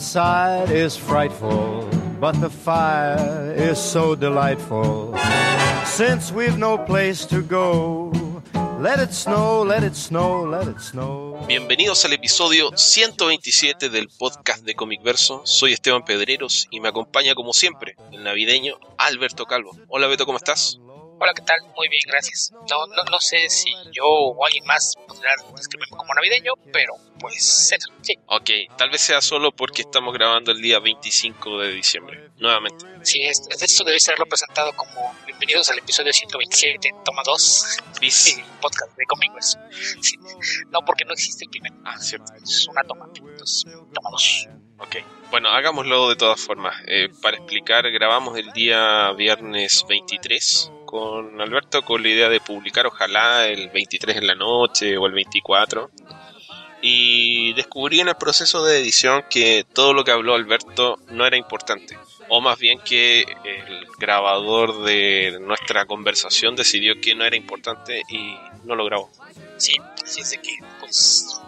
outside is frightful, but the fire is so delightful. Since we've no place to go, let it snow, let it snow, let it snow. Bienvenidos al episodio 127 del podcast de Comic Verso. Soy Esteban Pedreros y me acompaña como siempre el navideño Alberto Calvo. Hola Beto, ¿cómo estás? Hola, ¿qué tal? Muy bien, gracias. No, no, no sé si yo o alguien más podrá describirme como navideño, pero pues sí. Ok, tal vez sea solo porque estamos grabando el día 25 de diciembre, nuevamente. Sí, es, esto debe serlo presentado como bienvenidos al episodio 127, toma 2, Bis. el podcast de Comicverse. Sí, no, porque no existe el primero. Ah, cierto. Es una toma. Entonces, toma 2. Ok. Bueno, hagámoslo de todas formas. Eh, para explicar, grabamos el día viernes 23 con Alberto con la idea de publicar ojalá el 23 en la noche o el 24. Y descubrí en el proceso de edición que todo lo que habló Alberto no era importante. O más bien que el grabador de nuestra conversación decidió que no era importante y no lo grabó. Sí, así es de que, pues.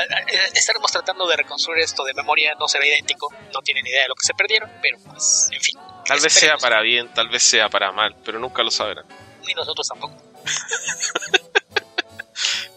A- Estaremos tratando de reconstruir esto de memoria, no será idéntico, no tienen idea de lo que se perdieron, pero pues, en fin. Tal vez sea para bien, tal vez sea para mal, pero nunca lo sabrán. Ni nosotros tampoco.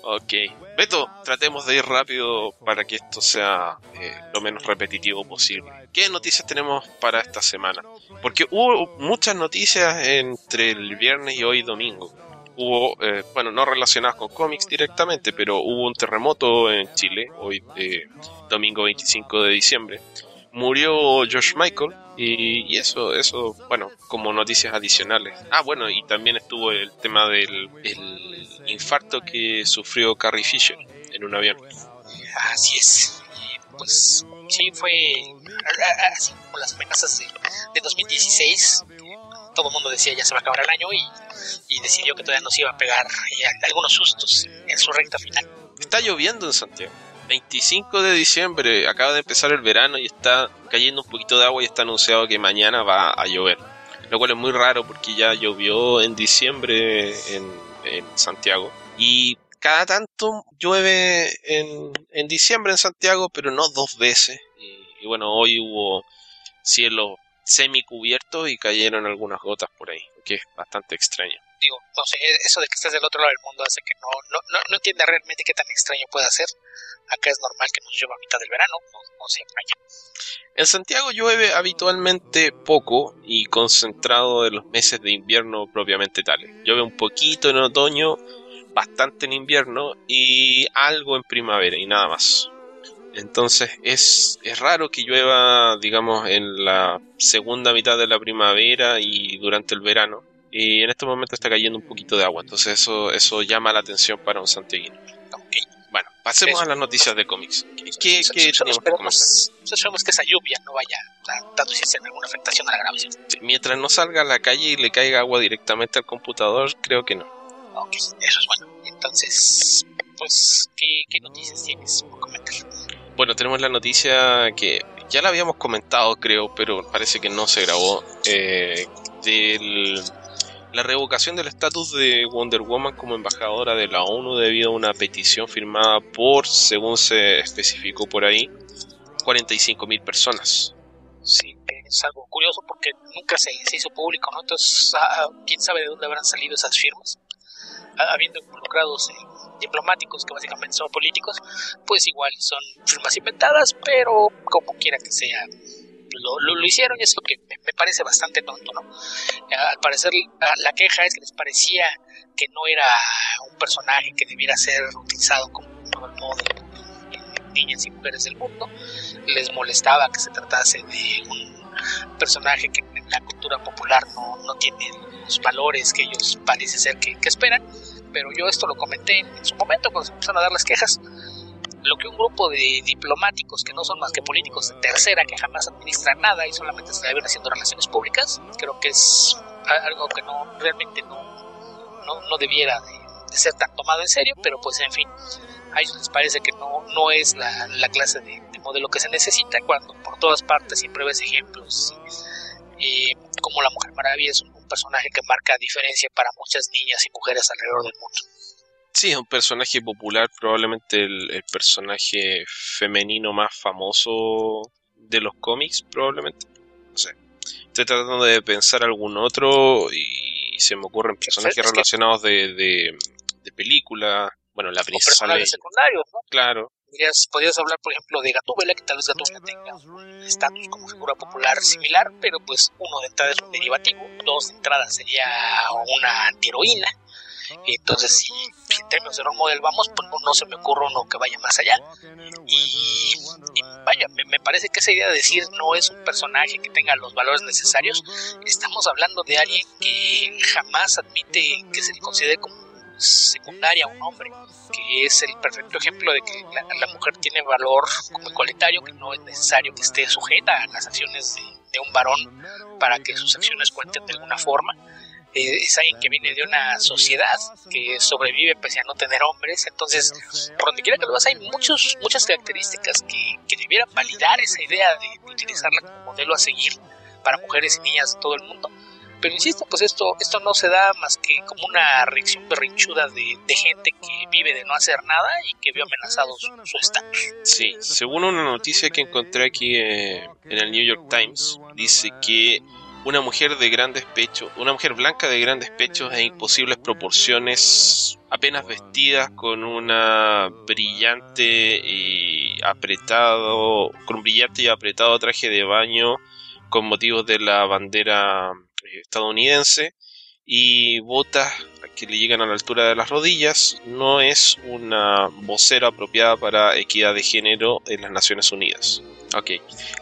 Ok. Beto, tratemos de ir rápido para que esto sea eh, lo menos repetitivo posible. ¿Qué noticias tenemos para esta semana? Porque hubo muchas noticias entre el viernes y hoy domingo. Hubo, eh, bueno, no relacionadas con cómics directamente, pero hubo un terremoto en Chile, hoy eh, domingo 25 de diciembre. Murió George Michael y, eso, eso, bueno, como noticias adicionales. Ah, bueno, y también estuvo el tema del el infarto que sufrió Carrie Fisher en un avión. Así es. Pues sí, fue así como las amenazas de 2016. Todo el mundo decía ya se va a acabar el año y, y decidió que todavía nos iba a pegar eh, algunos sustos en su recta final. Está lloviendo en Santiago. 25 de diciembre, acaba de empezar el verano y está cayendo un poquito de agua y está anunciado que mañana va a llover. Lo cual es muy raro porque ya llovió en diciembre en, en Santiago. Y cada tanto llueve en, en diciembre en Santiago, pero no dos veces. Y, y bueno, hoy hubo cielo semicubierto y cayeron algunas gotas por ahí, que es bastante extraño. Digo, no sé, eso de que estés del otro lado del mundo hace que no, no, no, no entienda realmente qué tan extraño puede ser. Acá es normal que nos llueva a mitad del verano, no, no sé, allá. En Santiago llueve habitualmente poco y concentrado en los meses de invierno propiamente tales. Llueve un poquito en otoño, bastante en invierno y algo en primavera y nada más. Entonces es, es raro que llueva, digamos, en la segunda mitad de la primavera y durante el verano. Y en este momento está cayendo un poquito de agua, entonces eso, eso llama la atención para un santiaguino. Ok. Bueno, pasemos Eso. a las noticias de cómics. ¿Qué, qué, So- qué solo teníamos que comentar? esperemos, que esa lluvia no vaya a traducirse en alguna afectación a la grabación. Sí, Mientras no salga a la calle y le caiga agua directamente al computador, creo que no. Ok, eso es bueno. Entonces, pues, ¿qué, qué noticias tienes por comentar? Bueno, tenemos la noticia que ya la habíamos comentado, creo, pero parece que no se grabó. Eh, del- la revocación del estatus de Wonder Woman como embajadora de la ONU debido a una petición firmada por, según se especificó por ahí, 45.000 personas. Sí, es algo curioso porque nunca se, se hizo público, ¿no? Entonces, ah, quién sabe de dónde habrán salido esas firmas. Habiendo involucrados eh, diplomáticos que básicamente son políticos, pues igual son firmas inventadas, pero como quiera que sea, lo, lo, lo hicieron y es lo que me, me parece bastante tonto, ¿no? Al parecer, la, queja es que les parecía que no era un personaje que debiera ser utilizado como todo el modo de niñas y mujeres del mundo. Les molestaba que se tratase de un personaje que en la cultura popular no, no tiene los valores que ellos parece ser que, que esperan. Pero yo esto lo comenté en, en su momento cuando se empezaron a dar las quejas lo que un grupo de diplomáticos que no son más que políticos de tercera que jamás administran nada y solamente se deben haciendo relaciones públicas, creo que es algo que no realmente no, no, no debiera de, de, ser tan tomado en serio, pero pues en fin, a ellos les parece que no, no es la, la clase de, de, modelo que se necesita cuando por todas partes siempre ves ejemplos eh, como la Mujer Maravilla es un, un personaje que marca diferencia para muchas niñas y mujeres alrededor del mundo. Sí, es un personaje popular, probablemente el, el, personaje femenino más famoso de los cómics, probablemente. No sé. Estoy tratando de pensar algún otro y se me ocurren personajes relacionados de, de, de película. Bueno, la princesa. personajes secundarios, ¿no? Claro. Podrías, podrías hablar, por ejemplo, de Gatúbela, que tal vez Gatúbela tenga un estatus como figura popular similar, pero pues uno de entrada es un derivativo, dos de entrada sería una antiheroína. Entonces, si, en términos de role model vamos, pues no, se me ocurre uno que vaya más allá. Y, vaya, me, me, parece que esa idea de decir no es un personaje que tenga los valores necesarios, estamos hablando de alguien que jamás admite que se le considere como secundaria a un hombre, que es el perfecto ejemplo de que la, mujer tiene valor como ecualitario, que no es necesario que esté sujeta a las acciones de, un varón para que sus acciones cuenten de alguna forma. Eh, es alguien que viene de una sociedad que sobrevive pese a no tener hombres, entonces, por donde quiera que lo veas, hay muchos, muchas características que, que debieran validar esa idea de utilizarla como modelo a seguir para mujeres y niñas de todo el mundo pero insisto, pues esto, esto no se da más que como una reacción berrinchuda de, gente que vive de no hacer nada y que vio amenazado su estatus. Sí, según una noticia que encontré aquí eh, en el New York Times, dice que una mujer de grandes pechos, una mujer blanca de grandes pechos e imposibles proporciones, apenas vestida con una brillante y apretado, con un brillante y apretado traje de baño con motivos de la bandera estadounidense y botas que le llegan a la altura de las rodillas no es una vocera apropiada para equidad de género en las Naciones Unidas. Ok,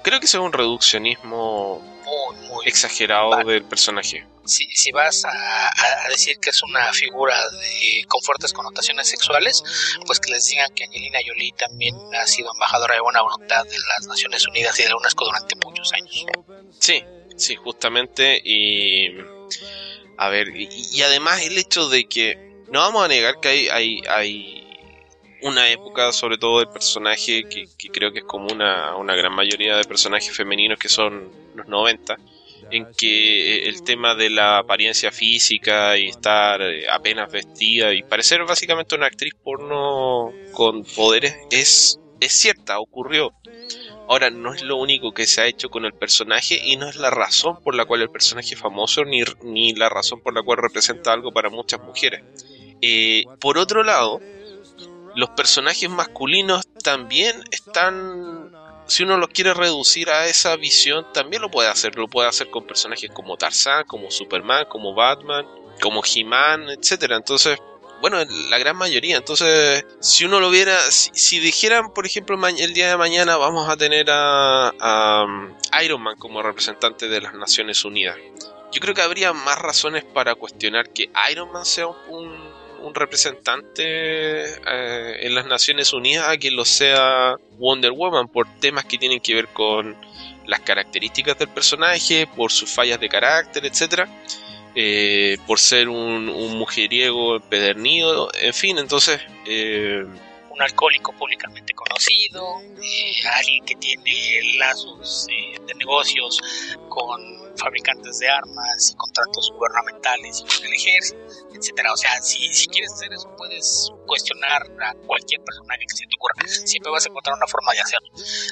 creo que es un reduccionismo muy, exagerado del personaje. Si, si vas a, decir que es una figura con fuertes connotaciones sexuales, pues que les digan que Angelina Jolie también ha sido embajadora de buena voluntad de las Naciones Unidas y de la UNESCO durante muchos años. Sí, Sí, justamente. Y. A ver, y, además el hecho de que. No vamos a negar que hay, hay, hay una época, sobre todo del personaje, que, creo que es como una, una gran mayoría de personajes femeninos que son los 90, en que el tema de la apariencia física y estar eh, apenas vestida y parecer básicamente una actriz porno con poderes es, es cierta, ocurrió. Ahora, no es lo único que se ha hecho con el personaje y no es la razón por la cual el personaje es famoso ni, ni la razón por la cual representa algo para muchas mujeres. Eh, por otro lado, los personajes masculinos también están, si uno los quiere reducir a esa visión, también lo puede hacer. Lo puede hacer con personajes como Tarzan, como Superman, como Batman, como He-Man, etc. Entonces, bueno, la gran mayoría. Entonces, si uno lo viera, si, dijeran, por ejemplo, el día de mañana vamos a tener a, um, Iron Man como representante de las Naciones Unidas, yo creo que habría más razones para cuestionar que Iron Man sea un, representante eh, en las Naciones Unidas a que lo sea Wonder Woman por temas que tienen que ver con las características del personaje, por sus fallas de carácter, etcétera eh, por ser un, mujeriego pedernido, en fin, entonces... Eh, un alcohólico públicamente conocido, eh, alguien que tiene lazos de negocios con fabricantes de armas y contratos gubernamentales y con el ejército, etcétera. O sea, si, si quieres hacer eso, puedes cuestionar a cualquier persona que se te ocurra. Siempre vas a encontrar una forma de hacerlo.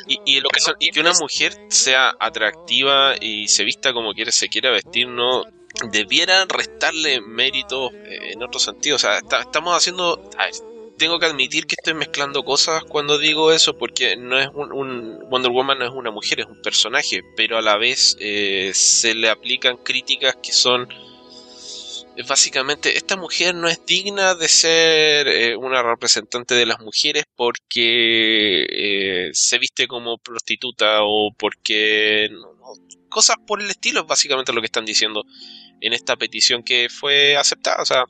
Y, y, lo que, y que una mujer sea atractiva y se vista como quiere, se quiera vestir, no debiera restarle mérito eh, en otro sentido. O sea, estamos haciendo... tengo que admitir que estoy mezclando cosas cuando digo eso porque no es un, Wonder Woman no es una mujer, es un personaje, pero a la vez eh, se le aplican críticas que son básicamente esta mujer no es digna de ser eh, una representante de las mujeres porque se viste como prostituta o porque cosas por el estilo es básicamente lo que están diciendo en esta petición que fue aceptada, o sea,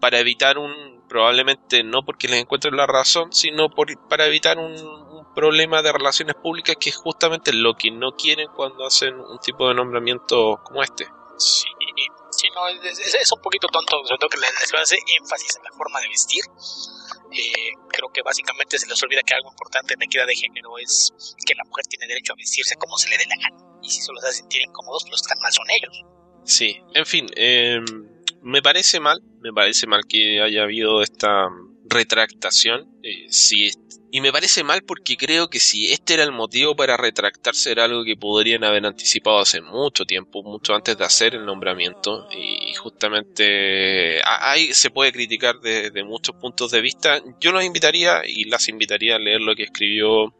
para evitar un, probablemente no porque les encuentren la razón, sino para evitar un, problema de relaciones públicas que es justamente lo que no quieren cuando hacen un tipo de nombramiento como este. Sí, sí no, es, un poquito tonto, sobre todo que les, hace énfasis en la forma de vestir. Eh, creo que básicamente se les olvida que algo importante en la equidad de género es que la mujer tiene derecho a vestirse como se le dé la gana. Y si se los hace sentir incómodos, los que están mal son ellos. Sí, en fin, em, me parece mal, me parece mal que haya habido esta, retractación. Eh, y me parece mal porque creo que si este era el motivo para retractarse era algo que podrían haber anticipado hace mucho tiempo, mucho antes de hacer el nombramiento. Y justamente ahí se puede criticar desde muchos puntos de vista. Yo los invitaría y las invitaría a leer lo que escribió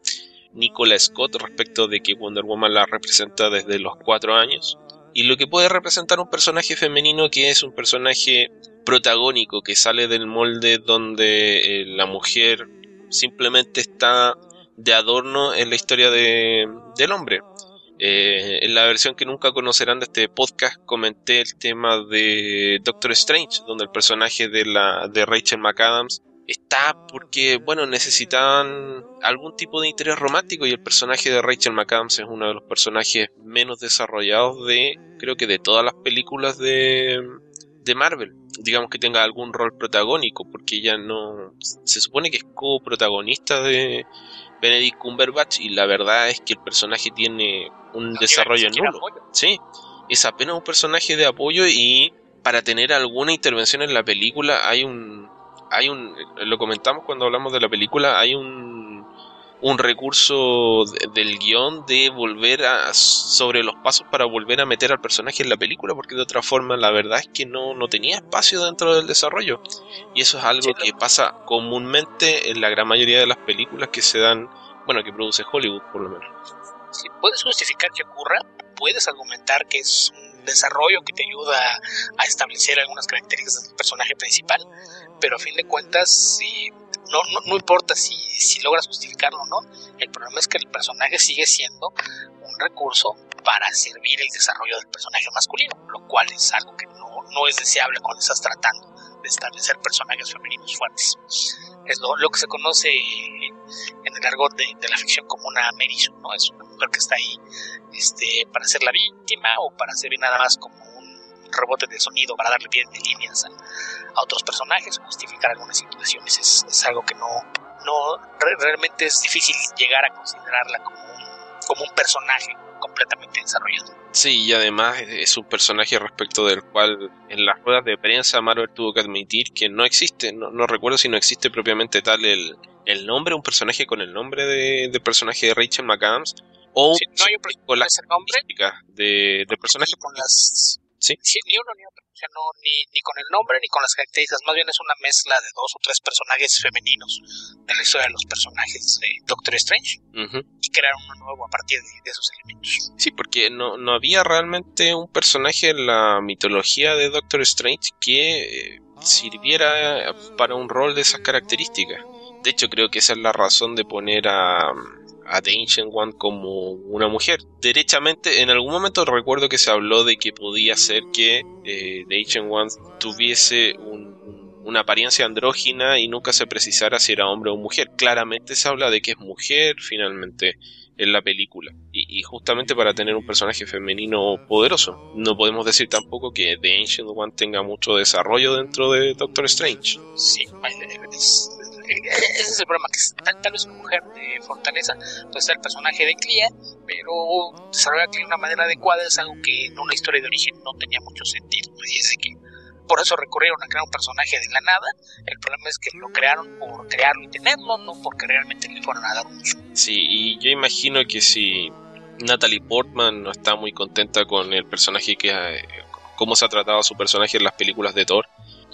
Nicola Scott respecto de que Wonder Woman la representa desde los cuatro años. Y lo que puede representar un personaje femenino que es un personaje protagónico, que sale del molde donde eh, la mujer simplemente está de adorno en la historia de, del hombre. Eh, en la versión que nunca conocerán de este podcast comenté el tema de Doctor Strange, donde el personaje de, la, de Rachel McAdams está porque, bueno, necesitaban algún tipo de interés romántico y el personaje de Rachel McAdams es uno de los personajes menos desarrollados de, creo que de todas las películas de, de Marvel digamos que tenga algún rol protagónico, porque ella no se supone que es co-protagonista de Benedict Cumberbatch y la verdad es que el personaje tiene un desarrollo nulo. Sí, es apenas un personaje de apoyo y para tener alguna intervención en la película hay un hay un lo comentamos cuando hablamos de la película, hay un un recurso del guion de volver a sobre los pasos para volver a meter al personaje en la película porque de otra forma la verdad es que no, no tenía espacio dentro del desarrollo. Y eso es algo que pasa comúnmente en la gran mayoría de las películas que se dan bueno que produce Hollywood por lo menos. Puedes justificar que ocurra puedes argumentar que es un desarrollo que te ayuda a establecer algunas características del personaje principal pero a fin de cuentas si no, no, importa si, logras justificarlo o no, el problema es que el personaje sigue siendo un recurso para servir el desarrollo del personaje masculino, lo cual es algo que no, no es deseable cuando estás tratando establecer personajes femeninos fuertes. Es lo, que se conoce en el argot de, la ficción como una Merisu, ¿no? Es una mujer que está ahí este, para ser la víctima o para servir nada más como rebote de sonido para darle bien de líneas a, otros personajes, justificar algunas situaciones. Es, algo que no, no realmente es difícil llegar a considerarla como un, como un personaje completamente desarrollado. Sí, y además es un personaje respecto del cual en las ruedas de prensa Marvel tuvo que admitir que no existe, no, recuerdo si no existe propiamente tal el, el nombre, un personaje con el nombre de, personaje de Rachel McAdams, o no hay un con la nombre de, de personaje con las ni uno ni otro. O sea, no, ni, ni con el nombre ni con las características. Más bien es una mezcla de dos o tres personajes femeninos de la historia de los personajes de Doctor Strange y crear uno nuevo a partir de, esos elementos. Sí, porque no, no había realmente un personaje en la mitología de Doctor Strange que eh, sirviera para un rol de esas características. De hecho, creo que esa es la razón de poner a a The Ancient One como una mujer. Derechamente, en algún momento recuerdo que se habló de que podía ser que eh, The Ancient One tuviese una apariencia andrógina y nunca se precisara si era hombre o mujer. Claramente se habla de que es mujer finalmente en la película. Y, justamente para tener un personaje femenino poderoso. No podemos decir tampoco que The Ancient One tenga mucho desarrollo dentro de Doctor Strange. Sí, ese es el problema, que tal, vez una mujer de fortaleza, pues el personaje de Clea, pero desarrollar Clea de una manera adecuada es algo que en una historia de origen no tenía mucho sentido. Y es que por eso recurrieron a crear un personaje de la nada. El problema es que lo crearon por crearlo y tenerlo, no porque realmente le fueron a dar uso. Sí, y yo imagino que si Natalie Portman no está muy contenta con el personaje que... Eh, cómo se ha tratado a su personaje en las películas de Thor,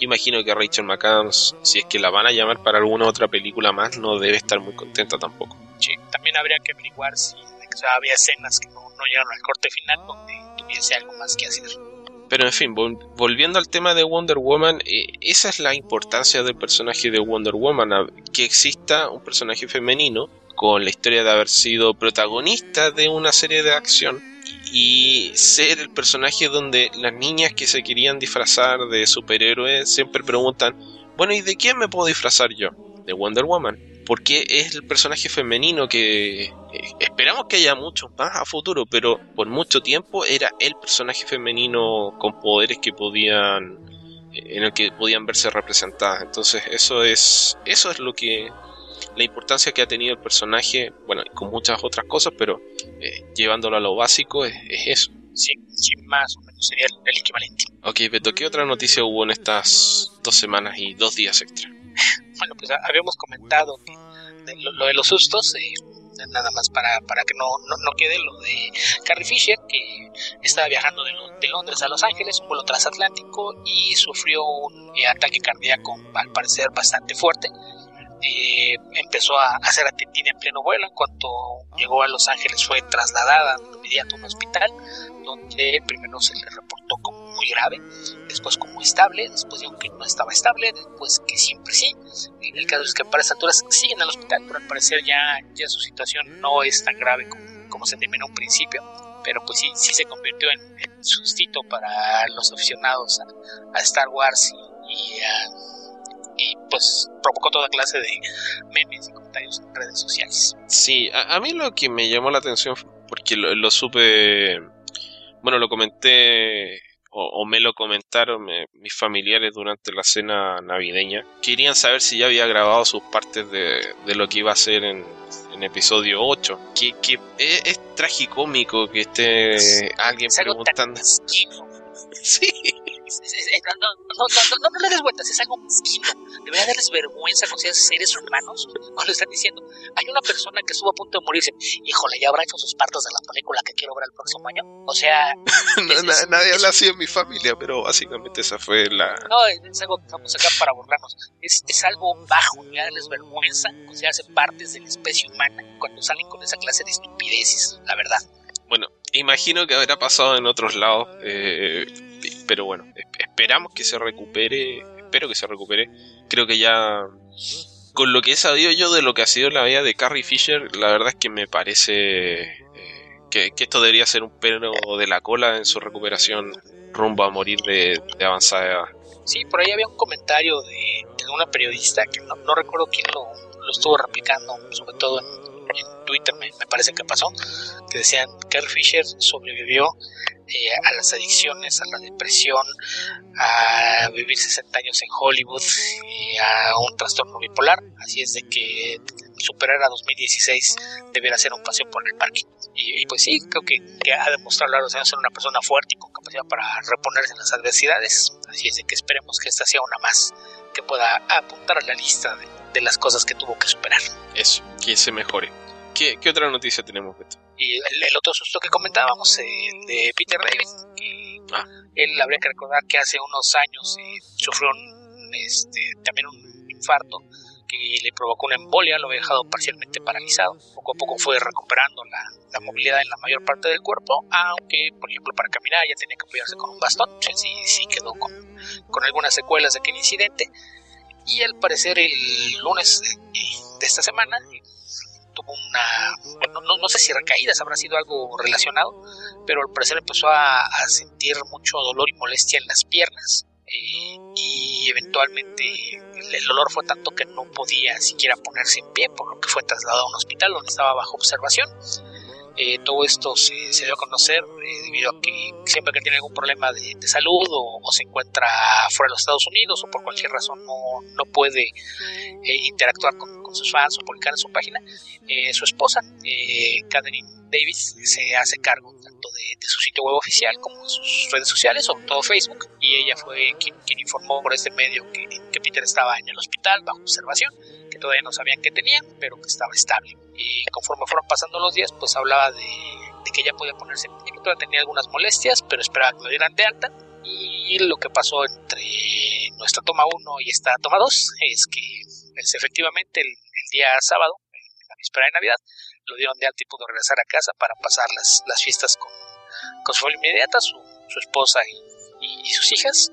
imagino que Rachel McAdams, si es que la van a llamar para alguna otra película más, no debe estar muy contenta tampoco. Sí, también habría que averiguar si había escenas que no, llegaron al corte final donde tuviese algo más que hacer. Pero en fin, volviendo al tema de Wonder Woman, eh, esa es la importancia del personaje de Wonder Woman, que exista un personaje femenino con la historia de haber sido protagonista de una serie de acción y ser el personaje donde las niñas que se querían disfrazar de superhéroes siempre preguntan, bueno, ¿y de quién me puedo disfrazar yo? De Wonder Woman. Porque es el personaje femenino que eh, esperamos que haya muchos más a futuro, pero por mucho tiempo era el personaje femenino con poderes que podían eh, en el que podían verse representadas. Entonces, eso es eso es lo que la importancia que ha tenido el personaje, bueno, con muchas otras cosas, pero eh, llevándolo a lo básico es, eso. Sí, sí, más o menos sería el, equivalente. Ok, Beto, ¿qué otra noticia hubo en estas dos semanas y dos días extra? bueno, pues habíamos comentado lo, de los sustos, eh, nada más para, para que no, no, quede lo de Carrie Fisher, que estaba viajando de, Londres a Los Ángeles, un vuelo transatlántico, y sufrió un eh, ataque cardíaco, al parecer bastante fuerte. Eh, empezó a, hacer atendida en pleno vuelo. En cuanto llegó a Los Ángeles, fue trasladada inmediato a un hospital, donde primero se le reportó como muy grave, después como estable, después dijo que no estaba estable, después que siempre sí. El caso es que para esas alturas siguen al hospital, pero al parecer ya, ya su situación no es tan grave como, se temió en principio pero pues sí, sí se convirtió en, en sustito para los aficionados a, Star Wars y, y, pues provocó toda clase de memes y comentarios en redes sociales. Sí, a, mí lo que me llamó la atención, porque lo, lo supe, bueno, lo comenté o, me lo comentaron mis familiares durante la cena navideña, querían saber si ya había grabado sus partes de, lo que iba a ser en, episodio 8. Que, que es, es tragicómico que esté alguien preguntando. Sí. No, no, no, no, le des vueltas, es algo mezquino. Debería darles vergüenza con seres humanos cuando están diciendo, hay una persona que estuvo a punto de morirse. Híjole, ya habrá hecho sus partes de la película que quiero ver el próximo año. O sea. nadie habla así en mi familia, pero básicamente esa fue la. No, es algo que vamos acá para burlarnos. Es, es algo bajo, ya darles vergüenza considerarse partes de la especie humana cuando salen con esa clase de estupideces, la verdad. Bueno, imagino que habrá pasado en otros lados. Eh, pero bueno, esperamos que se recupere, espero que se recupere. Creo que ya con lo que he sabido yo de lo que ha sido la vida de Carrie Fisher, la verdad es que me parece eh, que, esto debería ser un pelo de la cola en su recuperación rumbo a morir de, avanzada edad. Sí, por ahí había un comentario de, una periodista que no, recuerdo quién lo, lo, estuvo replicando, sobre todo en, Twitter me, parece que pasó, que decían Carrie Fisher sobrevivió eh, a las adicciones, a la depresión, a vivir 60 años en Hollywood, y a un trastorno bipolar. Así es de que superar a 2016 deberá ser un paseo por el parque. Y, pues sí, creo que, ha demostrado a lo largo de ser una persona fuerte y con capacidad para reponerse en las adversidades. Así es de que esperemos que esta sea una más que pueda apuntar a la lista de, las cosas que tuvo que superar. Eso, que se mejore. ¿Qué, qué otra noticia tenemos, Beto? Y el, otro susto que comentábamos, el de Peter Davis, que ah. él habría que recordar que hace unos años eh, sufrió este, también un infarto que le provocó una embolia, lo había dejado parcialmente paralizado. Poco a poco fue recuperando la, movilidad en la mayor parte del cuerpo, aunque, por ejemplo, para caminar ya tenía que apoyarse con un bastón. Sí, sí quedó con, con algunas secuelas de aquel incidente. Y al parecer el lunes de esta semana tuvo una, no, no, sé si recaídas habrá sido algo relacionado, pero al parecer empezó a, sentir mucho dolor y molestia en las piernas eh, y eventualmente el, dolor fue tanto que no podía siquiera ponerse en pie, por lo que fue trasladado a un hospital donde estaba bajo observación. Eh, todo esto se, dio a conocer eh, debido a que siempre que tiene algún problema de, salud o, se encuentra fuera de los Estados Unidos o por cualquier razón no, no puede interactuar con, sus fans o publicar en su página, eh, su esposa, eh, Catherine Davis, se hace cargo tanto de, su sitio web oficial como de sus redes sociales, sobre todo Facebook, y ella fue quien, informó por este medio que, Peter estaba en el hospital bajo observación, que todavía no sabían qué tenía, pero que estaba estable. Y conforme fueron pasando los días, pues hablaba de, que ella podía ponerse en todavía tenía algunas molestias, pero esperaba que lo dieran de alta. Y lo que pasó entre nuestra toma 1 y esta toma 2 es que pues, efectivamente el, día sábado, en la víspera de Navidad, lo dieron de alta y pudo regresar a casa para pasar las, fiestas con, su familia inmediata, su, esposa y, sus hijas,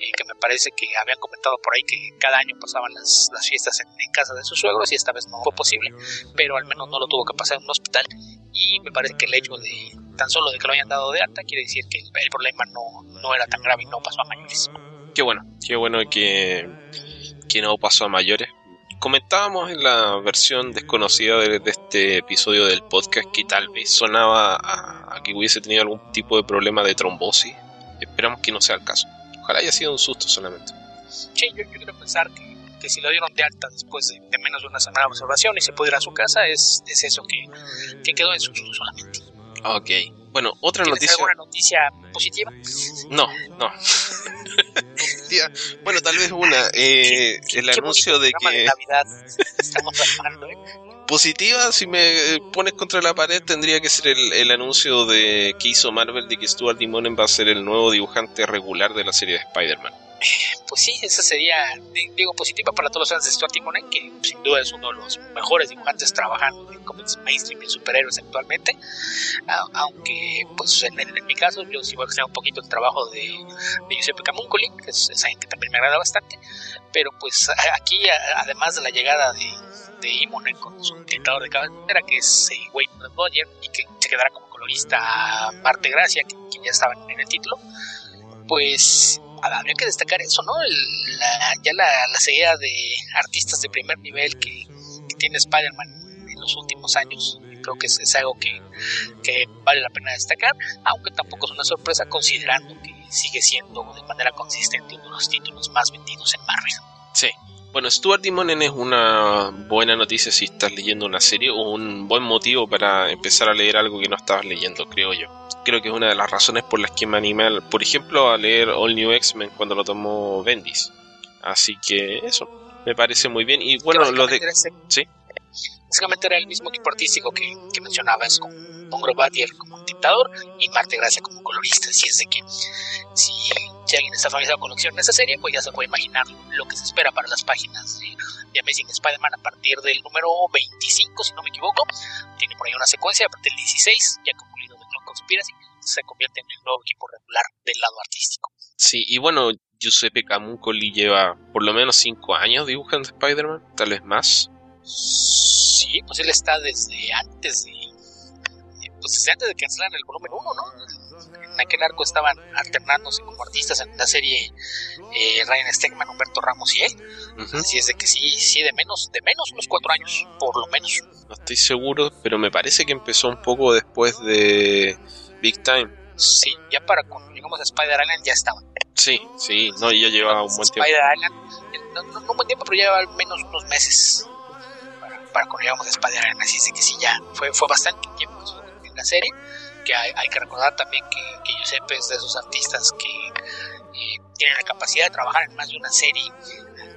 eh, que me parece que habían comentado por ahí que cada año pasaban las, las fiestas en, casa de sus suegros y esta vez no fue posible, pero al menos no lo tuvo que pasar en un hospital y me parece que el hecho de tan solo de que lo hayan dado de alta quiere decir que el, el problema no, no era tan grave y no pasó a mayores. Qué bueno, qué bueno que, que no pasó a mayores comentábamos en la versión desconocida de, este episodio del podcast que tal vez sonaba a, que hubiese tenido algún tipo de problema de trombosis. Esperamos que no sea el caso. Ojalá haya sido un susto solamente. Sí, yo, quiero pensar que, si lo dieron de alta después de, menos de una semana de observación y se puede ir a su casa, es, es eso que, que quedó en su solamente. Ok. Bueno, otra noticia. ¿Alguna noticia positiva? No, no. Bueno, tal vez una. Eh, el anuncio de que. ¿eh? Positiva, si me pones contra la pared, tendría que ser el, el, anuncio de que hizo Marvel de que Stuart Dimonen va a ser el nuevo dibujante regular de la serie de Spider-Man pues sí, esa sería, digo, positiva para todos los fans de Stuart Timonen, que sin duda es uno de los mejores dibujantes trabajando en cómics mainstream y superhéroes actualmente. aunque, pues en, mi caso, yo sí voy a extrañar un poquito el trabajo de, de Giuseppe Camuncoli, que es, alguien que también me agrada bastante. Pero pues aquí, además de la llegada de, de Imonen con su tentador de cabecera, que es eh, Wade Dodger, y que se quedará como colorista Marte Gracia, que, que ya estaba en el título, pues habría que destacar eso, ¿no? ya la, la seguida de artistas de primer nivel que, tiene Spider-Man en los últimos años. Creo que es, algo que, vale la pena destacar, aunque tampoco es una sorpresa considerando que sigue siendo de manera consistente uno de los títulos más vendidos en Marvel. Sí. Bueno, Stuart Dimonen es una buena noticia si estás leyendo una serie o un buen motivo para empezar a leer algo que no estabas leyendo, creo yo creo que es una de las razones por las que me animé, por ejemplo, a leer All New X-Men cuando lo tomó Bendis. Así que eso, me parece muy bien. Y bueno, lo de... sí. Básicamente era el mismo equipo artístico que, que mencionabas, con Mongo Batier como dictador y Marte Gracia como colorista. Así es de que si, alguien está familiarizado con lo que en esa serie, pues ya se puede imaginar lo que se espera para las páginas de, de Amazing Spider-Man a partir del número 25, si no me equivoco. Tiene por ahí una secuencia, a partir del 16, ya concluido de Clone Conspiracy, se convierte en el nuevo equipo regular del lado artístico. Sí, y bueno, Giuseppe Camuncoli lleva por lo menos 5 años dibujando Spider-Man, tal vez más. Sí, pues él está desde antes de. Pues desde antes de que cancelaran el volumen 1, ¿no? En aquel arco estaban alternándose como artistas en la serie eh, Ryan Stegman, Humberto Ramos y él. Así es de que sí, sí, de menos, de menos unos cuatro años, por lo menos. No estoy seguro, pero me parece que empezó un poco después de Big Time. Sí, ya para cuando llegamos a Spider Island ya estaba. Sí, sí, no, ya llevaba un buen tiempo. Spider Island, no, no, un buen tiempo, pero ya llevaba al menos unos meses para, cuando llegamos a Spider Island. Así es que sí, ya fue, fue bastante tiempo en la serie. Que hay, hay que recordar también que, que Giuseppe es de esos artistas que eh, tienen la capacidad de trabajar en más de una serie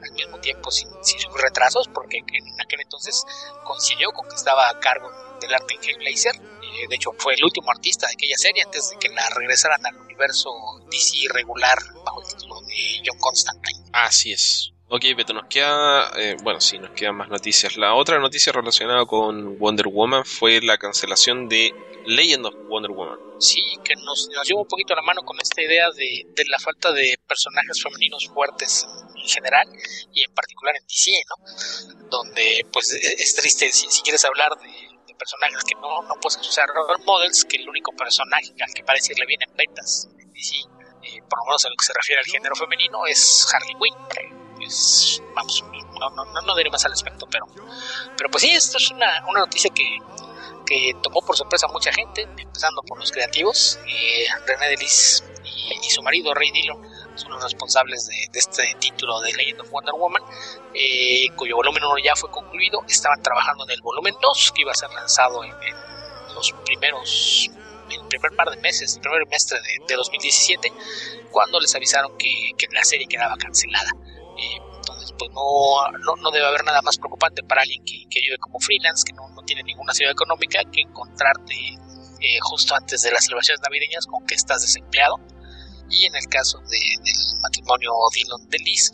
al mismo tiempo sin, sin sus retrasos, porque en aquel entonces coincidió con que estaba a cargo del arte en Hellblazer eh, de hecho fue el último artista de aquella serie antes de que la regresaran al universo DC regular bajo el título de John Constantine. Así es. Ok, Beto, nos queda, eh, bueno, sí, nos quedan más noticias. La otra noticia relacionada con Wonder Woman fue la cancelación de Legend of Wonder Woman. Sí, que nos, nos lleva un poquito a la mano con esta idea de, de la falta de personajes femeninos fuertes en general y en particular en DC, ¿no? Donde, pues, es triste si, si quieres hablar de personajes que no, no puedes usar role models, que el único personaje al que parece le vienen ventas, y eh, por lo menos en lo que se refiere al género femenino, es Harley Quinn. Pues, vamos, no, no, no, diré más al respecto, pero, pero pues sí, esto es una, una noticia que, que tomó por sorpresa a mucha gente, empezando por los creativos, eh, René Delis y, su marido Ray Dillon son los responsables de, este título de Legend of Wonder Woman, eh, cuyo volumen 1 ya fue concluido. Estaban trabajando en el volumen 2, que iba a ser lanzado en, los primeros, el primer par de meses, el primer semestre de, 2017, cuando les avisaron que, la serie quedaba cancelada. Eh, entonces, pues no, no, debe haber nada más preocupante para alguien que, vive como freelance, que no, tiene ninguna ciudad económica, que encontrarte eh, justo antes de las celebraciones navideñas con que estás desempleado y en el caso de, del matrimonio Dillon de Liz,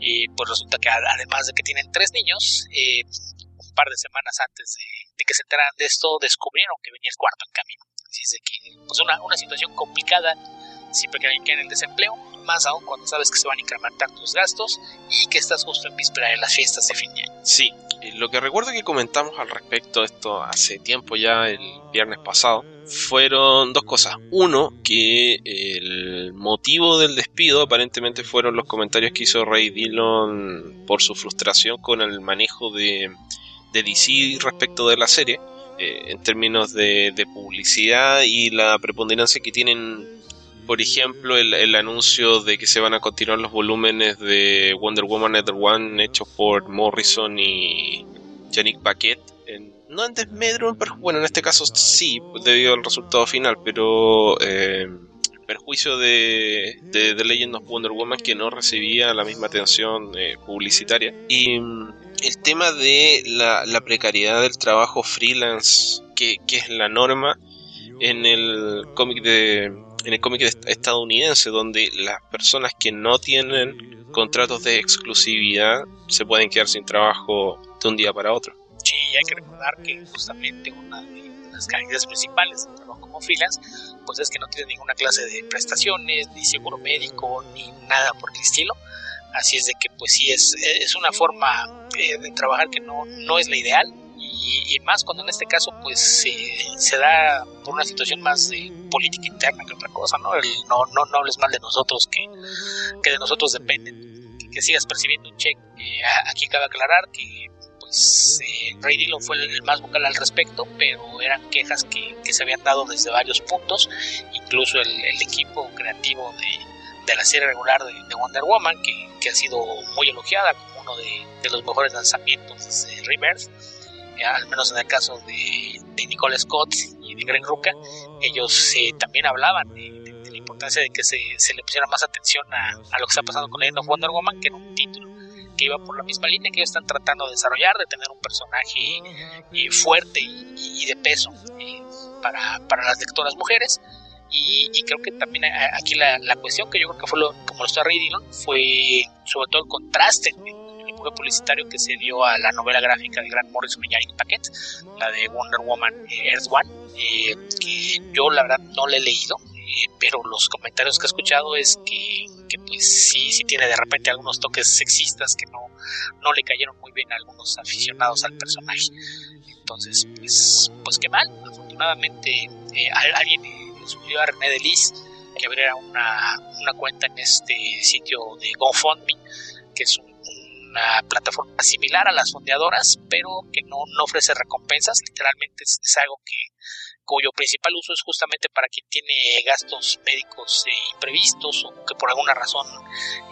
eh, pues resulta que además de que tienen tres niños, eh, un par de semanas antes de, que se enteraran de esto, descubrieron que venía el cuarto en camino. Así es de que, pues una, una situación complicada siempre que alguien queda en desempleo, más aún cuando sabes que se van a incrementar tus gastos y que estás justo en víspera de las fiestas de fin de año. Sí, lo que recuerdo que comentamos al respecto de esto hace tiempo ya, el viernes pasado, fueron dos cosas. Uno, que el motivo del despido aparentemente fueron los comentarios que hizo Ray Dillon por su frustración con el manejo de, de DC respecto de la serie. Eh, en términos de, publicidad y la preponderancia que tienen por ejemplo, el, anuncio de que se van a continuar los volúmenes de Wonder Woman Nether One hechos por Morrison y Yannick Paquet. no en desmedro, bueno, en este caso sí, debido al resultado final, pero eh, perjuicio de, de The Legend of Wonder Woman que no recibía la misma atención eh, publicitaria. Y mm, el tema de la, la, precariedad del trabajo freelance, que, que es la norma en el cómic de en el cómic estadounidense, donde las personas que no tienen contratos de exclusividad se pueden quedar sin trabajo de un día para otro. Sí, hay que recordar que justamente una de las características principales del trabajo como freelance, pues es que no tiene ninguna clase de prestaciones, ni seguro médico, ni nada por el estilo. Así es de que pues sí es, es una forma eh, de trabajar que no, no es la ideal, y, más cuando en este caso pues se da por una situación más de política interna que otra cosa, ¿no? no, no, no hables mal de nosotros que, que de nosotros dependen, que, sigas percibiendo un cheque. Eh, aquí cabe aclarar que pues eh, Ray Dillon fue el, más vocal al respecto, pero eran quejas que, se habían dado desde varios puntos, incluso el, el equipo creativo de, de, la serie regular de, de Wonder Woman, que, que, ha sido muy elogiada como uno de, de los mejores lanzamientos de Rebirth al menos en el caso de, de Nicole Scott y de Greg Rucka, ellos eh, también hablaban de, la importancia de que se, se, le pusiera más atención a, a, lo que está pasando con Legend of Wonder Woman, que era un título que iba por la misma línea que ellos están tratando de desarrollar, de tener un personaje eh, fuerte y, y, de peso eh, para, para las lectoras mujeres. Y, y, creo que también aquí la, la, cuestión que yo creo que fue lo, como lo está Ray fue sobre todo el contraste publicitario que se dio a la novela gráfica de Grant Morrison y Paquet, la de Wonder Woman eh, Earth One, eh, que yo la verdad no le he leído, eh, pero los comentarios que he escuchado es que, que, pues sí, sí tiene de repente algunos toques sexistas que no, no le cayeron muy bien a algunos aficionados al personaje. Entonces, pues, pues qué mal. Afortunadamente, alguien subió a René Delis que abriera una, una cuenta en este sitio de GoFundMe, que es un una plataforma similar a las fondeadoras, pero que no, no ofrece recompensas, literalmente es, es, algo que cuyo principal uso es justamente para quien tiene gastos médicos eh, imprevistos o que por alguna razón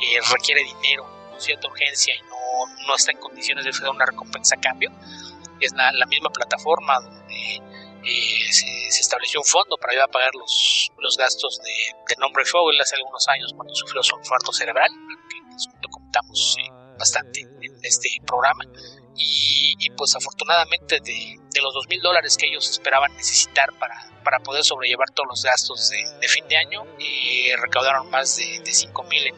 eh, requiere dinero con cierta urgencia y no, no, está en condiciones de ofrecer una recompensa a cambio. Es la, la misma plataforma donde eh, se, se, estableció un fondo para ayudar a pagar los, los gastos de, de nombre Fogel hace algunos años cuando sufrió su infarto cerebral, que lo comentamos eh, bastante este programa. Y, y pues afortunadamente de, de los dos mil dólares que ellos esperaban necesitar para, para poder sobrellevar todos los gastos de, de fin de año, eh, recaudaron más de, de cinco mil en,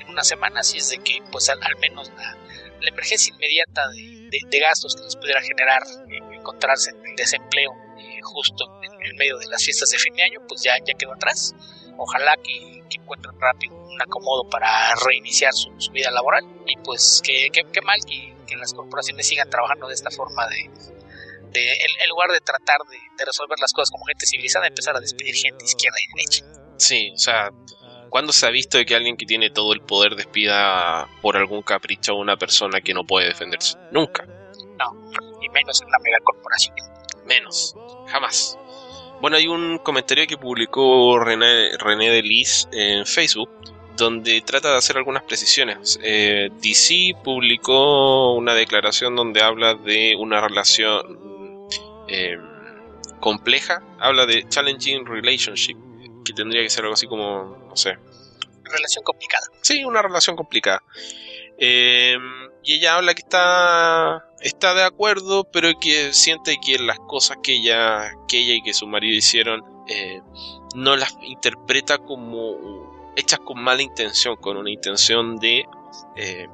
en, una semana, así es de que pues al, al menos la, la, emergencia inmediata de, de, gastos que les pudiera generar eh, encontrarse en el desempleo eh, justo en, en, medio de las fiestas de fin de año, pues ya, ya quedó atrás. Ojalá que, que encuentren rápido un acomodo para reiniciar su, su vida laboral y pues que, que, que mal que, que, las corporaciones sigan trabajando de esta forma de, de en, en, lugar de tratar de, de, resolver las cosas como gente civilizada empezar a despedir gente izquierda y derecha sí o sea ¿Cuándo se ha visto de que alguien que tiene todo el poder despida por algún capricho a una persona que no puede defenderse? Nunca. No, y menos en una megacorporación. Menos, jamás. Bueno, hay un comentario que publicó René, René Delis en Facebook donde trata de hacer algunas precisiones. Eh, DC publicó una declaración donde habla de una relación eh, compleja, habla de challenging relationship, que tendría que ser algo así como, no sé. Relación complicada. Sí, una relación complicada. Eh, y ella habla que está está de acuerdo, pero que siente que las cosas que ella que ella y que su marido hicieron eh, no las interpreta como hechas con mala intención, con una intención de eh,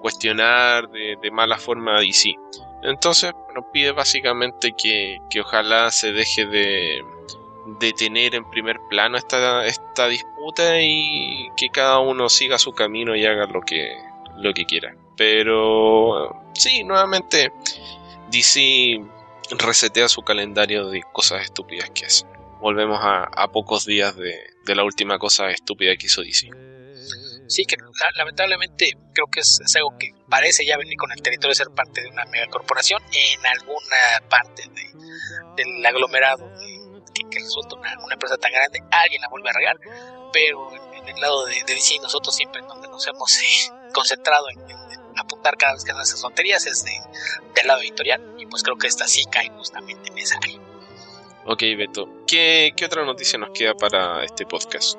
cuestionar de, de, mala forma a DC. Entonces, nos pide básicamente que, que ojalá se deje de, de, tener en primer plano esta, esta disputa y que cada uno siga su camino y haga lo que, lo que quiera. Pero sí, nuevamente DC resetea su calendario de cosas estúpidas que hace. Volvemos a, pocos días de, la última cosa estúpida que hizo DC. Sí, que lamentablemente creo que es, es, algo que parece ya venir con el territorio de ser parte de una megacorporación en alguna parte de, del aglomerado que, que, resulta una, una, empresa tan grande, alguien la vuelve a regar, pero en, el lado de, DC nosotros siempre donde nos hemos eh, concentrado en, en, apuntar cada vez que hacen esas tonterías es de, del lado editorial y pues creo que esta sí cae justamente en esa área. Ok, Beto. ¿Qué, ¿Qué, otra noticia nos queda para este podcast?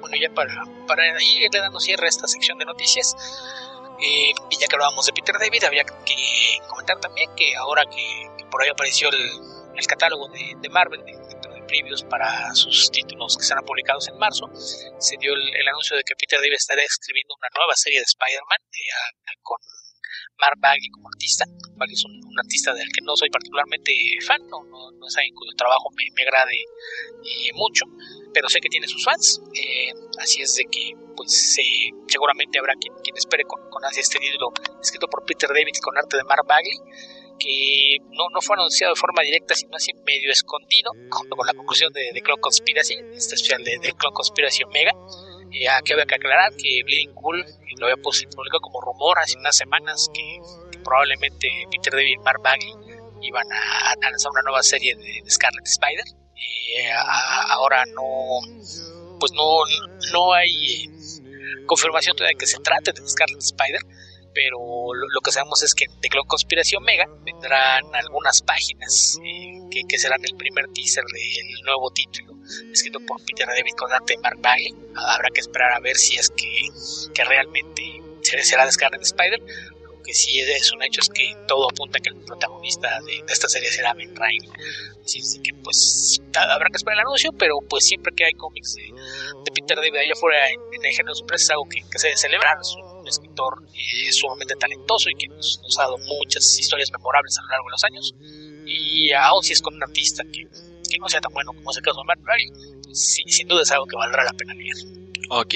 Bueno, ya para, para irle dando cierre a esta sección de noticias, eh, y ya que hablábamos de Peter David, había que comentar también que ahora que, por ahí apareció el, el catálogo de, de Marvel, de, de, previews para sus títulos que serán publicados en marzo, se dio el, el anuncio de que Peter David estará escribiendo una nueva serie de Spider-Man eh, con Mark Bagley como artista. Bagley es un, un, artista del que no soy particularmente fan, no, no, no es alguien cuyo trabajo me, me agrade eh, mucho, pero sé que tiene sus fans, eh, así es de que pues eh, seguramente habrá quien, quien espere con, con ansia este título escrito por Peter David con arte de Mark Bagley, que no, no fue anunciado de forma directa, sino así medio escondido, junto con la conclusión de, de Clone Conspiracy, este especial de, de Clone Conspiracy Omega. Eh, aquí había que aclarar que Bleeding Cool lo había publicado como rumor hace unas semanas que, probablemente Peter David y Mark Bagley iban a, a, lanzar una nueva serie de, Scarlet Spider. Eh, ahora no, pues no, no hay confirmación todavía de que se trate de Scarlet Spider, pero lo, lo, que sabemos es que en The Clone Conspiracy Omega vendrán algunas páginas eh, que, que, serán el primer teaser del nuevo título escrito por Peter David con arte de. Habrá que esperar a ver si es que, que realmente será de Scarlet Spider. Lo que sí es un hecho es que todo apunta a que el protagonista de, de esta serie será Ben Reilly. Así que pues habrá que esperar el anuncio, pero pues siempre que hay cómics de, de Peter David allá afuera en, en el género sorpresa es algo que, que se debe celebrar. Es un, un escritor eh, sumamente talentoso y que nos, nos, ha dado muchas historias memorables a lo largo de los años. Y aún si es con un artista que, que no sea tan bueno como es el caso de Matt sí, sin duda es algo que valdrá la pena leer. Ok,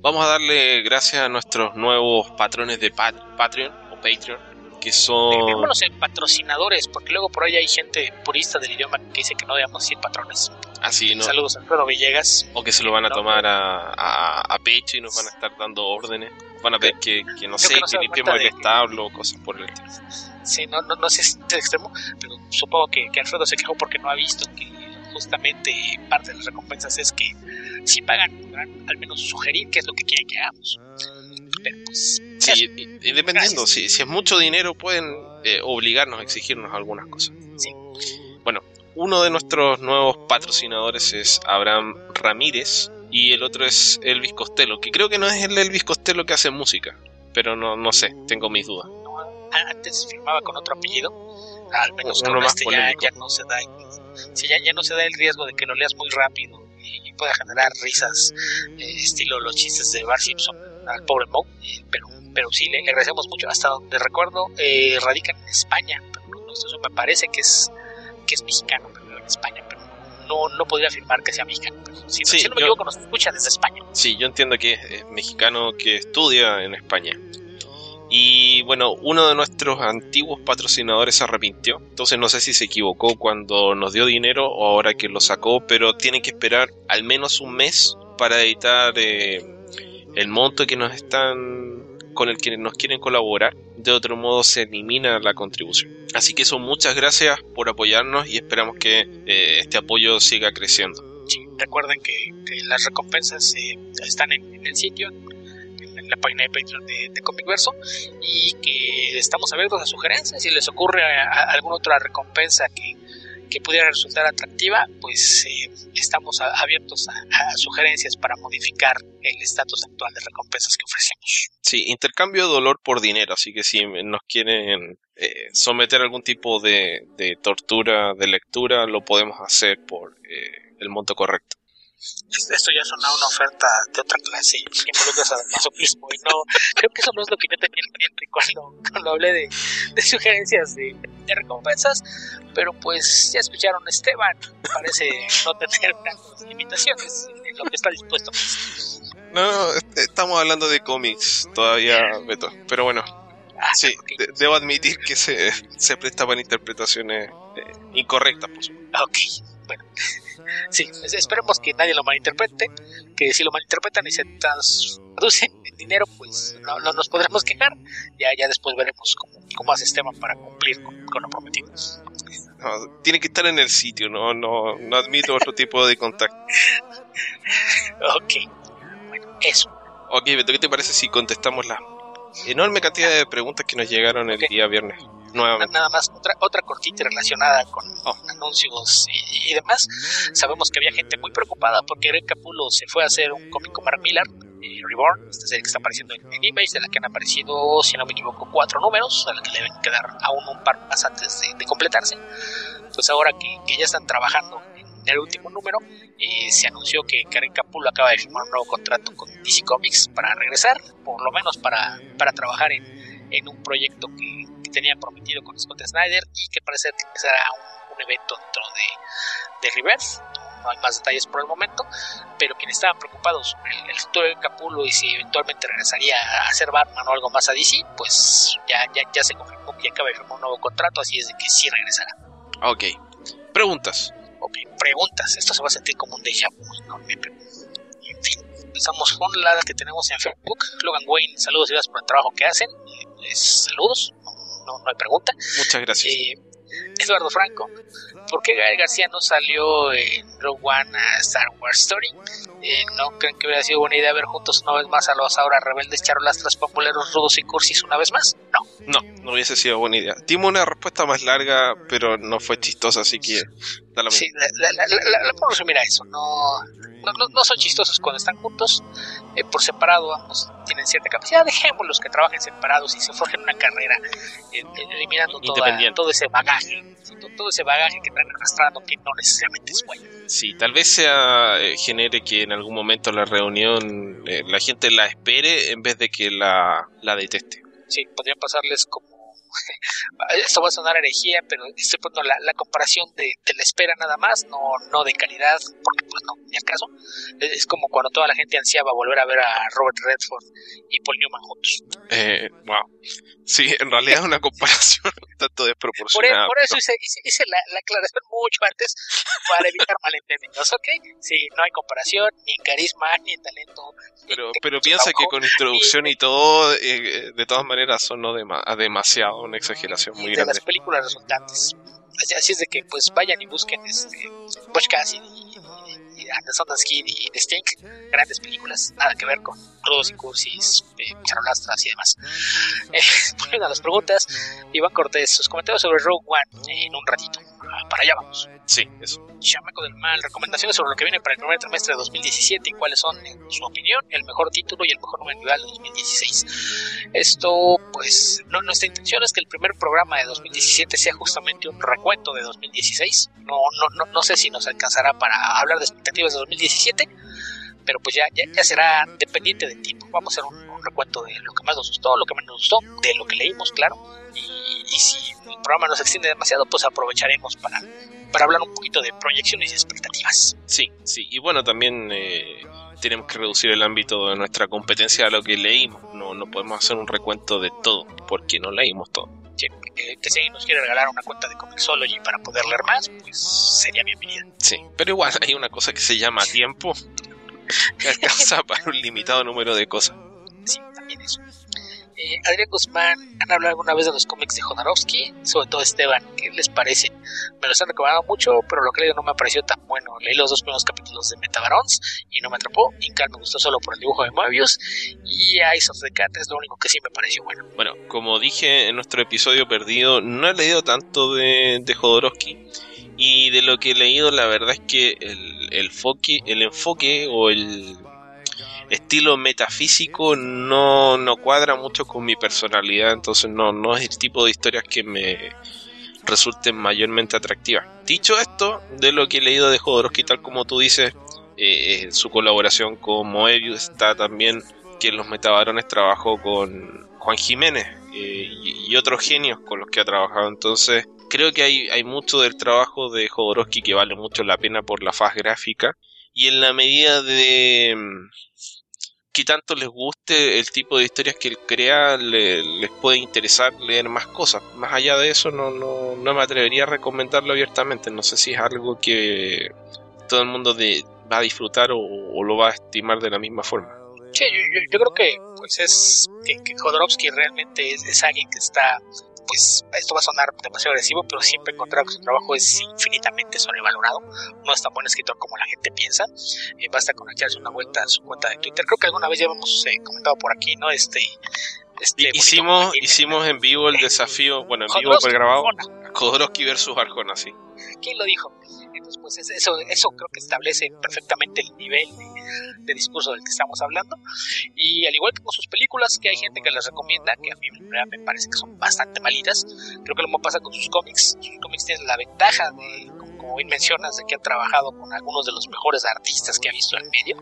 vamos a darle gracias a nuestros nuevos patrones de pat Patreon o Patreon. Que son. Dejémonos en patrocinadores, porque luego por ahí hay gente purista del idioma que dice que no debemos decir patrones. Así, ¿no? Saludos a Alfredo Villegas. O que se lo van a tomar a, a, a, pecho y nos van a estar dando órdenes. Van a ver que, que no sé, que, no que limpiemos el establo o cosas por el estilo. Sí, no, no, no sé si es extremo, pero supongo que, que Alfredo se quejó porque no ha visto que justamente parte de las recompensas es que si pagan, podrán al menos sugerir qué es lo que quieren que hagamos. Pero pues. Sí, y, y dependiendo, si, si, es mucho dinero, pueden eh, obligarnos a exigirnos algunas cosas. Sí. Bueno, uno de nuestros nuevos patrocinadores es Abraham Ramírez y el otro es Elvis Costello, que creo que no es el Elvis Costello que hace música, pero no, no sé, tengo mis dudas. Antes firmaba con otro apellido, al menos con este ya, ya, no se da si ya, ya no se da el riesgo de que lo leas muy rápido y pueda generar risas eh, estilo los chistes de Bart Simpson al pobre Moe eh, pero pero sí le, le, agradecemos mucho hasta donde recuerdo eh, radica en España pero no, no, eso me parece que es que es mexicano pero en España pero no, no podría afirmar que sea mexicano. Si, sí, si no me yo, equivoco nos escucha desde España. Sí yo entiendo que es mexicano que estudia en España. Y bueno, uno de nuestros antiguos patrocinadores se arrepintió. Entonces no sé si se equivocó cuando nos dio dinero o ahora que lo sacó, pero tienen que esperar al menos un mes para editar eh, el monto que nos están con el que nos quieren colaborar. De otro modo se elimina la contribución. Así que eso, muchas gracias por apoyarnos y esperamos que eh, este apoyo siga creciendo. Sí, recuerden que, que las recompensas eh, están en, en el sitio la página de Patreon de, de Comicverso y que estamos abiertos a sugerencias. Si les ocurre a, a alguna otra recompensa que, que pudiera resultar atractiva, pues eh, estamos abiertos a, sugerencias para modificar el estatus actual de recompensas que ofrecemos. Sí, intercambio de dolor por dinero, así que si nos quieren eh, someter a algún tipo de, de, tortura de lectura, lo podemos hacer por eh, el monto correcto esto ya suena una oferta de otra clase que involucra al masoquismo y no creo que eso no es lo que yo tenía en mente cuando, cuando hablé de, de sugerencias de, de, recompensas pero pues ya escucharon Esteban parece no tener grandes limitaciones en lo que está dispuesto. No, no estamos hablando de cómics todavía Beto pero bueno ah, sí okay. de, debo admitir que se, se presta para interpretaciones eh, incorrectas por supuesto. Ok bueno sí, esperemos que nadie lo malinterprete, que si lo malinterpretan y se traducen en dinero, pues no, no, nos podremos quejar, ya, ya después veremos cómo, cómo hace Esteban para cumplir con, con lo prometido. No, tiene que estar en el sitio, no, no, no admito otro tipo de contacto. ok, bueno, eso. Ok, Beto, ¿qué te parece si contestamos la enorme cantidad de preguntas que nos llegaron el okay. día viernes? Nuevamente. Nada más, otra, otra cortita relacionada con oh. anuncios y, demás. Sabemos que había gente muy preocupada porque Greg Capulo se fue a hacer un cómic con Mark Millar, eh, Reborn, esta serie que está apareciendo en, en, Image, de la que han aparecido, si no me equivoco, cuatro números, a la que le deben quedar aún un par más antes de, completarse. Entonces ahora que, que, ya están trabajando en el último número, eh, se anunció que Karen Capulo acaba de firmar un nuevo contrato con DC Comics para regresar, por lo menos para, para trabajar en, en un proyecto que, que tenía prometido con Scott Snyder y que parece que será un, un evento dentro de, de Reverse no hay más detalles por el momento, pero quienes estaban preocupados sobre el, el, futuro de Capulo y si eventualmente regresaría a hacer Batman o algo más a DC, pues ya, ya, ya se confirmó que acaba de firmar un nuevo contrato, así es de que sí regresará. Ok. Preguntas. Ok, preguntas. Esto se va a sentir como un déjà vu enorme, en fin. Empezamos con la que tenemos en Facebook. Logan Wayne, saludos y gracias por el trabajo que hacen. Eh, saludos, no, no, hay pregunta. Muchas gracias. Eh, Eduardo Franco, ¿por qué Gael García no salió en Rogue One a Star Wars Story? Eh, ¿No creen que hubiera sido buena idea ver juntos una vez más a los ahora rebeldes charolastras populeros rudos y cursis una vez más? No. No, no hubiese sido buena idea. Dimos una respuesta más larga, pero no fue chistosa, así que da lo mismo. Sí, la, la, la, la resumir a eso. No, no, no, no, son chistosos cuando están juntos. Eh, por separado, ambos tienen cierta capacidad. Dejémoslos que trabajen separados y se forjen una carrera, eh, eliminando toda, todo ese bagaje, todo ese bagaje que traen arrastrando que no necesariamente es bueno. Sí, tal vez sea eh, genere que en algún momento la reunión eh, la gente la espere en vez de que la, la deteste. Sí, podrían pasarles como esto va a sonar herejía, pero estoy poniendo la, la comparación de, de, la espera nada más, no, no de calidad, porque pues no, ni al caso. Es como cuando toda la gente ansiaba volver a ver a Robert Redford y Paul Newman juntos. Eh, wow. Sí, en realidad es una comparación tanto desproporcionada. Por, por eso hice, hice, hice la, la, aclaración mucho antes para evitar malentendidos, ¿ok? Sí, no hay comparación ni en carisma ni en talento. Pero, pero piensa que con introducción y, y todo, eh, de todas maneras, son no dema demasiado una exageración muy de grande. las películas resultantes. Así, así, es de que pues vayan y busquen este Butch Cassidy Anderson Skin y The Stink, grandes películas, nada que ver con crudos y cursis, eh, charolastras y demás. Eh, a las preguntas, Iván Cortés, sus comentarios sobre Rogue One en un ratito. Para allá vamos. Sí, eso. Chamaco del Mal, recomendaciones sobre lo que viene para el primer trimestre de 2017 y cuáles son, en su opinión, el mejor título y el mejor número individual de 2016. Esto, pues, no, nuestra intención es que el primer programa de 2017 sea justamente un recuento de 2016. No, no, no, no sé si nos alcanzará para hablar de expectativas de 2017, pero pues ya, ya, ya será dependiente del tiempo. Vamos a hacer un, un, recuento de lo que más nos gustó, lo que menos nos gustó, de lo que leímos, claro. Y, y si el programa nos extiende demasiado, pues aprovecharemos para para hablar un poquito de proyecciones y expectativas. Sí, sí, y bueno, también eh, tenemos que reducir el ámbito de nuestra competencia a lo que leímos. No, no podemos hacer un recuento de todo, porque no leímos todo. Que si nos quiere regalar una cuenta de Comixology para poder leer más, pues sería bienvenida. Sí, pero igual hay una cosa que se llama tiempo, que alcanza para un limitado número de cosas. Sí, también eso. Eh, Adrián Guzmán, ¿han hablado alguna vez de los cómics de Jodorowsky? Sobre todo Esteban, ¿qué les parece? Me los han recomendado mucho, pero lo que leí no me pareció tan bueno. Leí los dos primeros capítulos de Metabarons y no me atrapó. Incal me gustó solo por el dibujo de Moebius. Y Eyes of the Cat es lo único que sí me pareció bueno. Bueno, como dije en nuestro episodio perdido, no he leído tanto de, de Jodorowsky. Y de lo que he leído, la verdad es que el, el, foque, el enfoque o el estilo metafísico no, no cuadra mucho con mi personalidad, entonces no, no es el tipo de historias que me resulten mayormente atractivas. Dicho esto, de lo que he leído de Jodorowsky, tal como tú dices, eh, su colaboración con Moebius está también que en los Metabarones trabajó con Juan Jiménez eh, y, otros genios con los que ha trabajado, entonces creo que hay, hay mucho del trabajo de Jodorowsky que vale mucho la pena por la faz gráfica y en la medida de que tanto les guste el tipo de historias que él crea, le, les puede interesar leer más cosas. Más allá de eso, no, no, no me atrevería a recomendarlo abiertamente. No sé si es algo que todo el mundo va a disfrutar o, lo va a estimar de la misma forma. Sí, yo, yo creo que pues es que, que Jodorowsky realmente es, es alguien que está pues esto va a sonar demasiado agresivo, pero siempre he encontrado que su trabajo es infinitamente sobrevalorado. No es tan buen escritor como la gente piensa. Eh, basta con echarse una vuelta a su cuenta de Twitter. Creo que alguna vez ya hemos eh, comentado por aquí, ¿no? Este Este hicimos, hicimos en vivo el desafío, bueno, en vivo grabado, Jodorowsky versus Arjona, sí. ¿Quién lo dijo? Entonces, pues eso, eso creo que establece perfectamente el nivel de, discurso del que estamos hablando. Y al igual que con sus películas, que hay gente que les recomienda, que a mí me parece que son bastante malitas, creo que lo mismo pasa con sus cómics. Sus cómics tienen la ventaja de, como bien mencionas, de que han trabajado con algunos de los mejores artistas que ha visto el medio.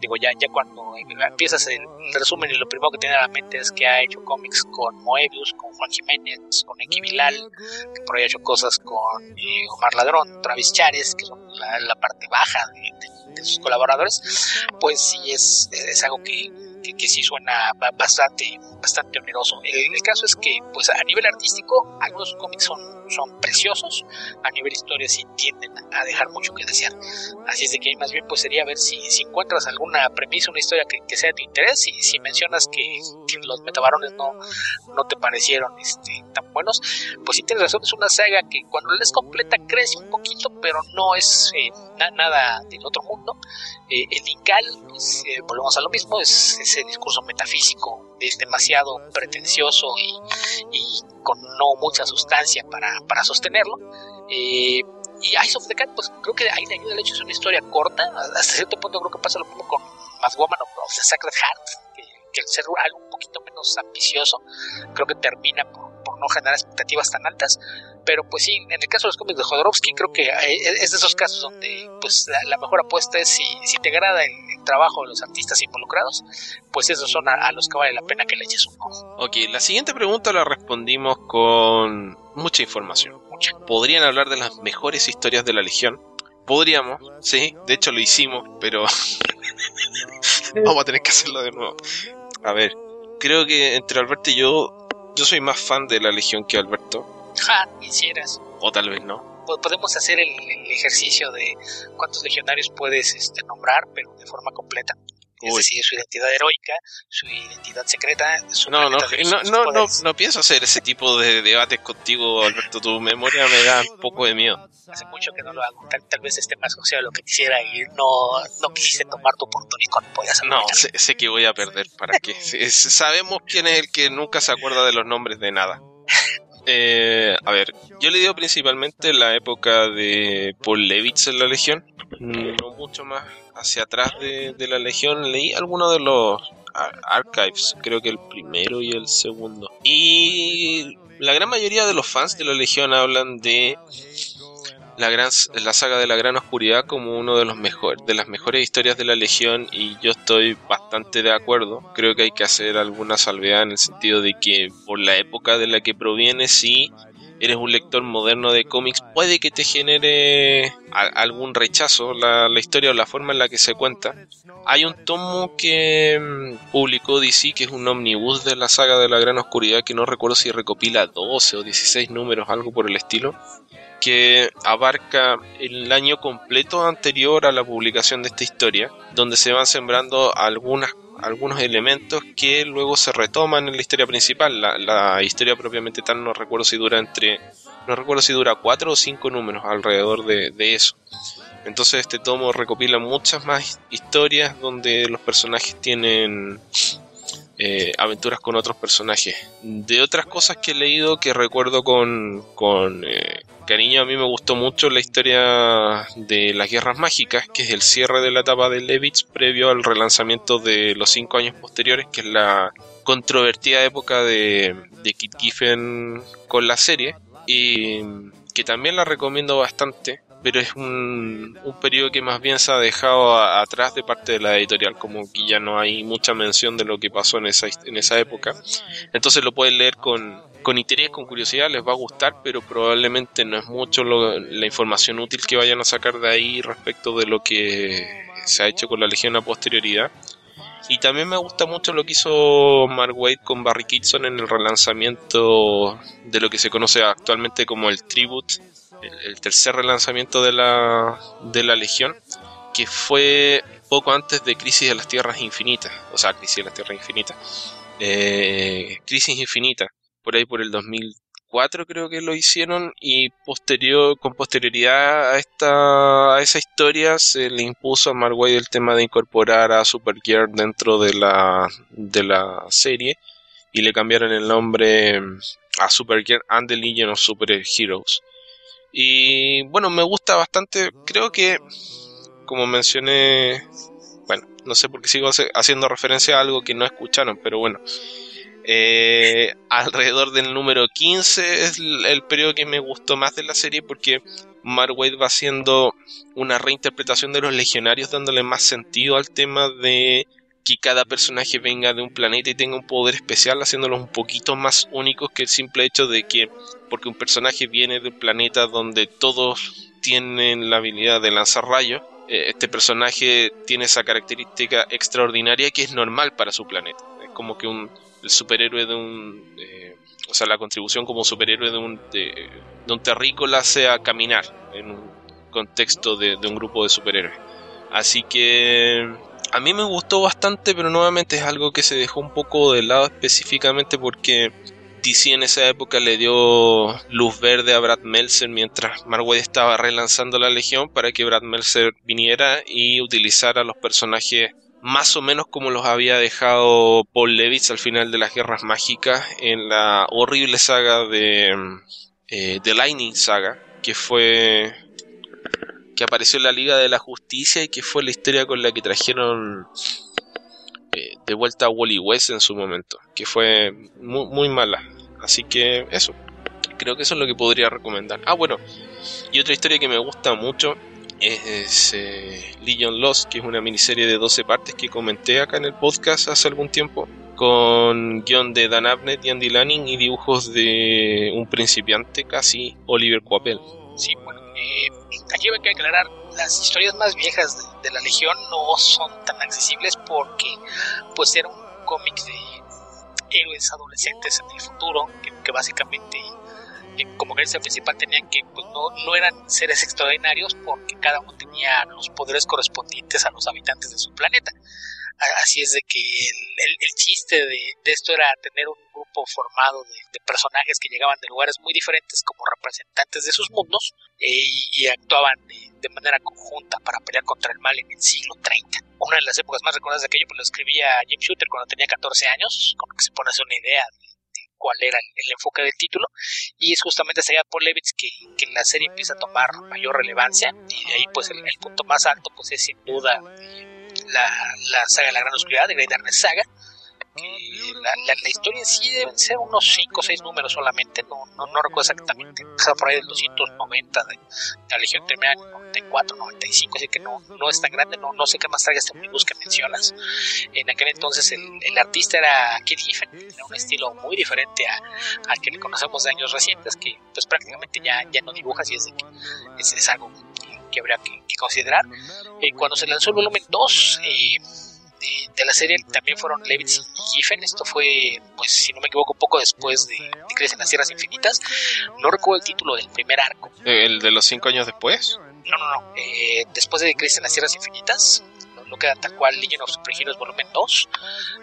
Digo, ya, ya cuando empiezas el resumen y lo primero que tiene a la mente es que ha hecho cómics con Moebius, con Juan Jiménez, con Eki Bilal, que por ahí ha hecho cosas con eh, Omar Ladrón, Travis Chares, que son la, parte baja de, sus colaboradores, pues sí es, es algo que que, sí suena bastante, bastante oneroso. El, caso es que, pues a nivel artístico, algunos cómics son, son preciosos, a nivel historia sí tienden a dejar mucho que desear. Así es de que más bien pues sería ver si, si encuentras alguna premisa, una historia que, sea de tu interés y si mencionas que, los metabarones no, no te parecieron este, tan buenos, pues sí tienes razón, es una saga que cuando la lees completa crece un poquito, pero no es eh, nada del otro mundo. Eh, el Incal, pues eh, volvemos a lo mismo, es ese discurso metafísico es demasiado pretencioso y, con no mucha sustancia para, para sostenerlo. Eh, y Eyes of the Cat, pues creo que ahí le ayuda el hecho, es una historia corta, hasta cierto punto creo que pasa lo mismo con Mad Woman of the Sacred Heart, que, que el ser algo un poquito menos ambicioso, creo que termina por no generar expectativas tan altas. Pero pues sí, en el caso de los cómics de Jodorowsky creo que es de esos casos donde pues la, mejor apuesta es si, si te agrada el, trabajo de los artistas involucrados, pues esos son a, los que vale la pena que le eches un ojo. Ok, la siguiente pregunta la respondimos con mucha información. ¿Podrían hablar de las mejores historias de la Legión? Podríamos, sí, de hecho lo hicimos, pero vamos a tener que hacerlo de nuevo. A ver, creo que entre Alberto y yo yo soy más fan de la Legión que Alberto. Ja, quisieras. O tal vez no. Podemos hacer el, ejercicio de cuántos legionarios puedes este, nombrar, pero de forma completa. Es decir, su identidad heroica, su identidad secreta, su no, no, no, no, no, pienso hacer ese tipo de debates contigo, Alberto. Tu memoria me da un poco de miedo. Hace mucho que no lo hago. Tal, vez esté más de lo que quisiera y no, no quisiste tomar tu oportunidad cuando podías No, sé, que voy a perder. ¿Para qué? sabemos quién es el que nunca se acuerda de los nombres de nada. Eh, a ver, yo le digo principalmente la época de Paul Levitz en la Legión, no mucho más hacia atrás de, la Legión. Leí algunos de los archives, creo que el primero y el segundo. Y la gran mayoría de los fans de la Legión hablan de la gran la saga de la gran oscuridad como uno de los de las mejores historias de la legión y yo estoy bastante de acuerdo. Creo que hay que hacer alguna salvedad en el sentido de que por la época de la que proviene sí eres un lector moderno de cómics puede que te genere algún rechazo la, la, historia o la forma en la que se cuenta. Hay un tomo que mm, publicó DC que es un omnibus de la saga de la gran oscuridad que no recuerdo si recopila 12 o 16 números algo por el estilo que abarca el año completo anterior a la publicación de esta historia, donde se van sembrando algunas algunos elementos que luego se retoman en la historia principal. La, historia propiamente tal no recuerdo si dura entre no recuerdo si dura cuatro o cinco números alrededor de, eso. Entonces este tomo recopila muchas más historias donde los personajes tienen eh, aventuras con otros personajes. De otras cosas que he leído que recuerdo con, con eh, cariño, a mí me gustó mucho la historia de las guerras mágicas, que es el cierre de la etapa de Levitz previo al relanzamiento de los cinco años posteriores, que es la controvertida época de, Kit Giffen con la serie, y que también la recomiendo bastante pero es un, un periodo que más bien se ha dejado atrás de parte de la editorial, como que ya no hay mucha mención de lo que pasó en esa, en esa época. Entonces lo pueden leer con, con interés, con curiosidad, les va a gustar, pero probablemente no es mucho la información útil que vayan a sacar de ahí respecto de lo que se ha hecho con la Legión a posterioridad. Y también me gusta mucho lo que hizo Mark Waid con Barry Kitson en el relanzamiento de lo que se conoce actualmente como el Tribute el, tercer relanzamiento de la, de la Legión, que fue poco antes de Crisis de las Tierras Infinitas, o sea, Crisis de las Tierras Infinitas, eh, Crisis Infinita, por ahí por el 2004 creo que lo hicieron y posterior con posterioridad a esta a esa historia se le impuso a Mark el tema de incorporar a Supergirl dentro de la de la serie y le cambiaron el nombre a Supergirl and the Legion of Super Heroes. Y bueno, me gusta bastante, creo que como mencioné, bueno, no sé por qué sigo haciendo referencia a algo que no escucharon, pero bueno, eh, alrededor del número 15 es el, periodo que me gustó más de la serie porque Mark va haciendo una reinterpretación de los legionarios dándole más sentido al tema de que cada personaje venga de un planeta y tenga un poder especial, haciéndolos un poquito más únicos que el simple hecho de que porque un personaje viene de un planeta donde todos tienen la habilidad de lanzar rayos, eh, este personaje tiene esa característica extraordinaria que es normal para su planeta. Es como que un, el superhéroe de un... Eh, o sea, la contribución como superhéroe de un, de, un terrícola sea caminar en un contexto de, un grupo de superhéroes. Así que a mí me gustó bastante, pero nuevamente es algo que se dejó un poco de lado específicamente porque DC en esa época le dio luz verde a Brad Meltzer mientras Marvel estaba relanzando la Legión para que Brad Meltzer viniera y utilizara los personajes más o menos como los había dejado Paul Levitz al final de las Guerras Mágicas en la horrible saga de eh, The Lightning Saga, que fue que apareció en la Liga de la Justicia y que fue la historia con la que trajeron eh, de vuelta a Wally West en su momento, que fue muy, muy mala. Así que eso, creo que eso es lo que podría recomendar. Ah, bueno, y otra historia que me gusta mucho es, eh, Legion Lost, que es una miniserie de 12 partes que comenté acá en el podcast hace algún tiempo, con guion de Dan Abnett y Andy Lanning y dibujos de un principiante casi, Oliver Coapel. Sí, bueno, eh, aquí hay que aclarar, las historias más viejas de, la Legión no son tan accesibles porque pues era un cómic de héroes adolescentes en el futuro que, que básicamente como creencia principal tenían que pues, no, no eran seres extraordinarios porque cada uno tenía los poderes correspondientes a los habitantes de su planeta. Así es de que el, el, chiste de, de, esto era tener un grupo formado de, personajes que llegaban de lugares muy diferentes como representantes de sus mundos eh, y, actuaban de, manera conjunta para pelear contra el mal en el siglo 30. Una de las épocas más recordadas de aquello pues lo escribía Jim Shooter cuando tenía 14 años, como que se pone a hacer una idea cuál era el, enfoque del título y es justamente sería Paul Levitz que, que, la serie empieza a tomar mayor relevancia y de ahí pues el, punto más alto pues es sin duda la, la saga de la gran oscuridad de Great Darkness Saga la, la, historia en sí deben ser unos 5 o 6 números solamente, no, no, no recuerdo exactamente, está por ahí del 290 de, la Legión en 94, 95, así que no, no es tan grande, no, no sé qué más trae este omnibus que mencionas. En aquel entonces el, el artista era Kid Giffen, era un estilo muy diferente a, al que le conocemos de años recientes, que pues prácticamente ya, ya no dibuja, así es, de que es, es algo que, habría que, considerar. Eh, cuando se lanzó el volumen 2, eh, de, la serie también fueron Levitz y Giffen. Esto fue, pues, si no me equivoco, poco después de, de Crecen en las Tierras Infinitas. No recuerdo el título del primer arco. ¿El de los cinco años después? No, no, no. Eh, después de Crecen en las Tierras Infinitas, no queda tal cual Legion of Superheroes volumen 2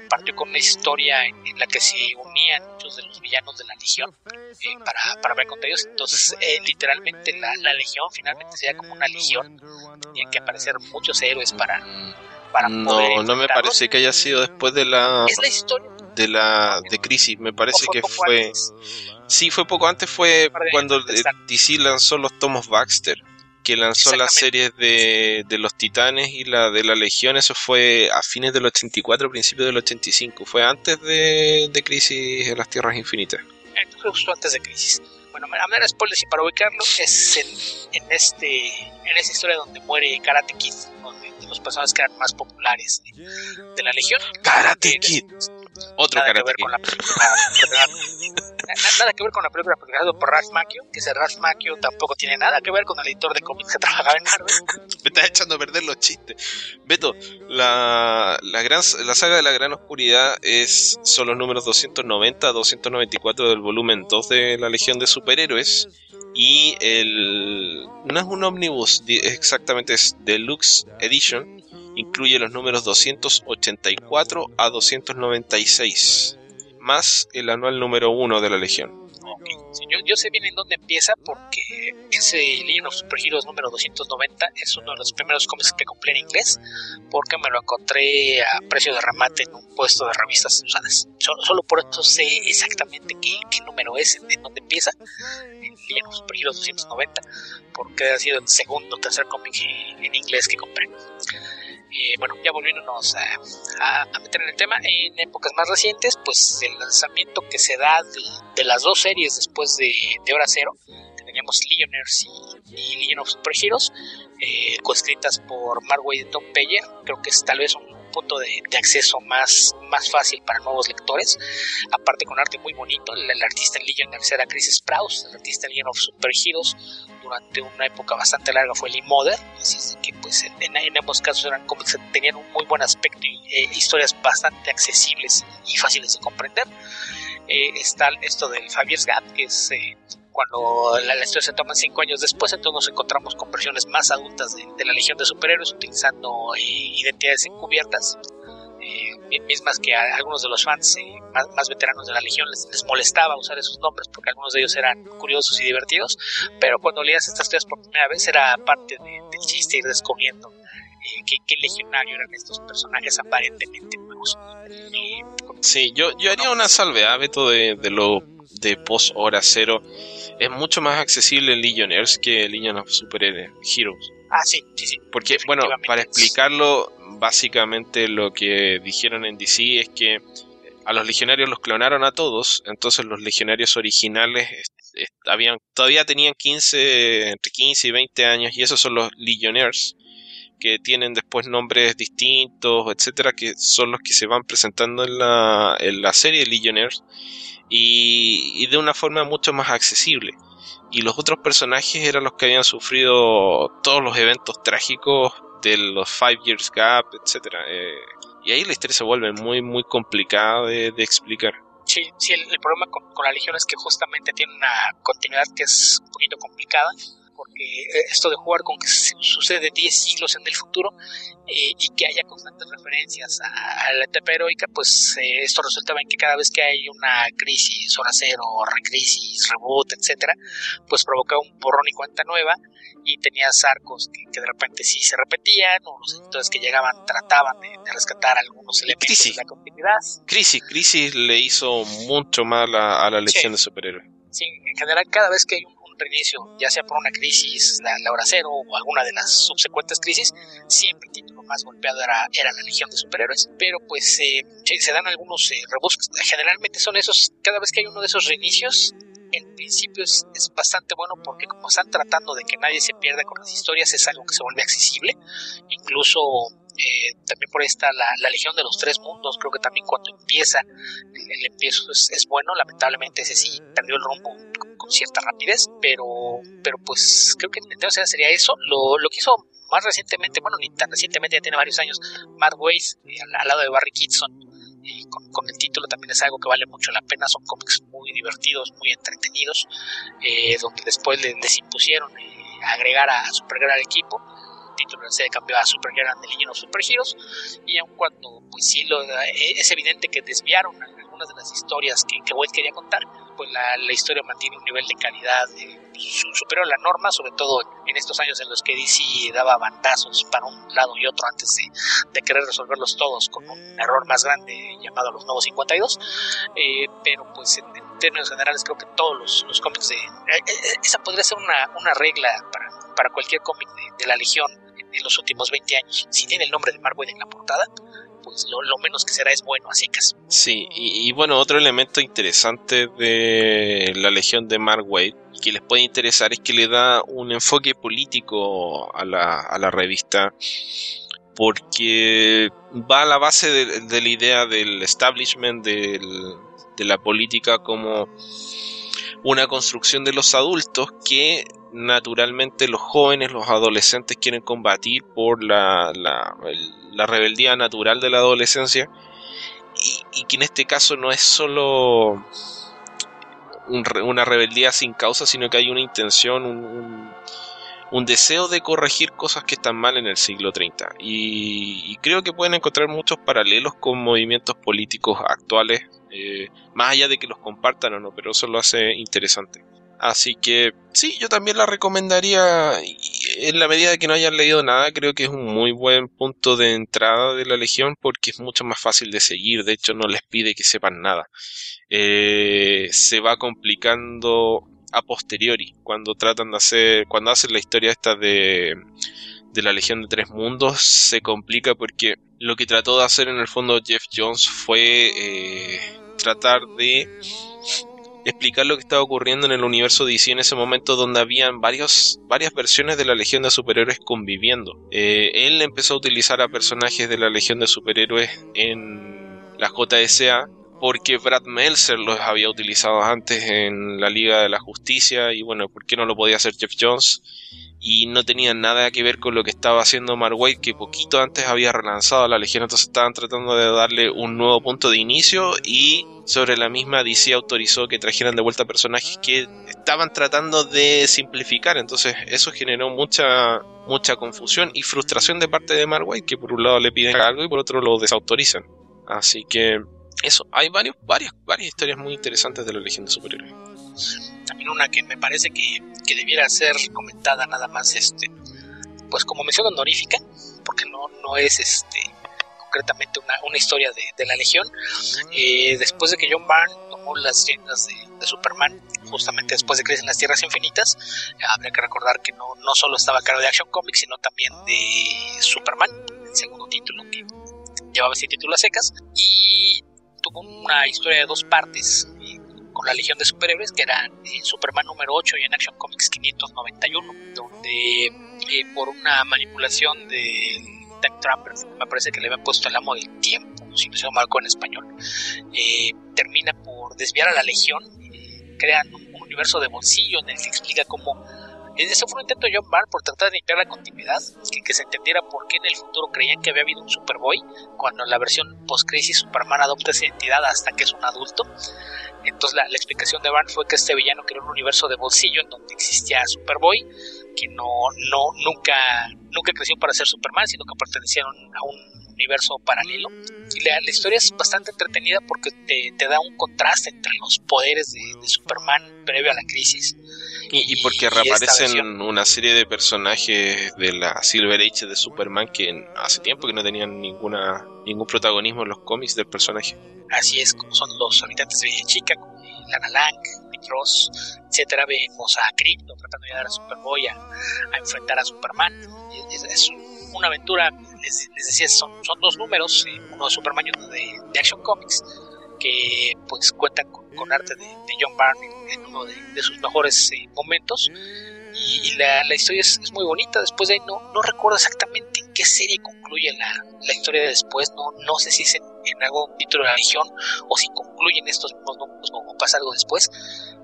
partió con una historia en, la que se unían muchos de los villanos de la Legión eh, para, para ver contra ellos entonces eh, literalmente la, la, Legión finalmente sería como una Legión tenían que aparecer muchos héroes para no, no me parece que haya sido después de la, de la de crisis, me parece que fue sí fue poco antes fue cuando DC lanzó los tomos Baxter que lanzó las series de, de los Titanes y la de la Legión, eso fue a fines del 84, principios del 85, fue antes de, de Crisis en las Tierras Infinitas. Fue justo antes de Crisis. Bueno, a manera de spoilers y para ubicarlo, es en, en, este, en esta historia donde muere Karate Kid, los personajes que eran más populares de, la Legión. Karate Kid. Otro nada Karate que ver Con la nada que ver con la película protagonizada por Ralph Macchio, que ese Ralph Macchio tampoco tiene nada que ver con el editor de cómics que trabajaba en Marvel. Me estás echando a perder los chistes. Beto, la, la, gran, la saga de la Gran Oscuridad es, son los números 290 a 294 del volumen 2 de la Legión de Superhéroes y el no es un omnibus exactamente es deluxe edition incluye los números 284 a 296 más el anual número 1 de la legión yo, sé bien en dónde empieza porque ese Legion of Superheroes número 290 es uno de los primeros cómics que compré en inglés porque me lo encontré a precio de remate en un puesto de revistas usadas. Solo, por eso sé exactamente qué, número es, en, dónde empieza el Legion of Superheroes 290 porque ha sido el segundo o tercer cómic en inglés que compré. Eh, bueno, ya volviéndonos a, meter en el tema, en épocas más recientes, pues el lanzamiento que se da de, las dos series después de, de Hora Cero, teníamos Legionnaires y, y Legion of Super Heroes, eh, coescritas por Mark Wade y Tom creo que es tal vez un punto de, acceso más, más fácil para nuevos lectores, aparte con arte muy bonito, el, artista en Legionnaires era Chris Sprouse, el artista en Legion of Super Heroes durante una época bastante larga fue Lee Mother, así que pues en, ambos casos eran cómics que tenían un muy buen aspecto y eh, historias bastante accesibles y fáciles de comprender. Eh, está esto del Fabier's Gap, que es eh, cuando la, historia se toma cinco años después, entonces nos encontramos con versiones más adultas de, la Legión de Superhéroes utilizando identidades encubiertas eh, mismas que a algunos de los fans eh, más, veteranos de la Legión les, molestaba usar esos nombres porque algunos de ellos eran curiosos y divertidos, pero cuando leías estas historias por primera vez era parte del chiste ir descubriendo eh, qué, legionario eran estos personajes aparentemente nuevos. sí, yo, yo haría una salve a Beto de, de lo de post hora cero. Es mucho más accesible Legionnaires que Legion of Super Heroes. Ah, sí, sí, sí. Porque, bueno, para explicarlo, básicamente lo que dijeron en DC es que a los legionarios los clonaron a todos, entonces los legionarios originales habían, todavía tenían 15, entre 15 y 20 años, y esos son los Legionnaires, que tienen después nombres distintos, etcétera, que son los que se van presentando en la, en la serie Legionnaires, y, y de una forma mucho más accesible y los otros personajes eran los que habían sufrido todos los eventos trágicos de los Five Years Gap, etcétera. Eh, y ahí la historia se vuelve muy, muy complicada de, explicar. Sí, sí el, problema con, con, la Legión es que justamente tiene una continuidad que es un poquito complicada porque eh, esto de jugar con que sucede 10 siglos en el futuro eh, y que haya constantes referencias a, la etapa heroica, pues eh, esto resultaba en que cada vez que hay una crisis, hora cero, recrisis, reboot, etcétera, pues provocaba un borrón y cuenta nueva y tenías arcos que, de repente sí se repetían o los editores que llegaban trataban de, rescatar algunos elementos de la continuidad. Crisis, Crisis le hizo mucho mal a, la lección de superhéroes. Sí, en general cada vez que hay un reinicio, ya sea por una crisis, la, hora cero o alguna de las subsecuentes crisis, siempre el título más golpeado era, era la Legión de Superhéroes. Pero pues eh, se dan algunos eh, generalmente son esos, cada vez que hay uno de esos reinicios, en principio es, es, bastante bueno porque como están tratando de que nadie se pierda con las historias, es algo que se vuelve accesible. Incluso eh, también por ahí está la, Legión de los Tres Mundos, creo que también cuando empieza, el, empiezo es, bueno, lamentablemente ese sí perdió el rumbo cierta rapidez, pero, pero pues creo que entonces sería eso. Lo, lo que hizo más recientemente, bueno, ni tan recientemente, ya tiene varios años, Mad Ways, eh, al, lado de Barry Kitson, con, el título también es algo que vale mucho la pena, son cómics muy divertidos, muy entretenidos, eh, donde después les, impusieron agregar a, Supergirl al equipo título se cambió a Supergirl de Legion of Super Heroes y aun cuando pues sí lo, eh, es evidente que desviaron algunas de las historias que, que quería contar pues la, historia mantiene un nivel de calidad eh, superior a la norma sobre todo en estos años en los que DC daba bandazos para un lado y otro antes de, querer resolverlos todos con un error más grande llamado los nuevos 52 eh, pero pues en, términos generales creo que todos los, los cómics de esa podría ser una, regla para, cualquier cómic de, de la Legión en los últimos 20 años. Si tiene el nombre de Mark Wade en la portada, pues lo, menos que será es bueno, así que... Sí, y, bueno, otro elemento interesante de la Legión de Mark Wade que les puede interesar es que le da un enfoque político a la, a la revista porque va a la base de, la idea del establishment de la política como una construcción de los adultos que naturalmente los jóvenes, los adolescentes quieren combatir por la, la, rebeldía natural de la adolescencia. Y, que en este caso no es solo una rebeldía sin causa, sino que hay una intención, un deseo de corregir cosas que están mal en el siglo 30 y, creo que pueden encontrar muchos paralelos con movimientos políticos actuales eh, más allá de que los compartan o no pero eso lo hace interesante Así que sí, yo también la recomendaría en la medida de que no hayan leído nada, creo que es un muy buen punto de entrada de la Legión porque es mucho más fácil de seguir, de hecho no les pide que sepan nada. Eh, se va complicando a posteriori cuando tratan de hacer, cuando hacen la historia esta de, de la Legión de Tres Mundos, se complica porque lo que trató de hacer en el fondo Jeff Jones fue eh, tratar de explicar lo que estaba ocurriendo en el universo DC en ese momento donde habían varias versiones de la Legión de Superhéroes conviviendo. Eh, él empezó a utilizar a personajes de la Legión de Superhéroes en la JSA porque Brad Meltzer los había utilizado antes en la Liga de la Justicia y bueno, ¿por qué no lo podía hacer Jeff Jones? y no tenían nada que ver con lo que estaba haciendo Mark Waid, que poquito antes había relanzado la Legión, entonces estaban tratando de darle un nuevo punto de inicio y sobre la misma DC autorizó que trajeran de vuelta personajes que estaban tratando de simplificar, entonces eso generó mucha mucha confusión y frustración de parte de Mark que por un lado le piden algo y por otro lo desautorizan. Así que eso, hay varios, varias, varias historias muy interesantes de la Legión de Superhéroes también una que me parece que, que, debiera ser comentada nada más este pues como mención honorífica porque no, no es este concretamente una, una historia de, de, la legión. Eh, después de que John Byrne tomó las riendas de, de, Superman justamente después de Crisis en las Tierras Infinitas habría que recordar que no, no solo estaba a cargo de Action Comics sino también de Superman el segundo título que llevaba ese título a secas y tuvo una historia de dos partes con la Legión de Superhéroes, que eran en Superman número 8 y en Action Comics 591, donde eh, por una manipulación de Time Trapper, me parece que le habían puesto el amo del tiempo, si no se marcó en español, eh, termina por desviar a la Legión, eh, crean un universo de bolsillo en el que explica cómo ese fue un intento de John Byrne por tratar de limpiar la continuidad, que, que, se entendiera por qué en el futuro creían que había habido un Superboy, cuando en la versión post-crisis Superman adopta esa identidad hasta que es un adulto. Entonces la, explicación de Byrne fue que este villano creó un universo de bolsillo en donde existía Superboy, que no, no, nunca, nunca creció para ser Superman, sino que pertenecía a un universo paralelo. Y la, historia es bastante entretenida porque te, te, da un contraste entre los poderes de, de Superman previo a la crisis y, porque reaparecen una serie de personajes de la Silver Age de Superman que hace tiempo que no tenían ninguna ningún protagonismo en los cómics del personaje. Así es, como son los habitantes de Villa Chica, como Lana Lang, Nick Ross, etcétera. Vemos a Krypto tratando de ayudar a Superboy a, enfrentar a Superman. Es, una aventura, les, decía, son, son dos números, eh, uno de Superman y uno de, de Action Comics que pues cuentan con, arte de, John Byrne en, uno de, sus mejores eh, momentos y, la, historia es, muy bonita después de ahí no, no recuerdo exactamente en qué serie concluye la, historia de después no, no sé si es en, algún título de la Legión o si concluyen estos mismos números o pasa algo después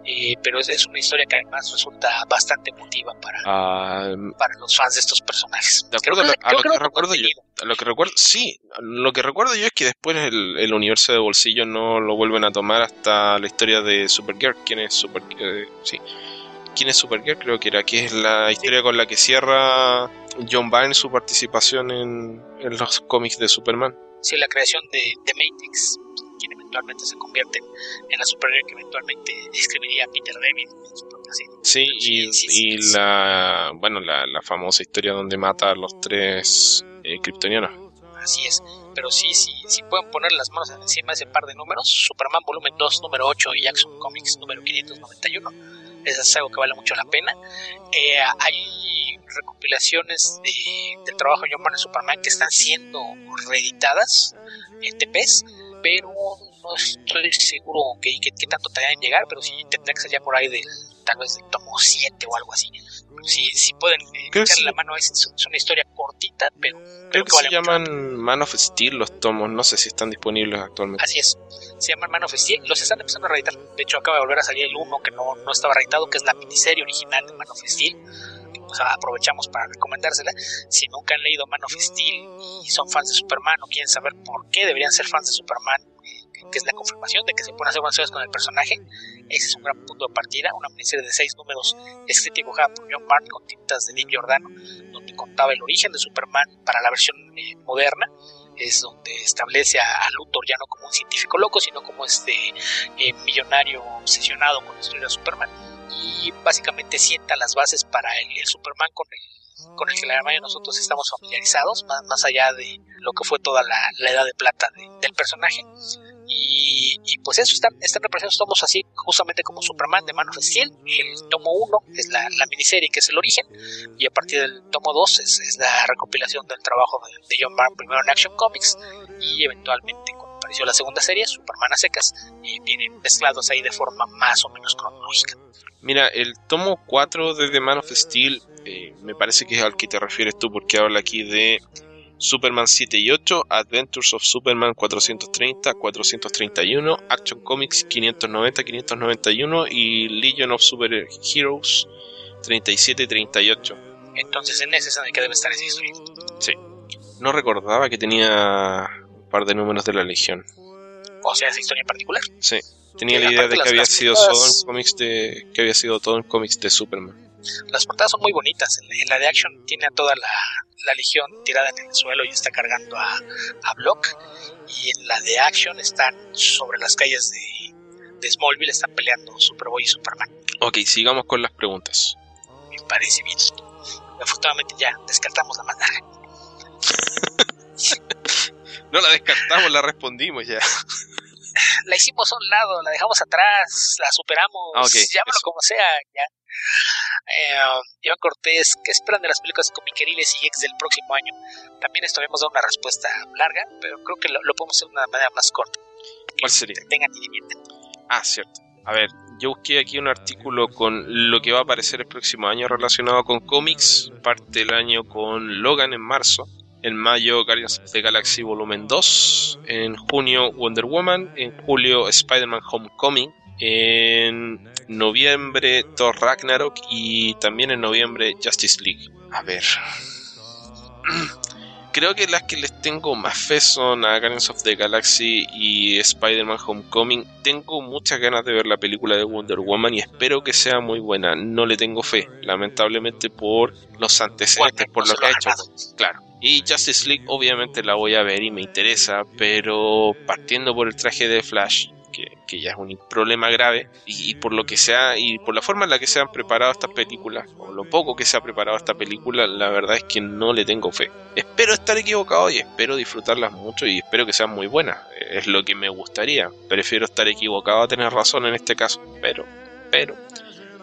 eh, pero es, es, una historia que además resulta bastante emotiva para, ah, para los fans de estos personajes. De acuerdo a lo que, recuerdo yo, lo que recuerdo, sí, lo que recuerdo yo es que después el, el, universo de bolsillo no lo vuelven a tomar hasta la historia de Supergirl, quién es Super, eh, sí, quién es Supergirl, creo que era, que es la historia con la que cierra John Byrne su participación en, en los cómics de Superman. Sí, la creación de, de Matrix eventualmente se convierte en la superior que eventualmente escribiría Peter David Sí, y, la bueno la, famosa historia donde mata a los tres eh, kryptonianos. Así es, pero sí, sí, sí pueden poner las manos encima de ese par de números, Superman volumen 2 número 8 y Jackson Comics número 591. Eso es algo que vale mucho la pena. Eh, hay recopilaciones del trabajo de John Byrne Superman que están siendo reeditadas en TPs, pero no estoy seguro que, que, tanto te vayan a llegar, pero sí tendrá que ser ya por ahí del tal vez del tomo 7 o algo así. Si, si pueden eh, echarle la mano, es, es, una historia cortita, pero creo, que, se llaman Man of Steel los tomos, no sé si están disponibles actualmente. Así es, se llaman Man of Steel, los están empezando a reeditar. De hecho, acaba de volver a salir el uno que no, no estaba reeditado, que es la miniserie original de Man of Steel aprovechamos para recomendársela. Si nunca han leído Man of Steel y son fans de Superman o quieren saber por qué deberían ser fans de Superman, que es la confirmación de que se pueden hacer buenas cosas con el personaje. Ese es un gran punto de partida, una miniserie de seis números escrita y dibujada por John Byrne con tintas de Nick Giordano, donde contaba el origen de Superman para la versión eh, moderna es donde establece a, Luthor ya no como un científico loco, sino como este eh, millonario obsesionado con destruir a Superman. Y básicamente sienta las bases para el, Superman con el, con el que la mayoría de nosotros estamos familiarizados, más, más allá de lo que fue toda la, la edad de plata del personaje. Y, pues eso, están, están representados tomos así, justamente como Superman de Man of Steel. El tomo 1 es la, miniserie que es el origen, y a partir del tomo 2 es, la recopilación del trabajo de, John Byrne primero en Action Comics, y eventualmente cuando apareció la segunda serie, Superman a secas, y vienen mezclados ahí de forma más o menos cronológica. Mira, el tomo 4 de The Man of Steel eh, me parece que es al que te refieres tú, porque habla aquí de Superman 7 y 8, Adventures of Superman 430, 431, Action Comics 590, 591 y Legion of Super Heroes 37 y 38. Entonces en ese es el que debe estar esa historia. Sí. No recordaba que tenía un par de números de la Legión. O sea, esa historia en particular. Sí. Tenía la idea de que había sido todo en cómics de que había sido todo en cómics de Superman. Las portadas son muy bonitas. En la de Action tiene a toda la, la legión tirada en el suelo y está cargando a, a Block. Y en la de Action están sobre las calles de, de Smallville, están peleando Superboy y Superman. Ok, sigamos con las preguntas. Me parece bien. Afortunadamente ya descartamos la más larga. no la descartamos, la respondimos ya. La hicimos a un lado, la dejamos atrás, la superamos, ah, llámalo como sea, ya. Eh, Iván Cortés, ¿qué esperan de las películas comiqueriles y ex del próximo año? También esto habíamos dado una respuesta larga, pero creo que lo, podemos hacer de una manera más corta. ¿Cuál sería? Tengan Ah, cierto. A ver, yo busqué aquí un artículo con lo que va a aparecer el próximo año relacionado con cómics. Parte el año con Logan en marzo. En mayo Guardians of the Galaxy Volumen 2. En junio Wonder Woman. En julio Spider-Man Homecoming en noviembre Thor Ragnarok y también en noviembre Justice League. A ver. Creo que las que les tengo más fe son a Guardians of the Galaxy y Spider-Man Homecoming. Tengo muchas ganas de ver la película de Wonder Woman y espero que sea muy buena. No le tengo fe, lamentablemente por los antecedentes, por lo que ha hecho. Claro. Y Justice League obviamente la voy a ver y me interesa, pero partiendo por el traje de Flash, que, ya es un problema grave, y, por lo que sea, y por la forma en la que se han preparado estas películas, o lo poco que se ha preparado esta película, la verdad es que no le tengo fe. Espero estar equivocado y espero disfrutarlas mucho y espero que sean muy buenas. Es lo que me gustaría. Prefiero estar equivocado a tener razón en este caso, pero, pero.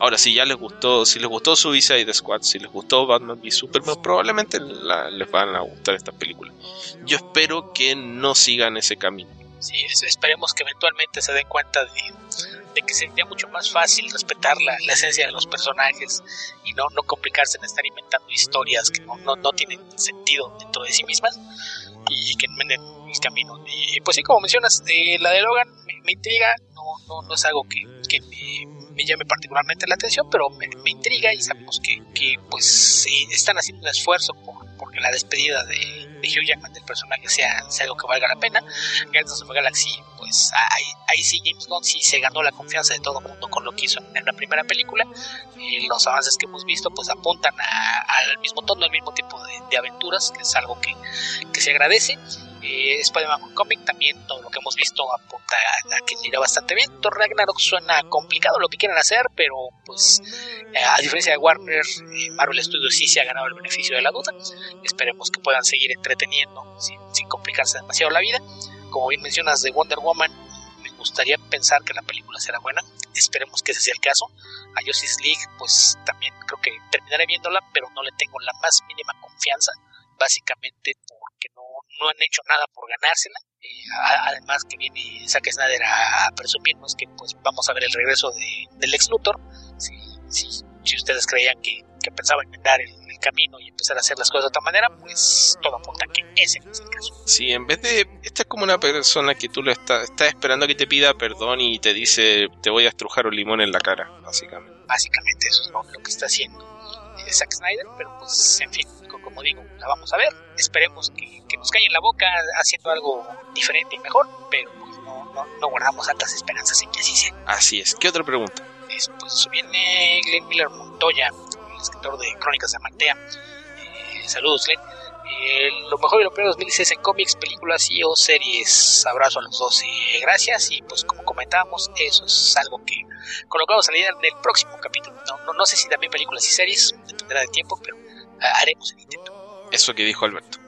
Ahora, si ya les gustó, si les gustó Suicide Squad, si les gustó Batman v Superman, probablemente les van a gustar estas películas. Yo espero que no sigan ese camino Sí, esperemos que eventualmente se den cuenta de, que sería mucho más fácil respetar la, esencia de los personajes y no, no complicarse en estar inventando historias que no, no, tienen sentido dentro de sí mismas y que enmenden el camino. Y pues sí, como mencionas, eh, la de Logan me, intriga, no, no, es algo que, me, llame particularmente la atención, pero me, intriga y sabemos que, que pues están haciendo un esfuerzo por, porque la despedida de, de Hugh Jackman del personaje sea, algo que valga la pena. Guardians of the Galaxy, pues ahí, ahí, sí James Gunn sí se ganó la confianza de todo el mundo con lo que hizo en la primera película. los avances que hemos visto pues apuntan al mismo tono, al mismo tipo de, aventuras, que es algo que, que se agradece. Eh, Spider-Man Comic también todo lo que hemos visto apunta a, que irá bastante bien. Thor Ragnarok suena complicado lo que quieran hacer, pero pues eh, a diferencia de Warner, eh, Marvel Studios sí se ha ganado el beneficio de la duda. Esperemos que puedan seguir entreteniendo sin, sin complicarse demasiado la vida. Como bien mencionas de Wonder Woman, me gustaría pensar que la película será buena. Esperemos que ese sea el caso. A Justice League, pues también creo que terminaré viéndola, pero no le tengo la más mínima confianza, básicamente no, han hecho nada por ganársela. Eh, además que viene Zack Snyder a, presumirnos que pues vamos a ver el regreso de, del ex Luthor. Si, si, si ustedes creían que, que pensaba inventar el, camino y empezar a hacer las cosas de otra manera, pues todo apunta a que ese no es el caso. Sí, en vez de. Esta es como una persona que tú le estás, estás esperando que te pida perdón y te dice te voy a estrujar un limón en la cara, básicamente. Básicamente eso es lo, que está haciendo eh, Zack Snyder, pero pues en fin, como digo, la vamos a ver. Esperemos que, que nos calle en la boca haciendo algo diferente y mejor, pero pues no, no, no guardamos altas esperanzas en que así sea. Así es. ¿Qué otra pregunta? Es, pues viene Glenn Miller Montoya, el escritor de Crónicas de Mantea. Eh, saludos, Glenn. Eh, lo mejor y lo peor de 2016 en cómics, películas y o series. Abrazo a los dos. Eh, gracias. Y pues como comentábamos, eso es algo que con lo que vamos a salir en el próximo capítulo. No, no, no sé si también películas y series, dependerá del tiempo, pero haremos el intento. Eso que dijo Alberto.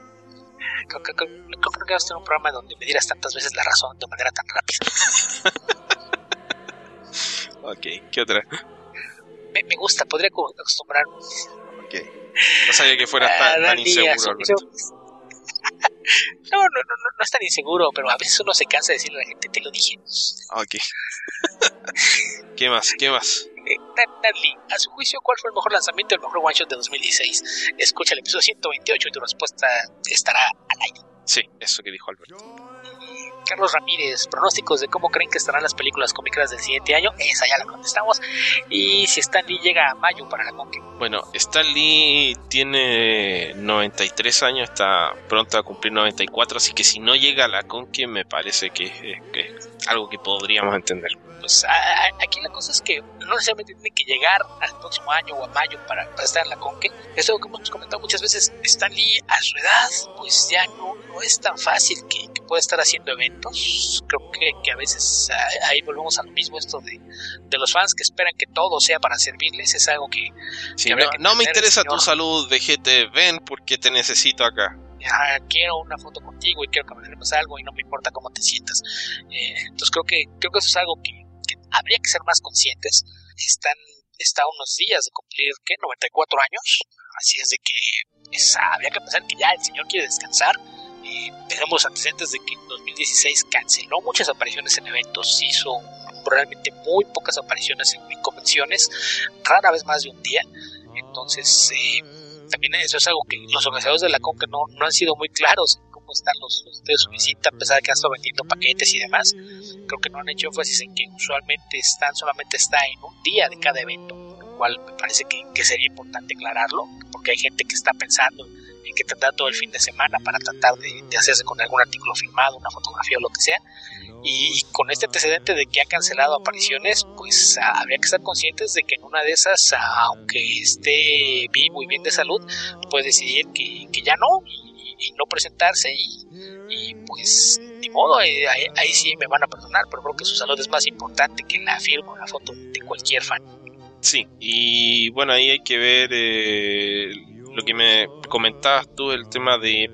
Creo, creo- creo- creo que vamos a tener un programa donde me dieras tantas veces la razón de manera tan rápida. Ok. ¿Qué otra? Me, me gusta, podría co- acostumbrarme. Ok. No sabía que fueras a tan, tan inseguro, Alberto. No, no, no, no es tan inseguro, pero a veces uno se cansa de decirle a la gente, te lo dije. Ok. ¿Qué más? ¿Qué más? Eh, Lee, a su juicio, ¿cuál fue el mejor lanzamiento y el mejor one shot de 2016? Escucha el episodio 128 y tu respuesta estará al aire. Sí, eso que dijo Alberto. Carlos Ramírez, pronósticos de cómo creen que estarán las películas cómicas del siguiente año. Esa ya la contestamos. Y si Stan Lee llega a mayo para la Conque. Bueno, Stan Lee tiene 93 años, está pronto a cumplir 94, así que si no llega a la Conque me parece que es, que es algo que podríamos entender. Pues a- a- aquí la cosa es que no necesariamente tiene que llegar al próximo año o a mayo para, para estar en la Conque. Es algo que hemos comentado muchas veces. Stan Lee a su edad, pues ya no, no es tan fácil que, que pueda estar haciendo eventos. Creo que, que a veces a- ahí volvemos a lo mismo esto de, de los fans que esperan que todo sea para servirles. Es algo que Sí, Que habría no, que no me interesa tu salud, vejete, ven porque te necesito acá. ah, quiero una foto contigo y quiero que me firmes algo y no me importa cómo te sientas. Eh, entonces creo que creo que eso es algo que habría que ser más conscientes. Están está unos días de cumplir ¿qué? 94 años, así es de que es- habría que pensar que ya el señor quiere descansar. Eh, tenemos antecedentes de que en 2016 canceló muchas apariciones en eventos, hizo realmente muy pocas apariciones en, en convenciones, rara vez más de un día. Entonces, eh, también eso es algo que los organizadores de la Conca no, no han sido muy claros están los, los de su visita, a pesar de que han estado vendiendo paquetes y demás. Creo que no han hecho énfasis en que usualmente están, solamente está en un día de cada evento, lo cual me parece que, que sería importante aclararlo, porque hay gente que está pensando en que tendrá todo el fin de semana para tratar de, de hacerse con algún artículo firmado, una fotografía o lo que sea. Y con este antecedente de que ha cancelado apariciones, pues ah, habría que estar conscientes de que en una de esas, aunque esté vivo y bien de salud, puede decidir que, que ya no y, y no presentarse y, y, pues ni modo, eh, ahí, ahí sí me van a perdonar, pero creo que su salud es más importante que la firma o la foto de cualquier fan. Sí, y bueno, ahí hay que ver eh, lo que me comentabas tú, el tema de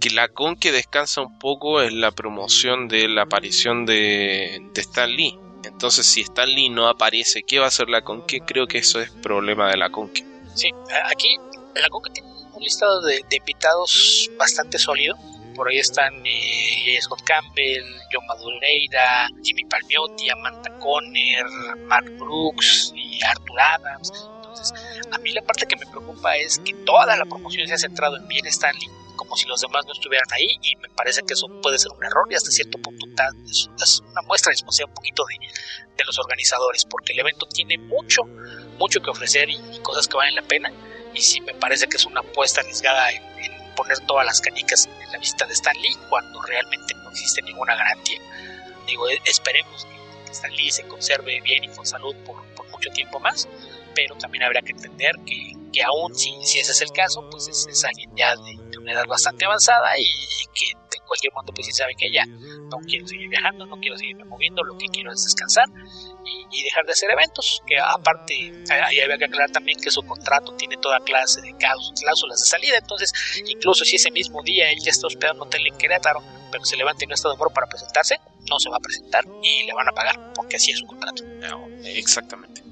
que la con que descansa un poco es la promoción de la aparición de, de Stan Lee. Entonces, si Stan Lee no aparece, ¿qué va a hacer la con que? Creo que eso es problema de la con que. Sí, aquí la Conca tiene un listado de, invitados bastante sólido. Por ahí están eh, Scott Campbell, John Madureira, Jimmy Palmiotti, Amanda Conner, Mark Brooks y Arthur Adams. Entonces, a mí la parte que me preocupa es que toda la promoción se ha centrado en bien Stanley, como si los demás no estuvieran ahí, y me parece que eso puede ser un error y hasta cierto punto es, es una muestra responsabilidad un poquito de, los organizadores, porque el evento tiene mucho, mucho que ofrecer y cosas que valen la pena, y sí me parece que es una apuesta arriesgada en, en poner todas las canicas en la visita de Stan Lee cuando realmente no existe ninguna garantía. Digo, e- esperemos que, que Stan Lee se conserve bien y con salud por, por mucho tiempo más, pero también habrá que entender que, que aún si, si ese es el caso, pues es, es alguien ya de, de una edad bastante avanzada y, y que cualquier momento pues si sabe que ya no quiero seguir viajando, no quiero seguirme moviendo, lo que quiero es descansar y, y dejar de hacer eventos, que aparte ahí había que aclarar también que su contrato tiene toda clase de cláusulas de salida, entonces incluso si ese mismo día él ya está hospedado en un hotel en Querétaro, pero se levanta y no está de moro para presentarse, no se va a presentar y le van a pagar, porque así es su contrato. No, exactamente.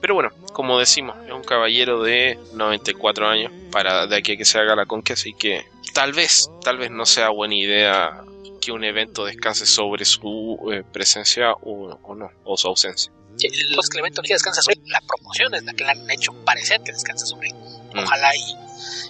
Pero bueno, como decimos, es un caballero de 94 años para de aquí a que se haga la conque, así que tal vez, tal vez no sea buena idea que un evento descanse sobre su eh, presencia o, o no, o su ausencia. Sí, Pues que el evento no descansa sobre él, la promoción es la que le han hecho parecer que descansa sobre él. Mm. Ojalá y,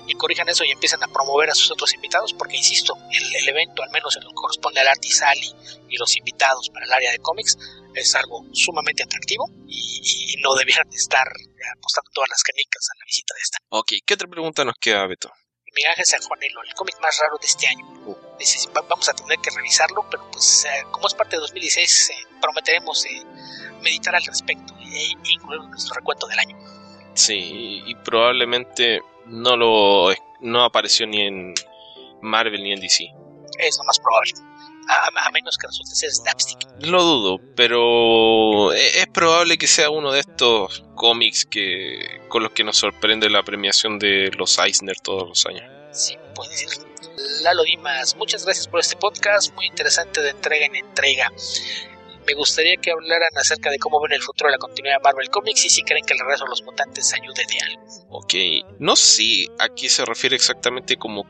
y corrijan eso y empiecen a promover a sus otros invitados, porque insisto, el, el evento, al menos en lo que corresponde al Artisali y los invitados para el área de cómics, es algo sumamente atractivo y, y no debieran estar apostando todas las canicas a la visita de esta. Ok, ¿qué otra pregunta nos queda, Beto? Ángel San Juanelo, el cómic más raro de este año. Uh. Vamos a tener que revisarlo, pero pues eh, como es parte de 2016, eh, prometeremos eh, meditar al respecto e incluir nuestro recuento del año. Sí, y probablemente no lo no apareció ni en Marvel ni en DC. Es lo más probable. A, menos que resulte ser Snapstick. Lo dudo, pero e, es, probable que sea uno de estos cómics que con los que nos sorprende la premiación de los Eisner todos los años. Sí, puede ser. Lalo Dimas, muchas gracias por este podcast, muy interesante de entrega en entrega me gustaría que hablaran acerca de cómo ven el futuro de la continuidad de Marvel Comics y si creen que el regreso de los mutantes ayude de algo. Ok, no sé a qué se refiere exactamente como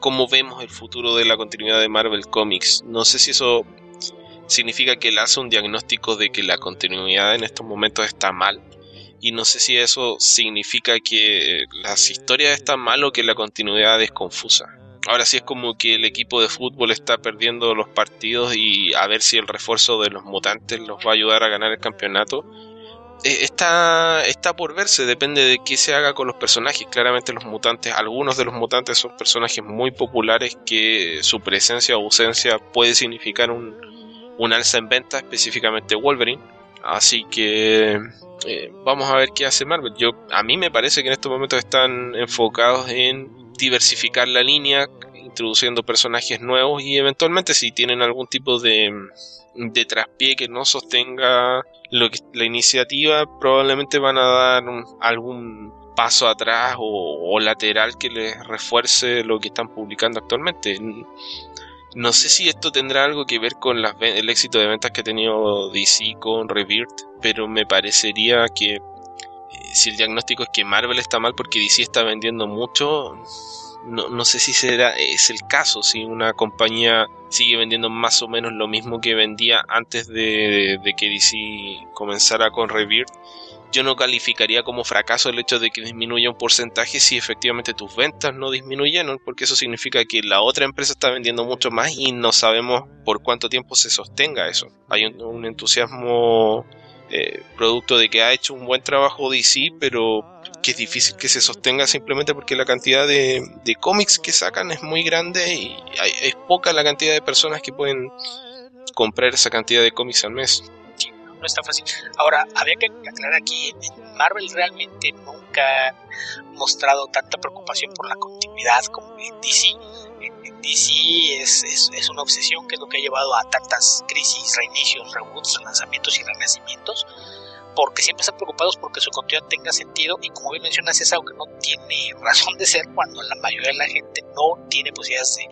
cómo vemos el futuro de la continuidad de Marvel Comics. No sé si eso significa que él hace un diagnóstico de que la continuidad en estos momentos está mal. Y no sé si eso significa que las historias están mal o que la continuidad es confusa ahora sí es como que el equipo de fútbol está perdiendo los partidos y a ver si el refuerzo de los mutantes los va a ayudar a ganar el campeonato. Eh, está, está por verse, depende de qué se haga con los personajes. Claramente los mutantes, algunos de los mutantes son personajes muy populares que su presencia o ausencia puede significar un, un alza en venta, específicamente Wolverine. Así que eh, vamos a ver qué hace Marvel. Yo, a mí me parece que en estos momentos están enfocados en diversificar la línea, introduciendo personajes nuevos y eventualmente si tienen algún tipo de, de traspié que no sostenga lo que, la iniciativa, probablemente van a dar algún paso atrás o, lateral que les refuerce lo que están publicando actualmente. No sé si esto tendrá algo que ver con el éxito de ventas que ha tenido DC con Rebirth, pero me parecería que si el diagnóstico es que Marvel está mal porque DC está vendiendo mucho, no, no, sé si será es el caso, si una compañía sigue vendiendo más o menos lo mismo que vendía antes de, que DC comenzara con Rebirth. Yo no calificaría como fracaso el hecho de que disminuya un porcentaje si efectivamente tus ventas no disminuyeron, porque eso significa que la otra empresa está vendiendo mucho más y no sabemos por cuánto tiempo se sostenga eso. Hay un entusiasmo eh, producto de que ha hecho un buen trabajo DC, pero que es difícil que se sostenga simplemente porque la cantidad de, cómics que sacan es muy grande y es poca la cantidad de personas que pueden comprar esa cantidad de cómics al mes. no está fácil. Ahora, había que aclarar aquí, Marvel realmente nunca ha mostrado tanta preocupación por la continuidad como DC DC es, es, es, una obsesión que es lo que ha llevado a tantas crisis, reinicios, reboots, lanzamientos y renacimientos, porque siempre están preocupados porque su contenido tenga sentido y como bien mencionas es algo que no tiene razón de ser cuando la mayoría de la gente no tiene posibilidades de,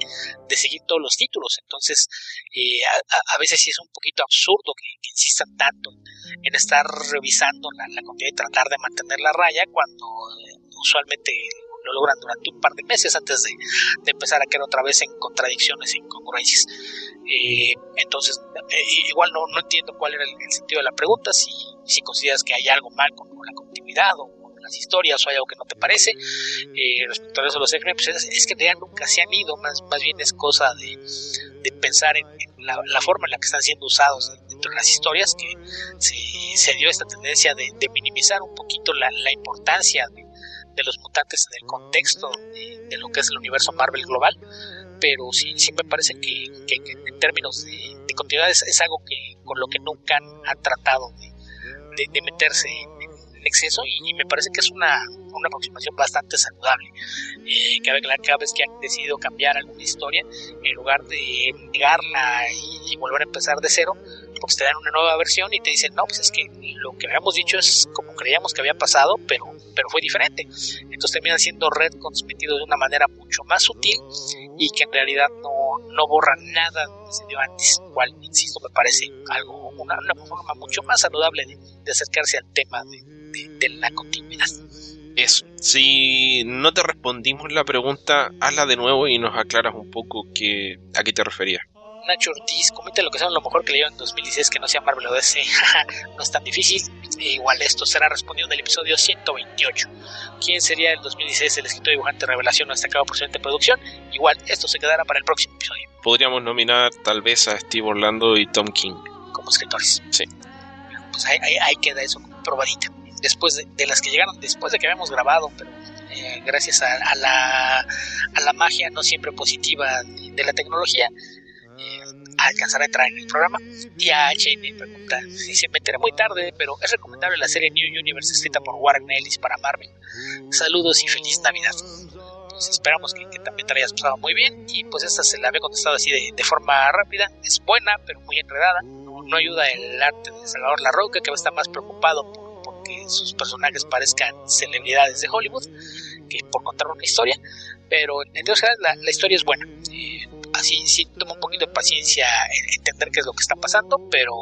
de seguir todos los títulos. Entonces, eh, a, a, veces sí es un poquito absurdo que, insistan tanto en estar revisando la, la continuidad y tratar de mantener la raya cuando eh, usualmente lo logran durante un par de meses antes de, empezar a caer otra vez en contradicciones e incongruencias. Eh, entonces, eh, igual no, entiendo cuál era el, sentido de la pregunta, si, si consideras que hay algo mal con, la continuidad o con las historias o hay algo que no te parece. Eh, respecto a eso los X-Men, pues es, que ya nunca se han ido, más, más bien es cosa de, pensar en, la, forma en la que están siendo usados dentro de las historias, que se, dio esta tendencia de, de minimizar un poquito la, la importancia de, de los mutantes en el contexto de, lo que es el universo Marvel global, pero sí, sí me parece que, en términos de, continuidad es, algo que con lo que nunca han, tratado de, meterse en, exceso y, me parece que es una, una aproximación bastante saludable. Eh, cada, cada, vez que han decidido cambiar alguna historia, en lugar de negarla y volver a empezar de cero, pues te dan una nueva versión y te dicen, no, pues es que lo que habíamos dicho es como creíamos que había pasado, pero, pero fue diferente. Entonces terminan siendo retcons metidos de una manera mucho más sutil y que en realidad no, no borran nada que se dio antes, cual, insisto, me parece algo, una, forma mucho más saludable de, acercarse al tema de, de la continuidad. Eso. Si no te respondimos la pregunta, hazla de nuevo y nos aclaras un poco que, a qué te referías. Nacho Ortiz, comenta lo que sea lo mejor que leyó en 2016 que no sea Marvel o DC. no es tan difícil. E igual esto será respondido en el episodio 128. ¿Quién sería el 2016 el escritor dibujante revelación o destacado por su producción? Igual esto se quedará para el próximo episodio. Podríamos nominar tal vez a Steve Orlando y Tom King. Como escritores. Sí. Pues ahí, ahí, queda eso probadita. Después de, las que llegaron después de que habíamos grabado, pero eh, gracias a, la, a la magia no siempre positiva de, la tecnología, alcanzar a entrar en el programa. Y a me pregunta si se me enteré muy tarde, pero es recomendable la serie New Universe escrita por Warren Ellis para Marvel. Saludos y feliz Navidad. Pues esperamos que, también te hayas pasado muy bien. Y pues esta se la había contestado así de, forma rápida. Es buena, pero muy enredada. No, ayuda el arte de Salvador La Roca, que está más preocupado por, que sus personajes parezcan celebridades de Hollywood que por contar una historia. Pero en general la, la historia es buena. así sí toma un poquito de paciencia en entender qué es lo que está pasando, pero,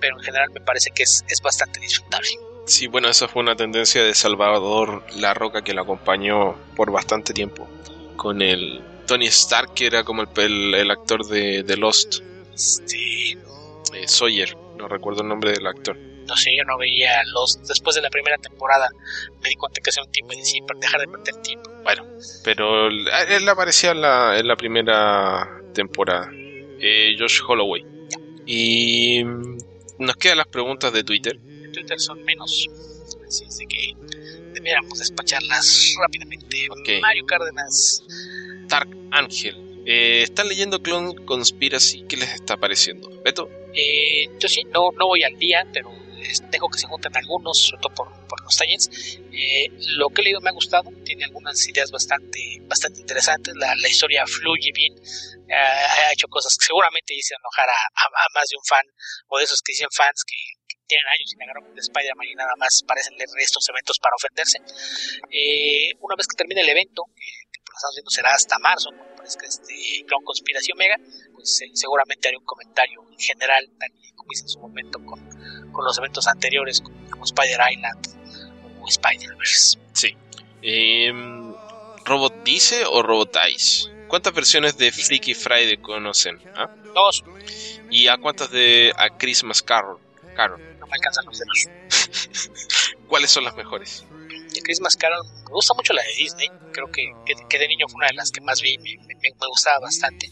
pero en general me parece que es, es bastante disfrutable. Sí, bueno, esa fue una tendencia de Salvador La Roca que la acompañó por bastante tiempo. Con el Tony Stark, que era como el, el, actor de, de, Lost. Sí. Eh, Sawyer, no recuerdo el nombre del actor. No sé, yo no veía Lost. Después de la primera temporada me di cuenta que era un tiempo y decidí dejar de perder tiempo. Bueno, pero él aparecía en la, en la primera temporada. Eh, Josh Holloway. Y nos quedan las preguntas de Twitter. Twitter son menos. Así que deberíamos despacharlas rápidamente. Mario Cárdenas. Dark Ángel. Eh, ¿Están leyendo Clone Conspiracy? ¿Qué les está pareciendo? ¿Beto? Eh, yo sí, no, no voy al día, pero dejo que se junten algunos, sobre todo por, por los talleres. Eh, lo que he leído me ha gustado, tiene algunas ideas bastante, bastante interesantes. La, la historia fluye bien, ha hecho cosas que seguramente dicen enojar a, a, más de un fan, o de esos que dicen fans que, tienen años sin agarrar de Spider-Man y nada más parecen leer estos eventos para ofenderse. Eh, una vez que termine el evento, que por lo estamos viendo será hasta marzo, parece que este Clone Conspiración Mega, pues eh, seguramente haré un comentario en general, tal y como hice en su momento con, con los eventos anteriores, como, Spider Island o Spider-Verse. Sí. Em, ¿Robot Dice o Robot Ice? ¿Cuántas versiones de Freaky Friday conocen? ¿Ah? Dos. ¿Y a cuántas de A Christmas Carol? Carol me alcanzan los dedos. ¿Cuáles son las mejores? De Christmas Carol me gusta mucho la de Disney. Creo que, que, de niño fue una de las que más vi. Me, me, gustaba bastante.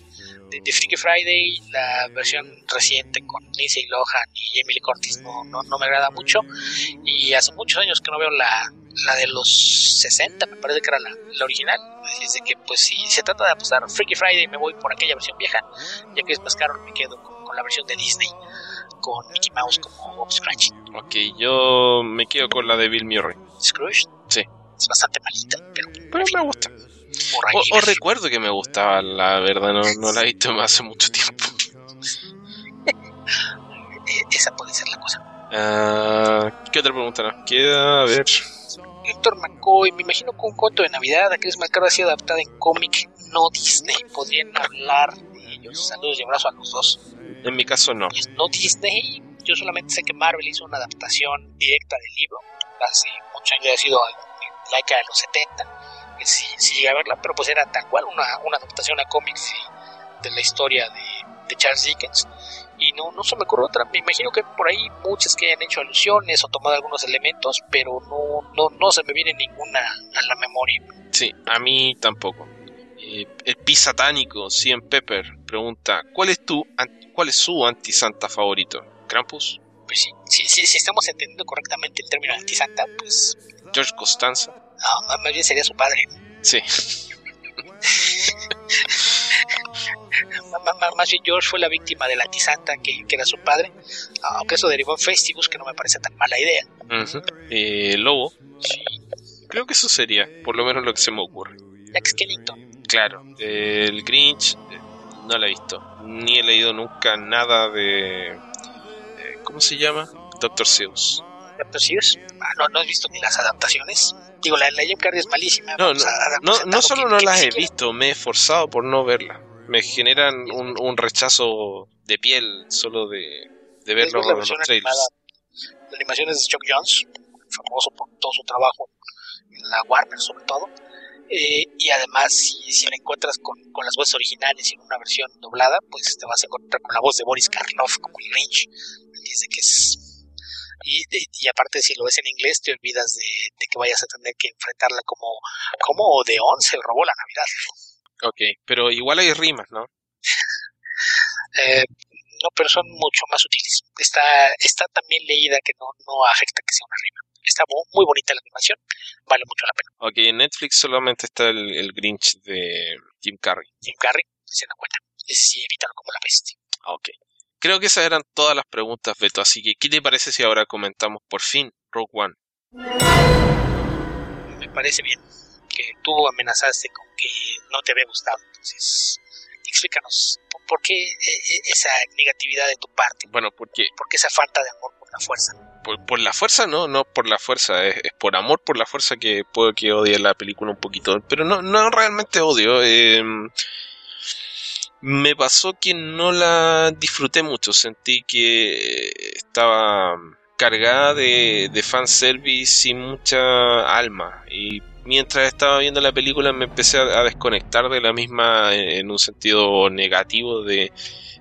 De, Freaky Friday, la versión reciente con Lindsay Lohan y Emily Curtis no, no, no, me agrada mucho. Y hace muchos años que no veo la, la de los 60, me parece que era la, la original. Así que, pues, si se trata de apostar Freaky Friday, me voy por aquella versión vieja. Ya que Christmas Carol me quedo con la versión de Disney con Mickey Mouse como Bob Scratch. Ok, yo me quedo con la de Bill Murray. ¿Scrooge? Sí. Es bastante malita, pero, pero me gusta. O, recuerdo que me gustaba, la verdad, no, no la he visto hace mucho tiempo. Esa puede ser la cosa. Uh, ¿Qué otra pregunta nos queda? A ver. Héctor McCoy, me imagino que un cuento de Navidad, Aquellos Macaro ha sido adaptada en cómic, no Disney. Podrían hablar de ellos. Saludos y abrazos a los dos. En mi caso no. No Disney, yo solamente sé que Marvel hizo una adaptación directa del libro, hace mucho años, ha sido en la década de los 70, que sí, sí llegué a verla, pero pues era tal cual una, una adaptación a cómics de la historia de, de, Charles Dickens. Y no, no se me ocurre otra. Me imagino que por ahí muchas que hayan hecho alusiones o tomado algunos elementos, pero no, no, no se me viene ninguna a la memoria. Sí, a mí tampoco. Eh, el pisatánico, Cien Pepper, pregunta: ¿Cuál es tu ¿Cuál es su antisanta favorito? ¿Krampus? Pues sí, si, estamos entendiendo correctamente el término antisanta, pues... George Costanza. No, más bien sería su padre. Sí. más bien George fue la víctima del antisanta que, que era su padre, aunque eso derivó en Festivus, que no me parece tan mala idea. eh, Lobo. Sí. Creo que eso sería, por lo menos lo que se me ocurre. Jack Skellington. Claro, el Grinch, no la he visto. Ni he leído nunca nada de. Eh, ¿Cómo se llama? Doctor Seuss. Doctor Seuss. Ah, no, no has visto ni las adaptaciones. Digo, la, la Jim Carrey es malísima. No, no, no, solo no las he visto, me he esforzado por no verlas. Me generan un, un rechazo de piel solo de, de ver los, los trailers. La animación es de Chuck Jones, famoso por todo su trabajo en la Warner sobre todo eh, y además, si, si la encuentras con, con, las voces originales y en una versión doblada, pues te vas a encontrar con la voz de Boris Karloff como el Lynch. Dice que es. Y, y, aparte, si lo ves en inglés, te olvidas de, de, que vayas a tener que enfrentarla como, como de once el robó la Navidad. Ok, pero igual hay rimas, ¿no? eh, no, pero son mucho más útiles. Está, está también leída que no, no afecta que sea una rima. Está muy, bonita la animación, vale mucho la pena. Ok, en Netflix solamente está el, Grinch de Jim Carrey. Jim Carrey, se da cuenta. Es evítalo como la peste. Ok. Creo que esas eran todas las preguntas, Beto. Así que, ¿qué te parece si ahora comentamos por fin Rogue One? Me parece bien que tú amenazaste con que no te había gustado. Entonces, explícanos, ¿por qué eh, eh, esa negatividad de tu parte? Bueno, porque... ¿Por qué esa falta de amor por la fuerza? Por, la fuerza no, no por la fuerza, es, por amor por la fuerza que puedo que odie la película un poquito, pero no, no realmente odio. Em, me pasó que no la disfruté mucho, sentí que estaba cargada de, de fanservice sin mucha alma. Y mientras estaba viendo la película me empecé a, desconectar de la misma en un sentido negativo de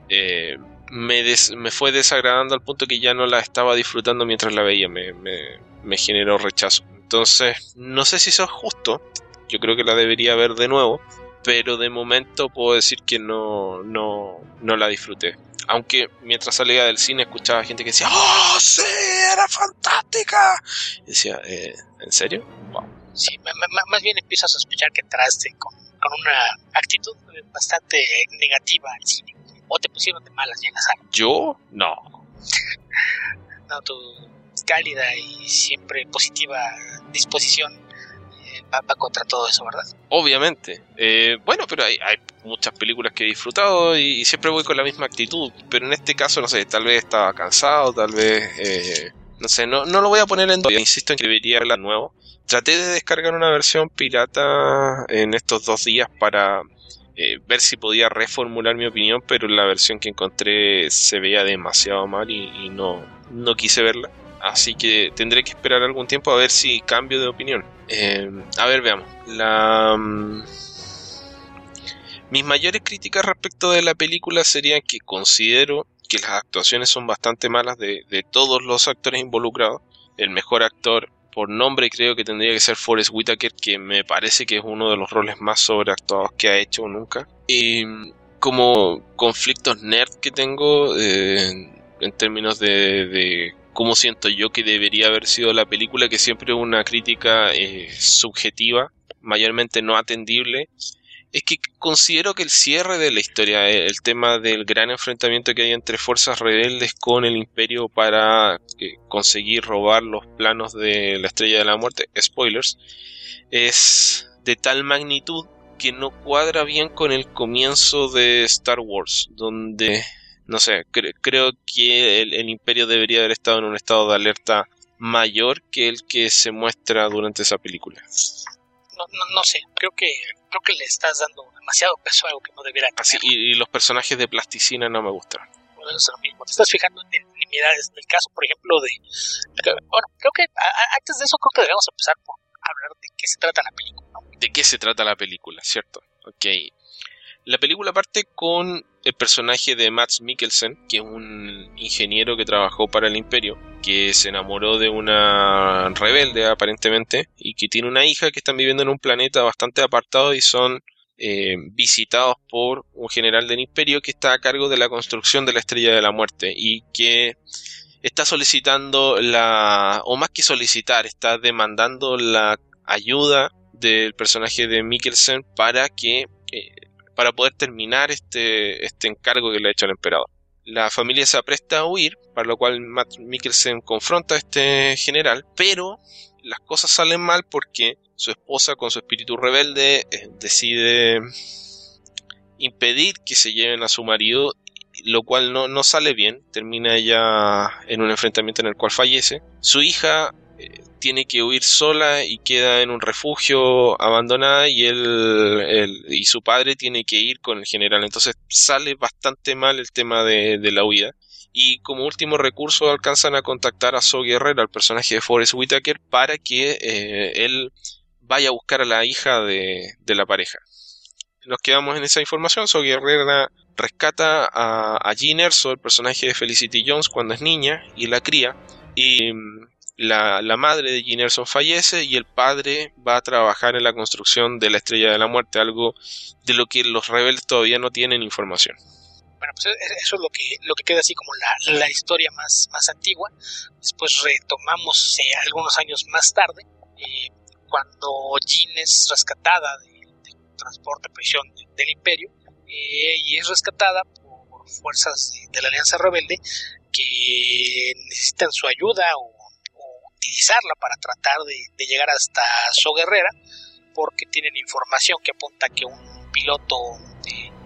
eh, me, me, fue desagradando al punto que ya no la estaba disfrutando mientras la veía. Me, me, generó rechazo. Entonces no sé si eso es justo. Yo creo que la debería ver de nuevo pero de momento puedo decir que no, no, no la disfruté. Aunque mientras salía del cine escuchaba gente que decía, ¡Oh, sí! ¡Era fantástica! Y decía, eh, ¿en serio? Wow. Sí, más bien empiezo a sospechar que entraste con, una actitud bastante negativa al cine. O te pusieron de malas ya en la sala. ¿Yo? No. no, tu cálida y siempre positiva disposición va, contra todo eso, ¿verdad? Obviamente. Eh, bueno, pero hay, hay, muchas películas que he disfrutado y, siempre voy con la misma actitud. Pero en este caso, no sé, tal vez estaba cansado, tal vez... Eh, no sé, no, no lo voy a poner en duda. Insisto en que debería verla nuevo. Traté de descargar una versión pirata en estos dos días para eh, ver si podía reformular mi opinión, pero la versión que encontré se veía demasiado mal y, no, no quise verla. Así que tendré que esperar algún tiempo a ver si cambio de opinión. Eh, a ver, veamos. La, mm, mis mayores críticas respecto de la película serían que considero que las actuaciones son bastante malas de, todos los actores involucrados. El mejor actor por nombre creo que tendría que ser Forrest Whitaker, que me parece que es uno de los roles más sobreactuados que ha hecho nunca. Y como conflictos nerd que tengo eh, en términos de, cómo siento yo que debería haber sido la película, que siempre es una crítica eh, subjetiva, mayormente no atendible, es que considero que el cierre de la historia, eh, el tema del gran enfrentamiento que hay entre fuerzas rebeldes con el imperio para eh, conseguir robar los planos de la estrella de la muerte, spoilers, es de tal magnitud que no cuadra bien con el comienzo de Star Wars, donde, no sé, creo que el imperio debería haber estado en un estado de alerta mayor que el que se muestra durante esa película no, no, sé, creo que creo que le estás dando demasiado peso a algo que no debiera Así, y, los personajes de plasticina no me gustan. Bueno, es lo mismo. Te estás fijando en nimiedades. En el caso, por ejemplo, de. Bueno, creo que antes de eso, creo que debemos empezar por hablar de qué se trata la película. De qué se trata la película, ¿cierto? Ok. La película parte con el personaje de Max Mikkelsen, que es un ingeniero que trabajó para el Imperio, que se enamoró de una rebelde aparentemente, y que tiene una hija que están viviendo en un planeta bastante apartado y son eh, visitados por un general del Imperio que está a cargo de la construcción de la Estrella de la Muerte y que está solicitando la, o más que solicitar, está demandando la ayuda del personaje de Mikkelsen para que para poder terminar este, este encargo que le ha hecho el emperador. La familia se apresta a huir, para lo cual Matt Mikkelsen confronta a este general, pero las cosas salen mal porque su esposa, con su espíritu rebelde, eh, decide impedir que se lleven a su marido, lo cual no, no sale bien, termina ella en un enfrentamiento en el cual fallece. Su hija tiene que huir sola y queda en un refugio abandonada y él, y su padre tiene que ir con el general. Entonces sale bastante mal el tema de, la huida. Y como último recurso alcanzan a contactar a So Guerrero, al personaje de Forrest Whitaker, para que eh, él vaya a buscar a la hija de, la pareja. Nos quedamos en esa información. So Guerrero rescata a, a Jean Erso, el personaje de Felicity Jones, cuando es niña, y la cría. Y la, madre de Ginerson fallece y el padre va a trabajar en la construcción de la Estrella de la Muerte, algo de lo que los rebeldes todavía no tienen información. Bueno, pues e-, eso es lo que, lo que queda así como la, la historia más, más antigua. Después retomamos eh, algunos años más tarde, eh, cuando Jean es rescatada del de transporte prisión del imperio eh, y es rescatada por fuerzas de, la Alianza Rebelde que necesitan su ayuda o, utilizarla para tratar de, llegar hasta So Guerrera porque tienen información que apunta que un piloto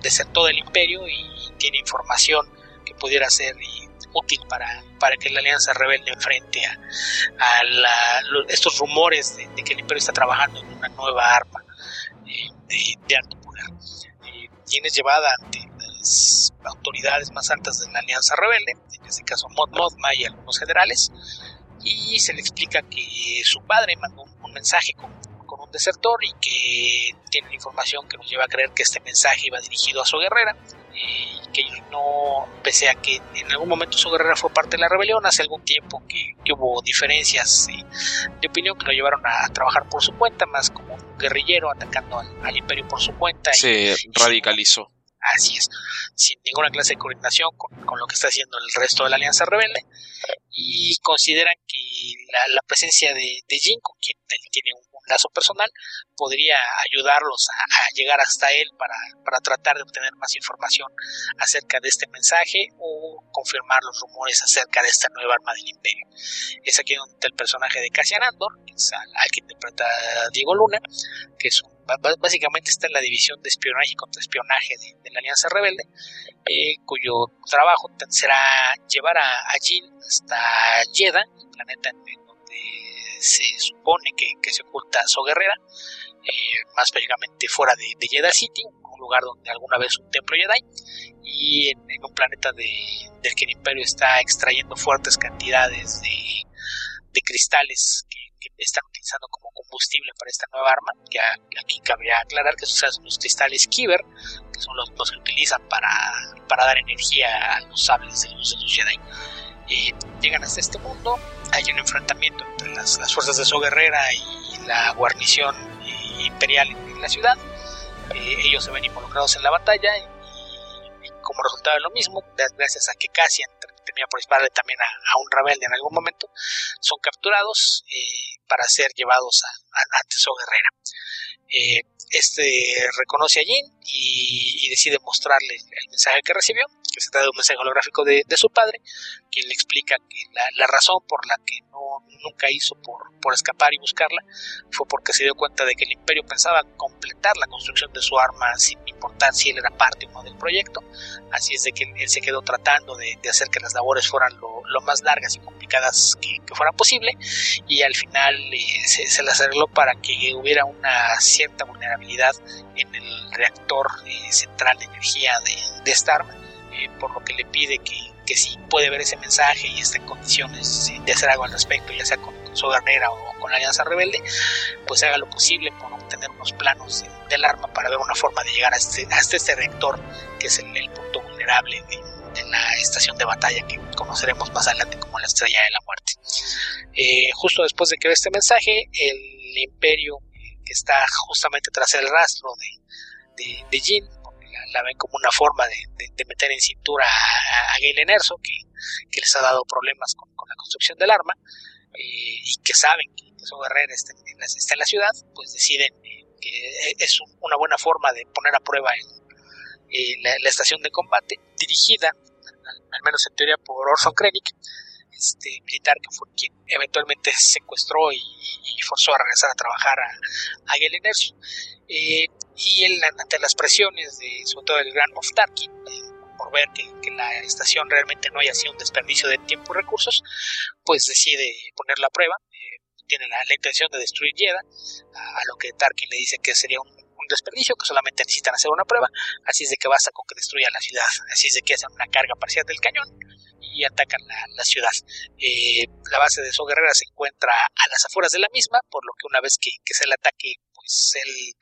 desertó del imperio y tiene información que pudiera ser útil para, para que la alianza rebelde enfrente a, a estos rumores de, que el imperio está trabajando en una nueva arma eh, de, alto poder. Eh, llevada ante las autoridades más altas de la alianza rebelde, en este caso Mod Mothma y algunos generales, y se le explica que su padre mandó un, mensaje con, con, un desertor y que tiene información que nos lleva a creer que este mensaje iba dirigido a su guerrera y que no, pese a que en algún momento su guerrera fue parte de la rebelión, hace algún tiempo que, hubo diferencias de opinión que lo llevaron a, trabajar por su cuenta, más como un guerrillero atacando al, imperio por su cuenta. Se radicalizó. Así es, sin ninguna clase de coordinación con, lo que está haciendo el resto de la Alianza Rebelde. Y consideran que la, presencia de, de Jin, con quien tiene un, personal, podría ayudarlos a, llegar hasta él para, para, tratar de obtener más información acerca de este mensaje o confirmar los rumores acerca de esta nueva arma del imperio. Es aquí donde el personaje de Cassian Andor, que es al, que interpreta Diego Luna, que es básicamente está en la división de espionaje y contraespionaje de, la Alianza Rebelde, eh, cuyo trabajo será llevar a, a hasta Jeddah, el planeta en, se supone que, se oculta So Guerrera, eh, más específicamente fuera de, de, Jeddah City, un lugar donde alguna vez un templo Jedi, y en, un planeta de, del que el Imperio está extrayendo fuertes cantidades de, cristales que, están utilizando como combustible para esta nueva arma, que aquí cabría aclarar que son los cristales Kyber, que son los, que utilizan para, para dar energía a los sables de luz de los Jedi llegan hasta este mundo, hay un enfrentamiento entre las, fuerzas de So Guerrera y la guarnición eh, imperial en, la ciudad. Eh, ellos se ven involucrados en la batalla y, como resultado de lo mismo, gracias a que Cassian termina por dispararle también a, un rebelde en algún momento, son capturados eh, para ser llevados a, a, Guerrera. Este reconoce a Jin y, decide mostrarle el mensaje que recibió que se trata de un mensaje holográfico de, su padre, quien le explica que la, razón por la que no, nunca hizo por, por, escapar y buscarla fue porque se dio cuenta de que el imperio pensaba completar la construcción de su arma sin importar si él era parte o no del proyecto, así es de que él se quedó tratando de, hacer que las labores fueran lo, más largas y complicadas que, que fuera posible y al final eh, se, las arregló para que hubiera una cierta vulnerabilidad en el reactor eh, central de energía de, de esta arma eh, por lo que le pide que, que, si puede ver ese mensaje y está en condiciones de hacer algo al respecto, ya sea con, su guerrera o con la Alianza Rebelde, pues haga lo posible por obtener unos planos del arma para ver una forma de llegar este, hasta este reactor, que es el, punto vulnerable de, la estación de batalla que conoceremos más adelante como la Estrella de la Muerte. Eh, justo después de que ve este mensaje, el imperio que está justamente tras el rastro de, de, de Jin la ven como una forma de, meter en cintura a, a Galen Erso, que, les ha dado problemas con, la construcción del arma, eh, y que saben que, su guerrero está, en la ciudad, pues deciden eh, que es una buena forma de poner a prueba la, estación de combate, dirigida, al, menos en teoría, por Orson Krennic, este militar que fue quien eventualmente secuestró y, forzó a regresar a trabajar a, a Galen. Eh, y él, ante las presiones de sobre todo el gran Moff Tarkin, por ver que, la estación realmente no haya sido un desperdicio de tiempo y recursos, pues decide poner la prueba. Eh, tiene la, intención de destruir Jeddah, a, lo que Tarkin le dice que sería un, desperdicio, que solamente necesitan hacer una prueba, así es de que basta con que destruya la ciudad, así es de que hacen una carga parcial del cañón y atacan la, ciudad. Eh, la base de So Guerrera se encuentra a las afueras de la misma, por lo que una vez que, que se el ataque pues él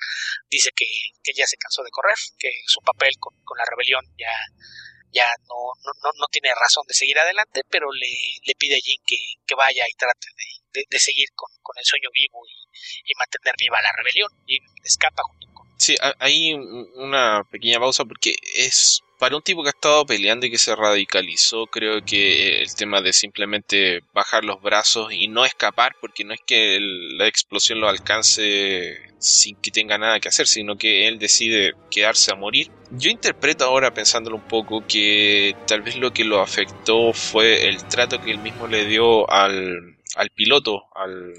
dice que, ya se cansó de correr, que su papel con, la rebelión ya, ya no, no, no, tiene razón de seguir adelante, pero le, le pide a Jin que, vaya y trate de, seguir con, el sueño vivo y, mantener viva la rebelión. Y escapa junto con... Sí, hay una pequeña pausa porque es para un tipo que ha estado peleando y que se radicalizó, creo que el tema de simplemente bajar los brazos y no escapar, porque no es que la explosión lo alcance sin que tenga nada que hacer, sino que él decide quedarse a morir. Yo interpreto ahora, pensándolo un poco, que tal vez lo que lo afectó fue el trato que él mismo le dio al, al piloto, al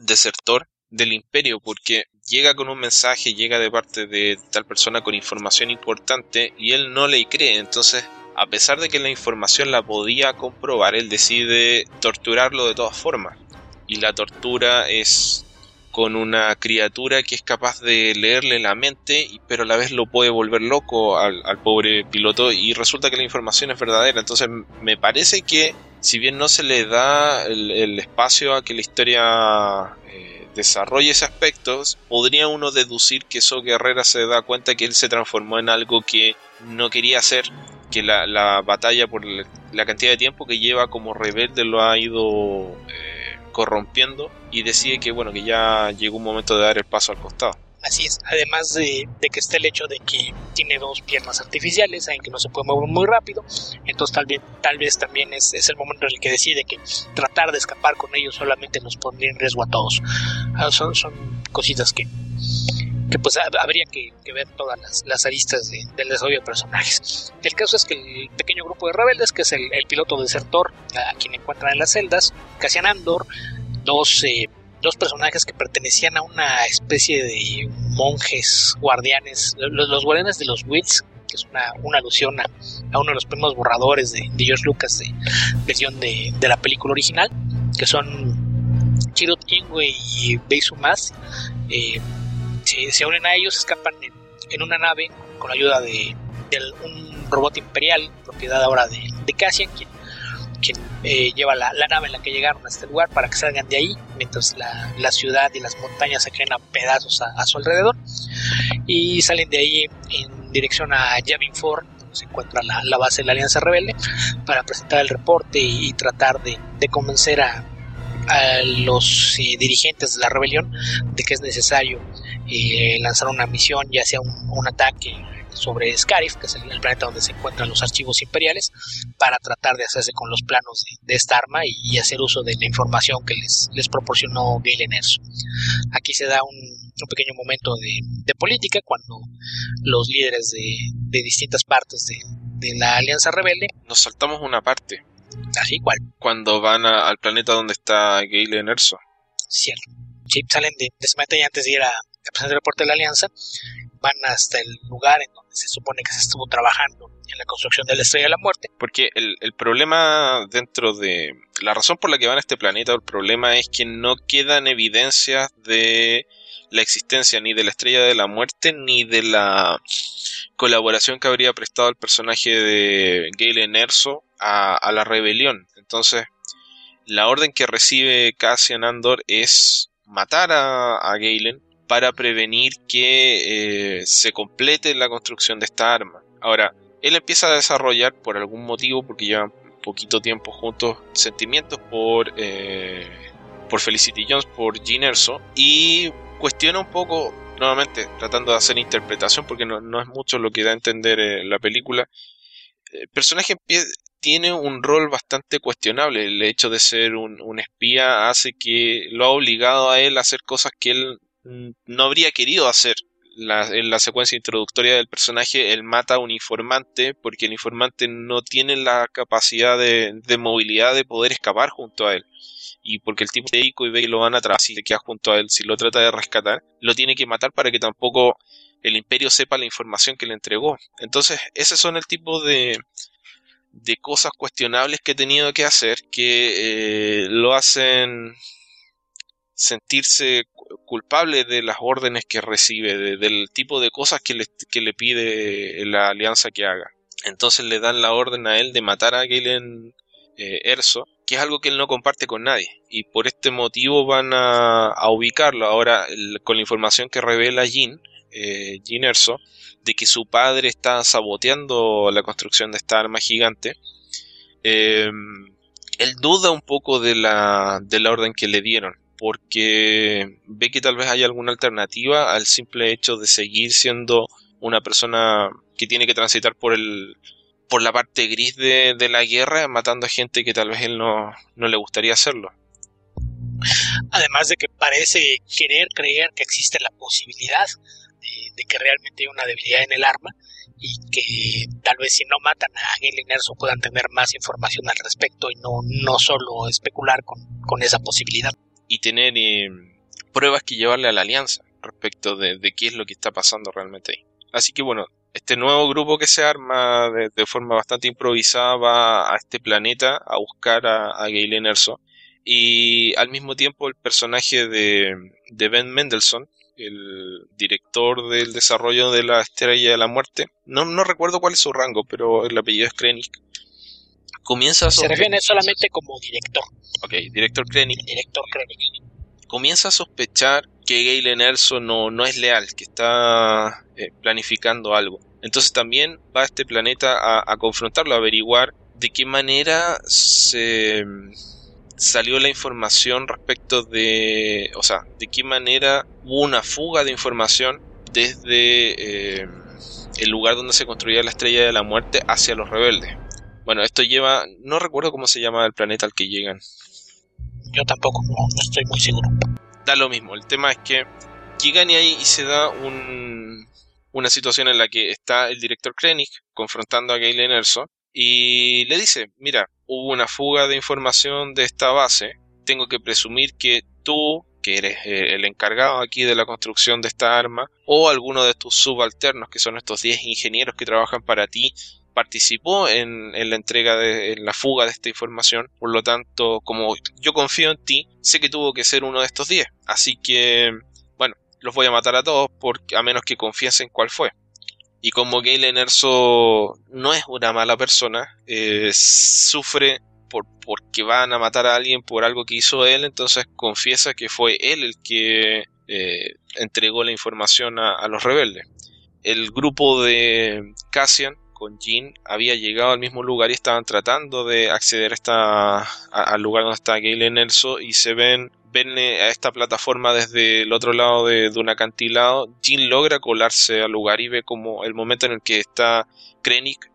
desertor del imperio, porque llega con un mensaje, llega de parte de tal persona con información importante y él no le cree. Entonces, a pesar de que la información la podía comprobar, él decide torturarlo de todas formas. Y la tortura es con una criatura que es capaz de leerle la mente, pero a la vez lo puede volver loco al, pobre piloto y resulta que la información es verdadera. Entonces me parece que si bien no se le da el, espacio a que la historia eh, desarrolle ese aspecto, podría uno deducir que So Guerrera se da cuenta que él se transformó en algo que no quería hacer, que la, batalla por la cantidad de tiempo que lleva como rebelde lo ha ido... Eh, corrompiendo y decide que bueno que ya llegó un momento de dar el paso al costado. Así es, además de, que está el hecho de que tiene dos piernas artificiales, en que no se puede mover muy rápido, entonces tal vez, tal vez también es, es el momento en el que decide que tratar de escapar con ellos solamente nos pondría en riesgo a todos. Ah, son, son cositas que, que pues habría que, ver todas las, aristas del desarrollo de personajes. El caso es que el pequeño grupo de rebeldes, que es el, piloto desertor, a quien encuentran en las celdas, Cassian Andor, dos, eh, dos personajes que pertenecían a una especie de monjes guardianes, los, guardianes de los Wits, que es una, una alusión a, uno de los primeros borradores de, George Lucas de versión de, de la película original, que son Chirrut Ingwe y Beisu Mas, eh, se, unen a ellos, escapan en, una nave con la ayuda de, un robot imperial, propiedad ahora de, de Cassian, quien, quien eh, lleva la, nave en la que llegaron a este lugar para que salgan de ahí, mientras la, ciudad y las montañas se caen a pedazos a, su alrededor. Y salen de ahí en dirección a Yavin 4, donde se encuentra la, base de la Alianza Rebelde, para presentar el reporte y, tratar de, convencer a, a los eh, dirigentes de la rebelión de que es necesario eh, lanzar una misión, ya sea un, ataque sobre Scarif, que es el, planeta donde se encuentran los archivos imperiales, para tratar de hacerse con los planos de, esta arma y, hacer uso de la información que les, les proporcionó Galen Erso. Aquí se da un, pequeño momento de, política cuando los líderes de, distintas partes de, la Alianza Rebelde. Nos saltamos una parte. Así, ¿cuál? Cuando van al planeta donde está Galen Erso. Cierto. Sí, salen de, de ese y antes de ir a, el reporte de la Alianza, van hasta el lugar en donde se supone que se estuvo trabajando en la construcción de la Estrella de la Muerte. Porque el, el problema dentro de... La razón por la que van a este planeta, el problema es que no quedan evidencias de la existencia ni de la Estrella de la Muerte ni de la colaboración que habría prestado el personaje de Galen Erso a, a la rebelión. Entonces, la orden que recibe Cassian Andor es matar a, a Galen para prevenir que eh, se complete la construcción de esta arma. Ahora, él empieza a desarrollar por algún motivo, porque llevan poquito tiempo juntos, sentimientos por, eh, por Felicity Jones, por Jean Erso, y cuestiona un poco, nuevamente, tratando de hacer interpretación, porque no, es mucho lo que da a entender eh, la película. El personaje tiene un rol bastante cuestionable. El hecho de ser un, un, espía hace que lo ha obligado a él a hacer cosas que él no habría querido hacer. en la secuencia introductoria del personaje, él mata a un informante porque el informante no tiene la capacidad de, movilidad de poder escapar junto a él. Y porque el tipo de Ico y ve lo van atrás y se queda junto a él, si lo trata de rescatar, lo tiene que matar para que tampoco el imperio sepa la información que le entregó. Entonces, ese son el tipo de, de cosas cuestionables que he tenido que hacer que eh, lo hacen sentirse culpable de las órdenes que recibe, del tipo de cosas que le, pide la alianza que haga. Entonces le dan la orden a él de matar a Galen eh, Erso, que es algo que él no comparte con nadie. Y por este motivo van a, ubicarlo. Ahora, con la información que revela Jean, eh, Jean Erso, de que su padre está saboteando la construcción de esta arma gigante, eh, él duda un poco de la, de la orden que le dieron porque ve que tal vez hay alguna alternativa al simple hecho de seguir siendo una persona que tiene que transitar por el por la parte gris de, la guerra, matando a gente que tal vez él no, no le gustaría hacerlo. Además de que parece querer creer que existe la posibilidad de, que realmente hay una debilidad en el arma y que tal vez si no matan a Galen Erso puedan tener más información al respecto y no, no solo especular con, con esa posibilidad. Y tener eh, pruebas que llevarle a la alianza respecto de, de, qué es lo que está pasando realmente ahí. Así que bueno, este nuevo grupo que se arma de, forma bastante improvisada va a este planeta a buscar a, a Galen Erso y al mismo tiempo el personaje de, de Ben Mendelssohn, el director del desarrollo de la Estrella de la Muerte, no, no recuerdo cuál es su rango, pero el apellido es Krennic, comienza Se refiere solamente como director. Ok, director Krennic. Director Krennic. Comienza a sospechar que Galen Erso no, no es leal, que está eh, planificando algo. Entonces también va a este planeta a, a confrontarlo, a averiguar de qué manera se salió la información respecto de, o sea, de qué manera hubo una fuga de información desde eh, el lugar donde se construía la estrella de la muerte hacia los rebeldes. Bueno, esto lleva, no recuerdo cómo se llama el planeta al que llegan. Yo tampoco, no, estoy muy seguro. Da lo mismo, el tema es que llegan y ahí y se da un, una situación en la que está el director Krennic confrontando a Galen Erso y le dice, mira, hubo una fuga de información de esta base, tengo que presumir que tú, que eres eh, el encargado aquí de la construcción de esta arma, o alguno de tus subalternos, que son estos 10 ingenieros que trabajan para ti, participó en, la entrega de en la fuga de esta información. Por lo tanto, como yo confío en ti, sé que tuvo que ser uno de estos 10. Así que, bueno, los voy a matar a todos a menos que confiesen cuál fue. Y como Galen Erso no es una mala persona, eh, sufre por, porque van a matar a alguien por algo que hizo él, entonces confiesa que fue él el que eh, entregó la información a, los rebeldes. El grupo de Cassian con Jean había llegado al mismo lugar y estaban tratando de acceder esta, al lugar donde está Galen Erso y se ven ven a esta plataforma desde el otro lado de, un acantilado, Jean logra colarse al lugar y ve como el momento en el que está Krennic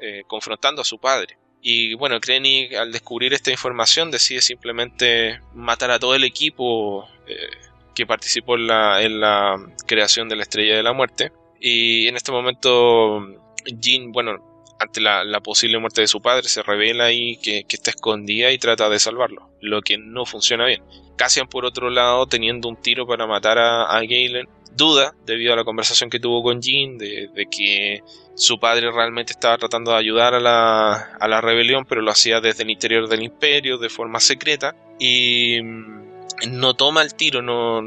eh, confrontando a su padre. Y bueno, Krennic al descubrir esta información decide simplemente matar a todo el equipo eh, que participó en la creación de la Estrella de la Muerte. Y en este momento Jean, bueno, ante la, posible muerte de su padre, se revela ahí que, está escondida y trata de salvarlo, lo que no funciona bien. Cassian, por otro lado, teniendo un tiro para matar a, Galen, duda, debido a la conversación que tuvo con Jean, de, que su padre realmente estaba tratando de ayudar a la, a la rebelión, pero lo hacía desde el interior del imperio, de forma secreta, y mm, no toma el tiro, no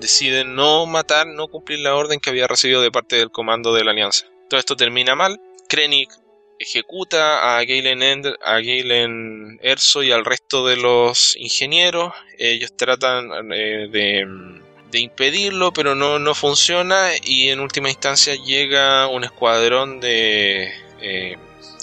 decide no matar, no cumplir la orden que había recibido de parte del comando de la alianza. Todo esto termina mal, Krennic ejecuta a Galen, a Galen Erso y al resto de los ingenieros. Ellos tratan eh, de, impedirlo, pero no, no funciona. Y en última instancia llega un escuadrón de eh,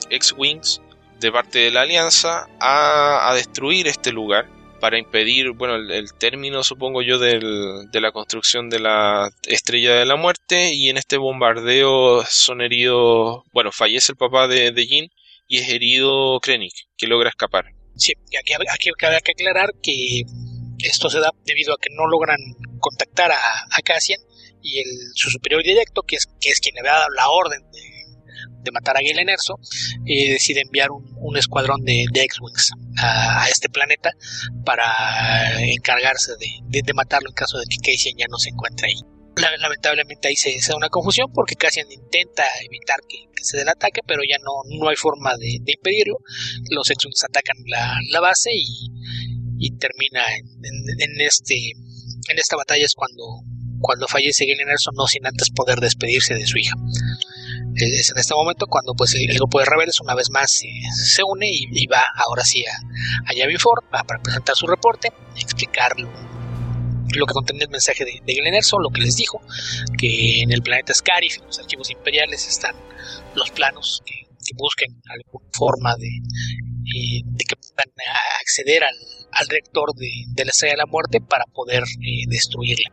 X-Wings de parte de la Alianza a destruir este lugar para impedir, bueno, el, término, supongo yo, del, de la construcción de la Estrella de la Muerte. Y en este bombardeo son heridos, bueno, fallece el papá de, de y es herido Krennic, que logra escapar. Sí, aquí, aquí cabe que aclarar que esto se da debido a que no logran contactar a, Cassian y el, su superior directo, que es, que es quien le dado la orden de de matar a Galen Erso, eh, decide enviar un, escuadrón de, X-Wings a, este planeta para encargarse de, matarlo en caso de que Cassian ya no se encuentre ahí. Lamentablemente ahí se, da una confusión porque Cassian intenta evitar que, se dé el ataque, pero ya no, no hay forma de, impedirlo. Los X-Wings atacan la, base y, termina en, este, en esta batalla es cuando, cuando fallece Galen Erso, no sin antes poder despedirse de su hija es en este momento cuando pues el grupo de rebeldes una vez más se une y, va ahora sí a, a Ford para presentar su reporte, explicar lo, que contiene el mensaje de, de lo que les dijo, que en el planeta Scarif, en los archivos imperiales, están los planos que, busquen alguna forma de, eh, de que puedan acceder al, al reactor de, de, la estrella de la muerte para poder eh, destruirla.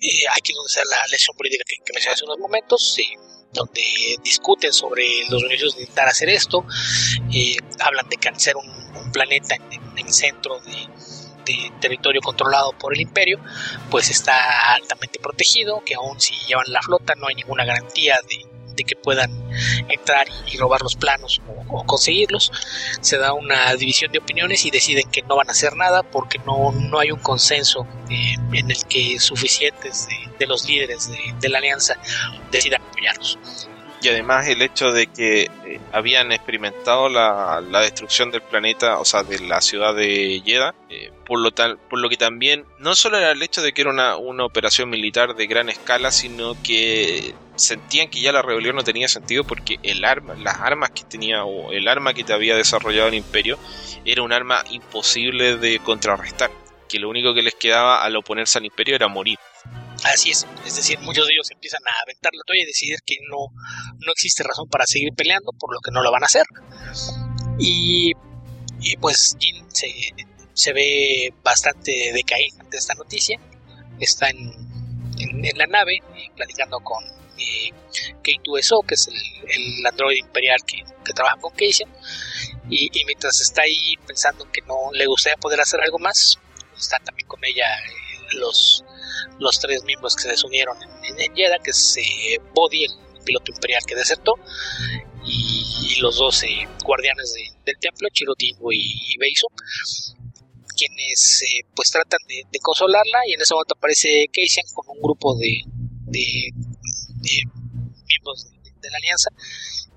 Eh, aquí donde está la lesión política que, que mencioné hace unos momentos, donde discuten sobre los beneficios de intentar hacer esto. Eh, hablan de al ser un, planeta en, el centro de, territorio controlado por el imperio, pues está altamente protegido, que aún si llevan la flota no hay ninguna garantía de, que puedan entrar y, robar los planos o, conseguirlos. Se da una división de opiniones y deciden que no van a hacer nada porque no, no hay un consenso eh, en el que suficientes de, los líderes de, la alianza decidan apoyarlos y además el hecho de que eh, habían experimentado la, destrucción del planeta, o sea, de la ciudad de Jeddah, eh, por, lo tal, por lo que también no solo era el hecho de que era una, una operación militar de gran escala, sino que sentían que ya la rebelión no tenía sentido porque el arma, las armas que tenía o el arma que te había desarrollado el imperio era un arma imposible de contrarrestar, que lo único que les quedaba al oponerse al imperio era morir. Así es, es decir, muchos de ellos empiezan a aventar la toalla y decidir que no, no existe razón para seguir peleando, por lo que no lo van a hacer. Y, y pues Jin se, se, ve bastante decaído ante esta noticia. Está en, en, la nave eh, platicando con eh, K2SO, que es el, el androide imperial que, que, trabaja con Keisha. Y, y, mientras está ahí pensando que no le gustaría poder hacer algo más, están también con ella eh, los los tres miembros que se desunieron en, en, que es eh, Body, el piloto imperial que desertó, y, los dos guardianes del templo, Chirotingo y, y Beiso, quienes eh, pues tratan de, consolarla y en ese momento aparece Keisian con un grupo de, miembros de, la alianza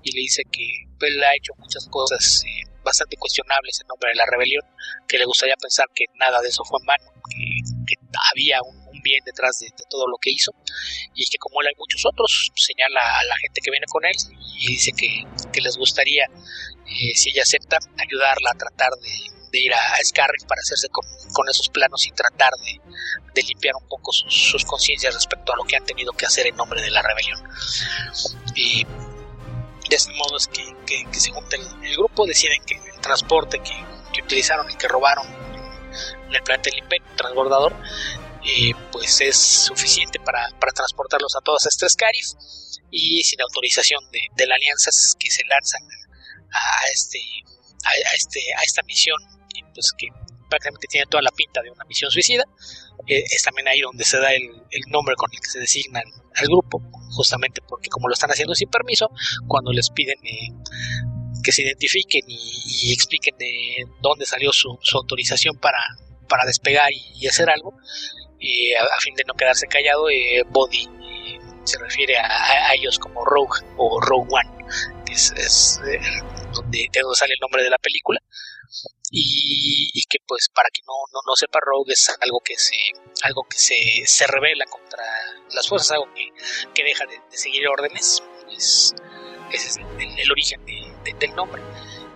y le dice que él ha hecho muchas cosas eh, bastante cuestionables en nombre de la rebelión, que le gustaría pensar que nada de eso fue en vano, que había un detrás de, todo lo que hizo y que como él hay muchos otros, señala a la gente que viene con él y dice que, les gustaría, eh, si ella acepta, ayudarla a tratar de, ir a, Scarriff para hacerse con, esos planos y tratar de, limpiar un poco sus, conciencias respecto a lo que han tenido que hacer en nombre de la rebelión. Y de ese modo es que, se junta el, grupo, deciden que el transporte que, utilizaron y que robaron en el planeta del Imperio, transbordador, pues es suficiente para, transportarlos a todas estas Scarif y sin autorización de, la alianza que se lanzan a, este, a, este, a esta misión pues que prácticamente tiene toda la pinta de una misión suicida. Eh, es también ahí donde se da el, nombre con el que se designan al grupo justamente porque como lo están haciendo sin permiso cuando les piden eh, que se identifiquen y, expliquen de dónde salió su, autorización para, para despegar y, hacer algo, a, fin de no quedarse callado, eh, Body se refiere a, ellos como Rogue o Rogue One, que es, eh, donde, de donde sale el nombre de la película. Y, que pues para que no, no, sepa Rogue es algo que se algo que se, se revela contra las fuerzas algo que, que deja de, seguir órdenes es, ese es el, origen del nombre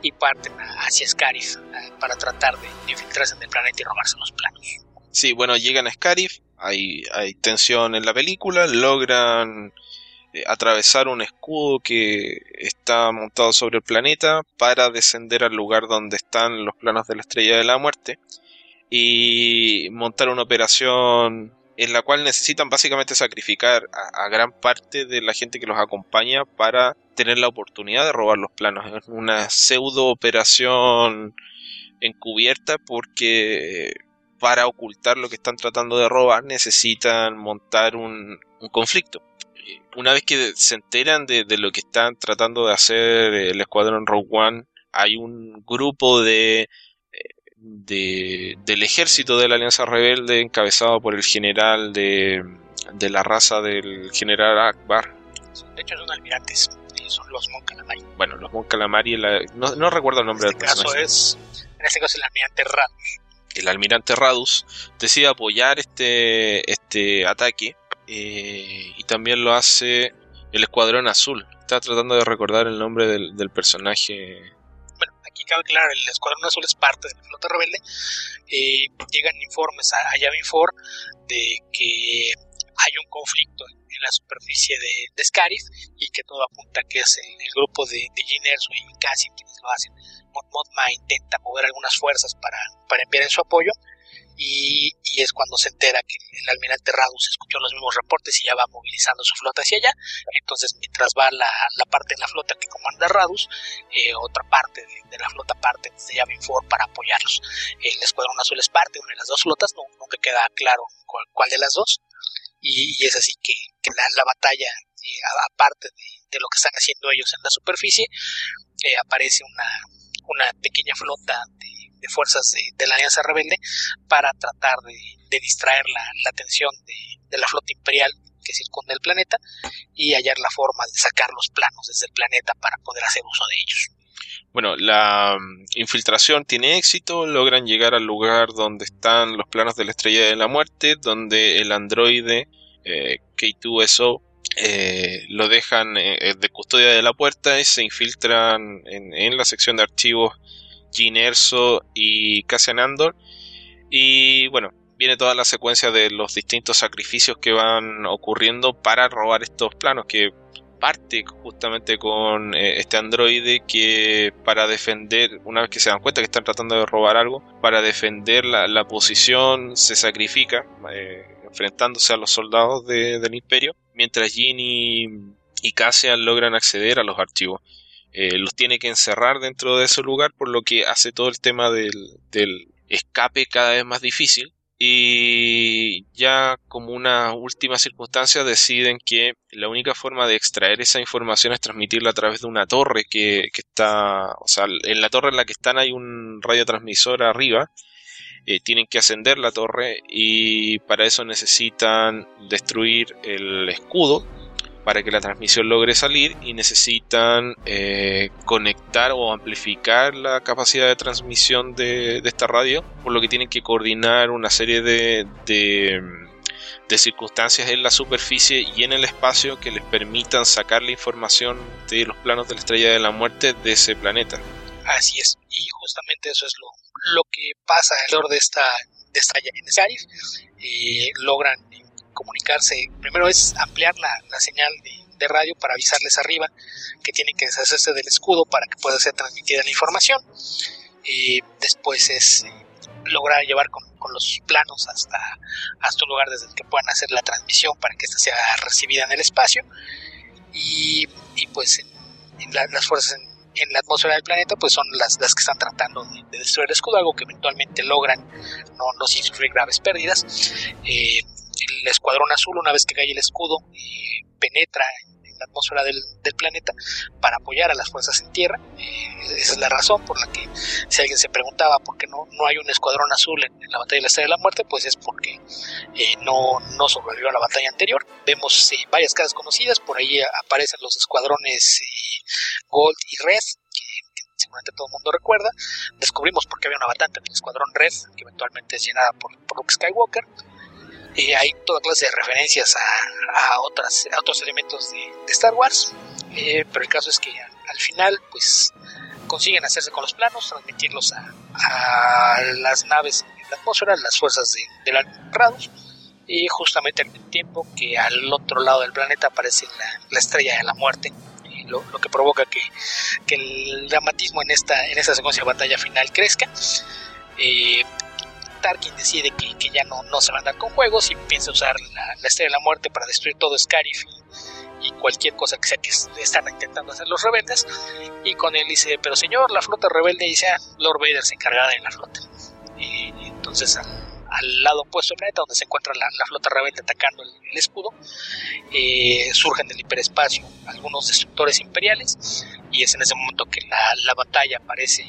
y parten hacia Scarif eh, para tratar de infiltrarse en el planeta y robarse los planos. Sí, bueno, llegan a Scarif, hay, hay tensión en la película, logran eh, atravesar un escudo que está montado sobre el planeta para descender al lugar donde están los planos de la estrella de la muerte y montar una operación en la cual necesitan básicamente sacrificar a, gran parte de la gente que los acompaña para tener la oportunidad de robar los planos. Es una pseudo operación encubierta porque para ocultar lo que están tratando de robar necesitan montar un, conflicto. Una vez que se enteran de, lo que están tratando de hacer el escuadrón Rogue One, hay un grupo de, de, del ejército de la Alianza Rebelde encabezado por el general de, de la raza del general Akbar. De hecho son almirantes, son los Mon Calamari. Bueno, los Mon Calamari, no, no, recuerdo el nombre este del caso Es, en este caso el almirante Radus el almirante Radus decide apoyar este, este ataque eh, y también lo hace el Escuadrón Azul. Está tratando de recordar el nombre del, personaje. Cabe aclarar, el Escuadrón Azul es parte de la flota rebelde. Eh, llegan informes a, Yavin 4 de que hay un conflicto en, la superficie de, de, y que todo apunta que es el, grupo de, de y Cassian quienes lo hacen. Mon intenta mover algunas fuerzas para, para enviar en su apoyo y, es cuando se entera que el almirante Radus escuchó los mismos reportes y ya va movilizando su flota hacia allá. Entonces, mientras va la, parte de la flota que comanda Radus, eh, otra parte de, la flota parte desde Yavin para apoyarlos. El Escuadrón Azul es parte de una de las dos flotas, no, nunca queda claro cuál, de las dos. Y, es así que, la, batalla, eh, aparte de, lo que están haciendo ellos en la superficie, eh, aparece una, una pequeña flota de de fuerzas de, la Alianza Rebelde para tratar de, distraer la, atención de, la flota imperial que circunda el planeta y hallar la forma de sacar los planos desde el planeta para poder hacer uso de ellos. Bueno, la mm, infiltración tiene éxito, logran llegar al lugar donde están los planos de la Estrella de la Muerte, donde el androide eh, K2SO eh, lo dejan eh, de custodia de la puerta y se infiltran en, en la sección de archivos Ginerso y Cassian Andor. Y bueno, viene toda la secuencia de los distintos sacrificios que van ocurriendo para robar estos planos que parte justamente con eh, este androide que para defender, una vez que se dan cuenta que están tratando de robar algo, para defender la, posición se sacrifica eh, enfrentándose a los soldados del imperio, mientras Ginny y Cassian logran acceder a los archivos. Eh, los tiene que encerrar dentro de ese lugar, por lo que hace todo el tema del, escape cada vez más difícil. Y ya como una última circunstancia deciden que la única forma de extraer esa información es transmitirla a través de una torre que, está, o sea, en la torre en la que están hay un radiotransmisor arriba, eh, tienen que ascender la torre y para eso necesitan destruir el escudo para que la transmisión logre salir y necesitan eh, conectar o amplificar la capacidad de transmisión de, esta radio, por lo que tienen que coordinar una serie de, de, circunstancias en la superficie y en el espacio que les permitan sacar la información de los planos de la estrella de la muerte de ese planeta. Así es, y justamente eso es lo, lo que pasa alrededor de esta, de esta en Scarif. Eh, logran comunicarse, primero es ampliar la, señal de, radio para avisarles arriba que tienen que deshacerse del escudo para que pueda ser transmitida la información. y después es eh, lograr llevar con, los planos hasta, hasta un lugar desde el que puedan hacer la transmisión para que ésta sea recibida en el espacio. Y, pues las fuerzas en, la atmósfera del planeta pues son las, las que están tratando de, destruir el escudo, algo que eventualmente logran no, no sin sufrir graves pérdidas. Eh, el escuadrón azul, una vez que cae el escudo, eh, penetra en, la atmósfera del, planeta para apoyar a las fuerzas en tierra. Eh, esa es la razón por la que, si alguien se preguntaba por qué no, no hay un escuadrón azul en, la batalla de la Estrella de la Muerte, pues es porque eh, no, no sobrevivió a la batalla anterior. Vemos varias casas conocidas, por ahí aparecen los escuadrones Gold y Red, que seguramente todo el mundo recuerda. Descubrimos por qué había una batalla en el escuadrón Red, que eventualmente es llenada por, por Luke Skywalker hay toda clase de referencias a, otras, otros elementos de, Star Wars, eh, pero el caso es que al final pues consiguen hacerse con los planos, transmitirlos a, las naves en la atmósfera, las fuerzas de, del Radus, y justamente al tiempo que al otro lado del planeta aparece la, estrella de la muerte, lo, que provoca que, el dramatismo en esta, en esta secuencia de batalla final crezca. Eh, Tarkin decide que, que, ya no, no se va a andar con juegos y piensa usar la, estrella de la muerte para destruir todo Scarif y, cualquier cosa que sea que están intentando hacer los rebeldes. Y con él dice, pero señor, la flota rebelde dice, ah, Lord Vader se encargará de la flota. Y, entonces al, lado opuesto del planeta, donde se encuentra la, flota rebelde atacando el, escudo, eh, surgen del hiperespacio algunos destructores imperiales y es en ese momento que la, la batalla parece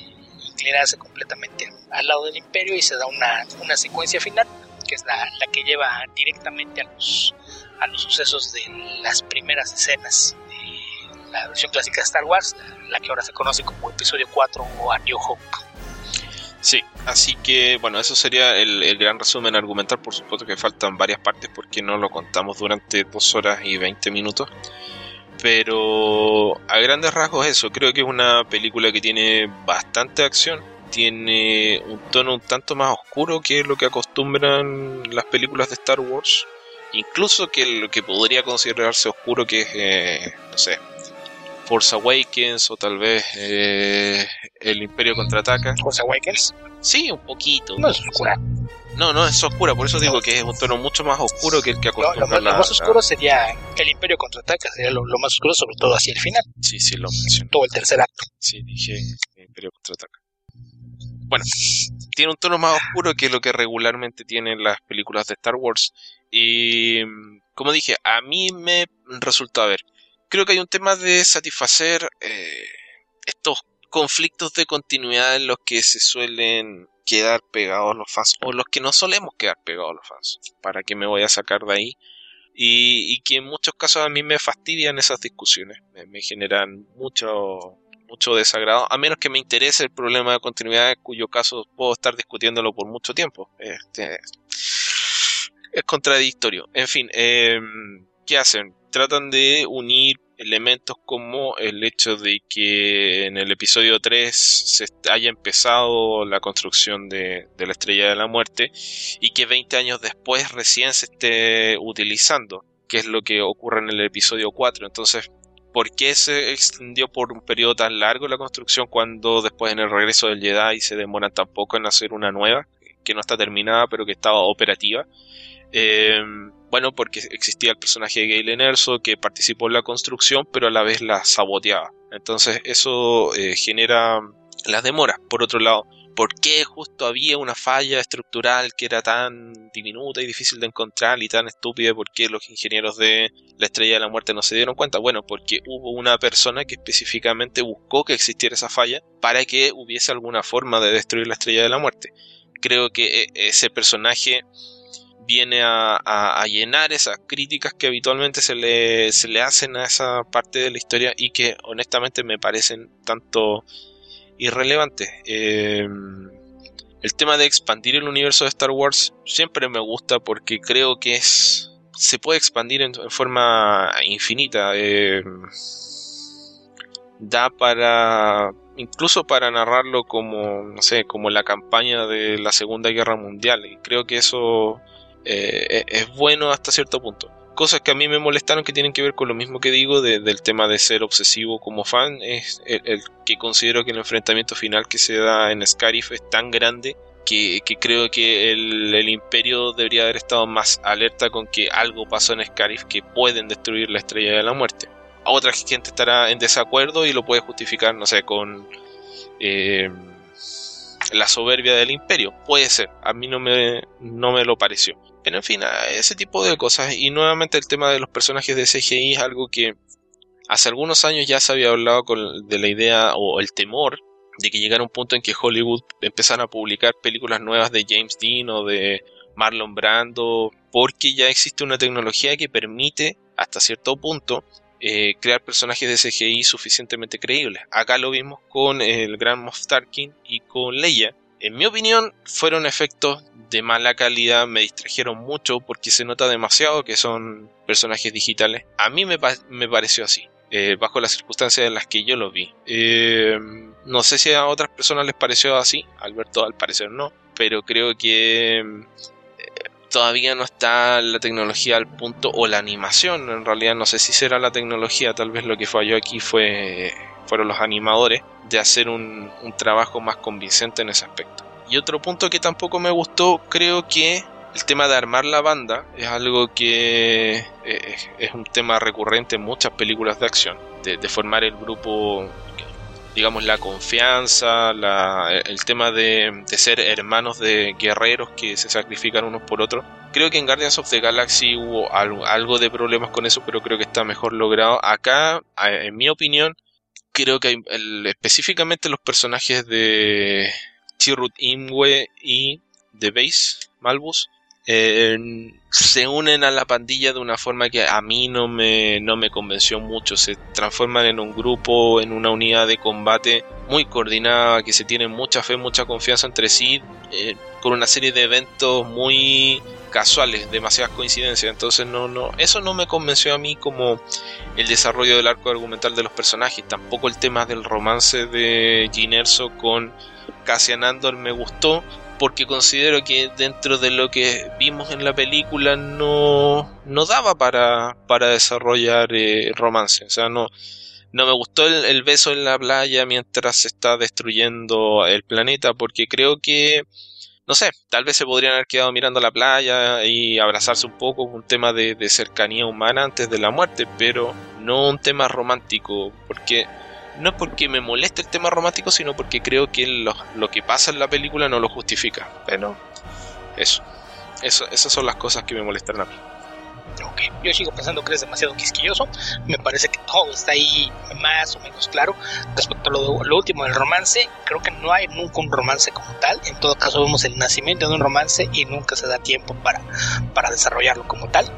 inclinarse completamente al lado del imperio y se da una, una secuencia final que es la, la, que lleva directamente a los, a los sucesos de las primeras escenas de la versión clásica de Star Wars, la, que ahora se conoce como episodio 4 o A New Hope. Sí, así que bueno, eso sería el, el, gran resumen argumental. Por supuesto que faltan varias partes porque no lo contamos durante 2 horas y 20 minutos. Pero a grandes rasgos eso, creo que es una película que tiene bastante acción, tiene un tono un tanto más oscuro que lo que acostumbran las películas de Star Wars, incluso que lo que podría considerarse oscuro que es, eh, no sé, Force Awakens o tal vez eh, El Imperio contraataca. ¿Force Awakens? Sí, un poquito. No es oscura. No, no, es oscura, por eso digo que es un tono mucho más oscuro que el que acostumbra lo, más oscuro sería el Imperio contraataca, sería lo, más oscuro, sobre todo hacia el final. Sí, sí, lo mencioné. Todo el tercer acto. Sí, dije el Imperio contraataca. Bueno, tiene un tono más oscuro que lo que regularmente tienen las películas de Star Wars. Y, como dije, a mí me resulta, a ver, creo que hay un tema de satisfacer eh, estos conflictos de continuidad en los que se suelen quedar pegados los fans o los que no solemos quedar pegados los fans. ¿Para qué me voy a sacar de ahí? Y, que en muchos casos a mí me fastidian esas discusiones, me, generan mucho, mucho desagrado, a menos que me interese el problema de continuidad, en cuyo caso puedo estar discutiéndolo por mucho tiempo. Este, es contradictorio. En fin, eh, ¿qué hacen? Tratan de unir elementos como el hecho de que en el episodio 3 se haya empezado la construcción de, la estrella de la muerte y que 20 años después recién se esté utilizando, que es lo que ocurre en el episodio 4. Entonces, ¿por qué se extendió por un periodo tan largo la construcción cuando después en el regreso del Jedi se demora tan poco en hacer una nueva, que no está terminada pero que estaba operativa? Eh, bueno, porque existía el personaje de Galen Erso que participó en la construcción, pero a la vez la saboteaba. Entonces eso eh, genera las demoras. Por otro lado, ¿por qué justo había una falla estructural que era tan diminuta y difícil de encontrar y tan estúpida? ¿Por qué los ingenieros de la Estrella de la Muerte no se dieron cuenta? Bueno, porque hubo una persona que específicamente buscó que existiera esa falla para que hubiese alguna forma de destruir la Estrella de la Muerte. Creo que eh, ese personaje viene a, llenar esas críticas que habitualmente se le, se le hacen a esa parte de la historia y que honestamente me parecen tanto irrelevantes. Em, el tema de expandir el universo de Star Wars siempre me gusta porque creo que es se puede expandir en, forma infinita. Em, da para incluso para narrarlo como no sé como la campaña de la Segunda Guerra Mundial creo que eso eh, es bueno hasta cierto punto. Cosas que a mí me molestaron que tienen que ver con lo mismo que digo del tema de ser obsesivo como fan, es el, que considero que el enfrentamiento final que se da en Scarif es tan grande que, creo que el, imperio debería haber estado más alerta con que algo pasó en Scarif que pueden destruir la estrella de la muerte. Otra gente estará en desacuerdo y lo puede justificar, no sé, con... Eh, la soberbia del imperio. Puede ser, a mí no me, no me lo pareció. Pero en fin, ese tipo de cosas. Y nuevamente el tema de los personajes de CGI es algo que hace algunos años ya se había hablado con, de la idea o el temor de que llegara un punto en que Hollywood empezara a publicar películas nuevas de James Dean o de Marlon Brando, porque ya existe una tecnología que permite hasta cierto punto eh, crear personajes de CGI suficientemente creíbles. Acá lo vimos con el Gran Moff Tarkin y con Leia. En mi opinión, fueron efectos de mala calidad, me distrajeron mucho porque se nota demasiado que son personajes digitales. A mí me, pareció así. Eh, bajo las circunstancias en las que yo lo vi. Eh, no sé si a otras personas les pareció así, Alberto al parecer no, pero creo que todavía no está la tecnología al punto o la animación en realidad no sé si será la tecnología tal vez lo que falló aquí fue fueron los animadores de hacer un, trabajo más convincente en ese aspecto y otro punto que tampoco me gustó creo que el tema de armar la banda es algo que eh, es, un tema recurrente en muchas películas de acción de, formar el grupo digamos, la confianza, el tema de, ser hermanos de guerreros que se sacrifican unos por otros. Creo que en Guardians of the Galaxy hubo algo, de problemas con eso, pero creo que está mejor logrado. Acá, en mi opinión, creo que específicamente los personajes de Chirrut Imwe y de Base Malbus eh, se unen a la pandilla de una forma que a mí no me, no me convenció mucho. Se transforman en un grupo, en una unidad de combate muy coordinada, que se tienen mucha fe, mucha confianza entre sí, eh, con una serie de eventos muy casuales, demasiadas coincidencias. Entonces no, no, eso no me convenció a mí como el desarrollo del arco argumental de los personajes. Tampoco el tema del romance de Gin Erso con Cassian Andor me gustó porque considero que dentro de lo que vimos en la película no, no daba para, para desarrollar eh, romance. O sea, no, no me gustó el, beso en la playa mientras se está destruyendo el planeta, porque creo que no sé, tal vez se podrían haber quedado mirando la playa y abrazarse un poco, un tema de, cercanía humana antes de la muerte, pero no un tema romántico, porque no es porque me moleste el tema romántico, sino porque creo que lo, lo que pasa en la película no lo justifica. Pero eso, eso, esas son las cosas que me molestan a mí yo sigo pensando que eres demasiado quisquilloso. Me parece que todo está ahí más o menos claro. Respecto a lo, último del romance, creo que no hay nunca un romance como tal. En todo caso, vemos el nacimiento de un romance y nunca se da tiempo para, para desarrollarlo como tal.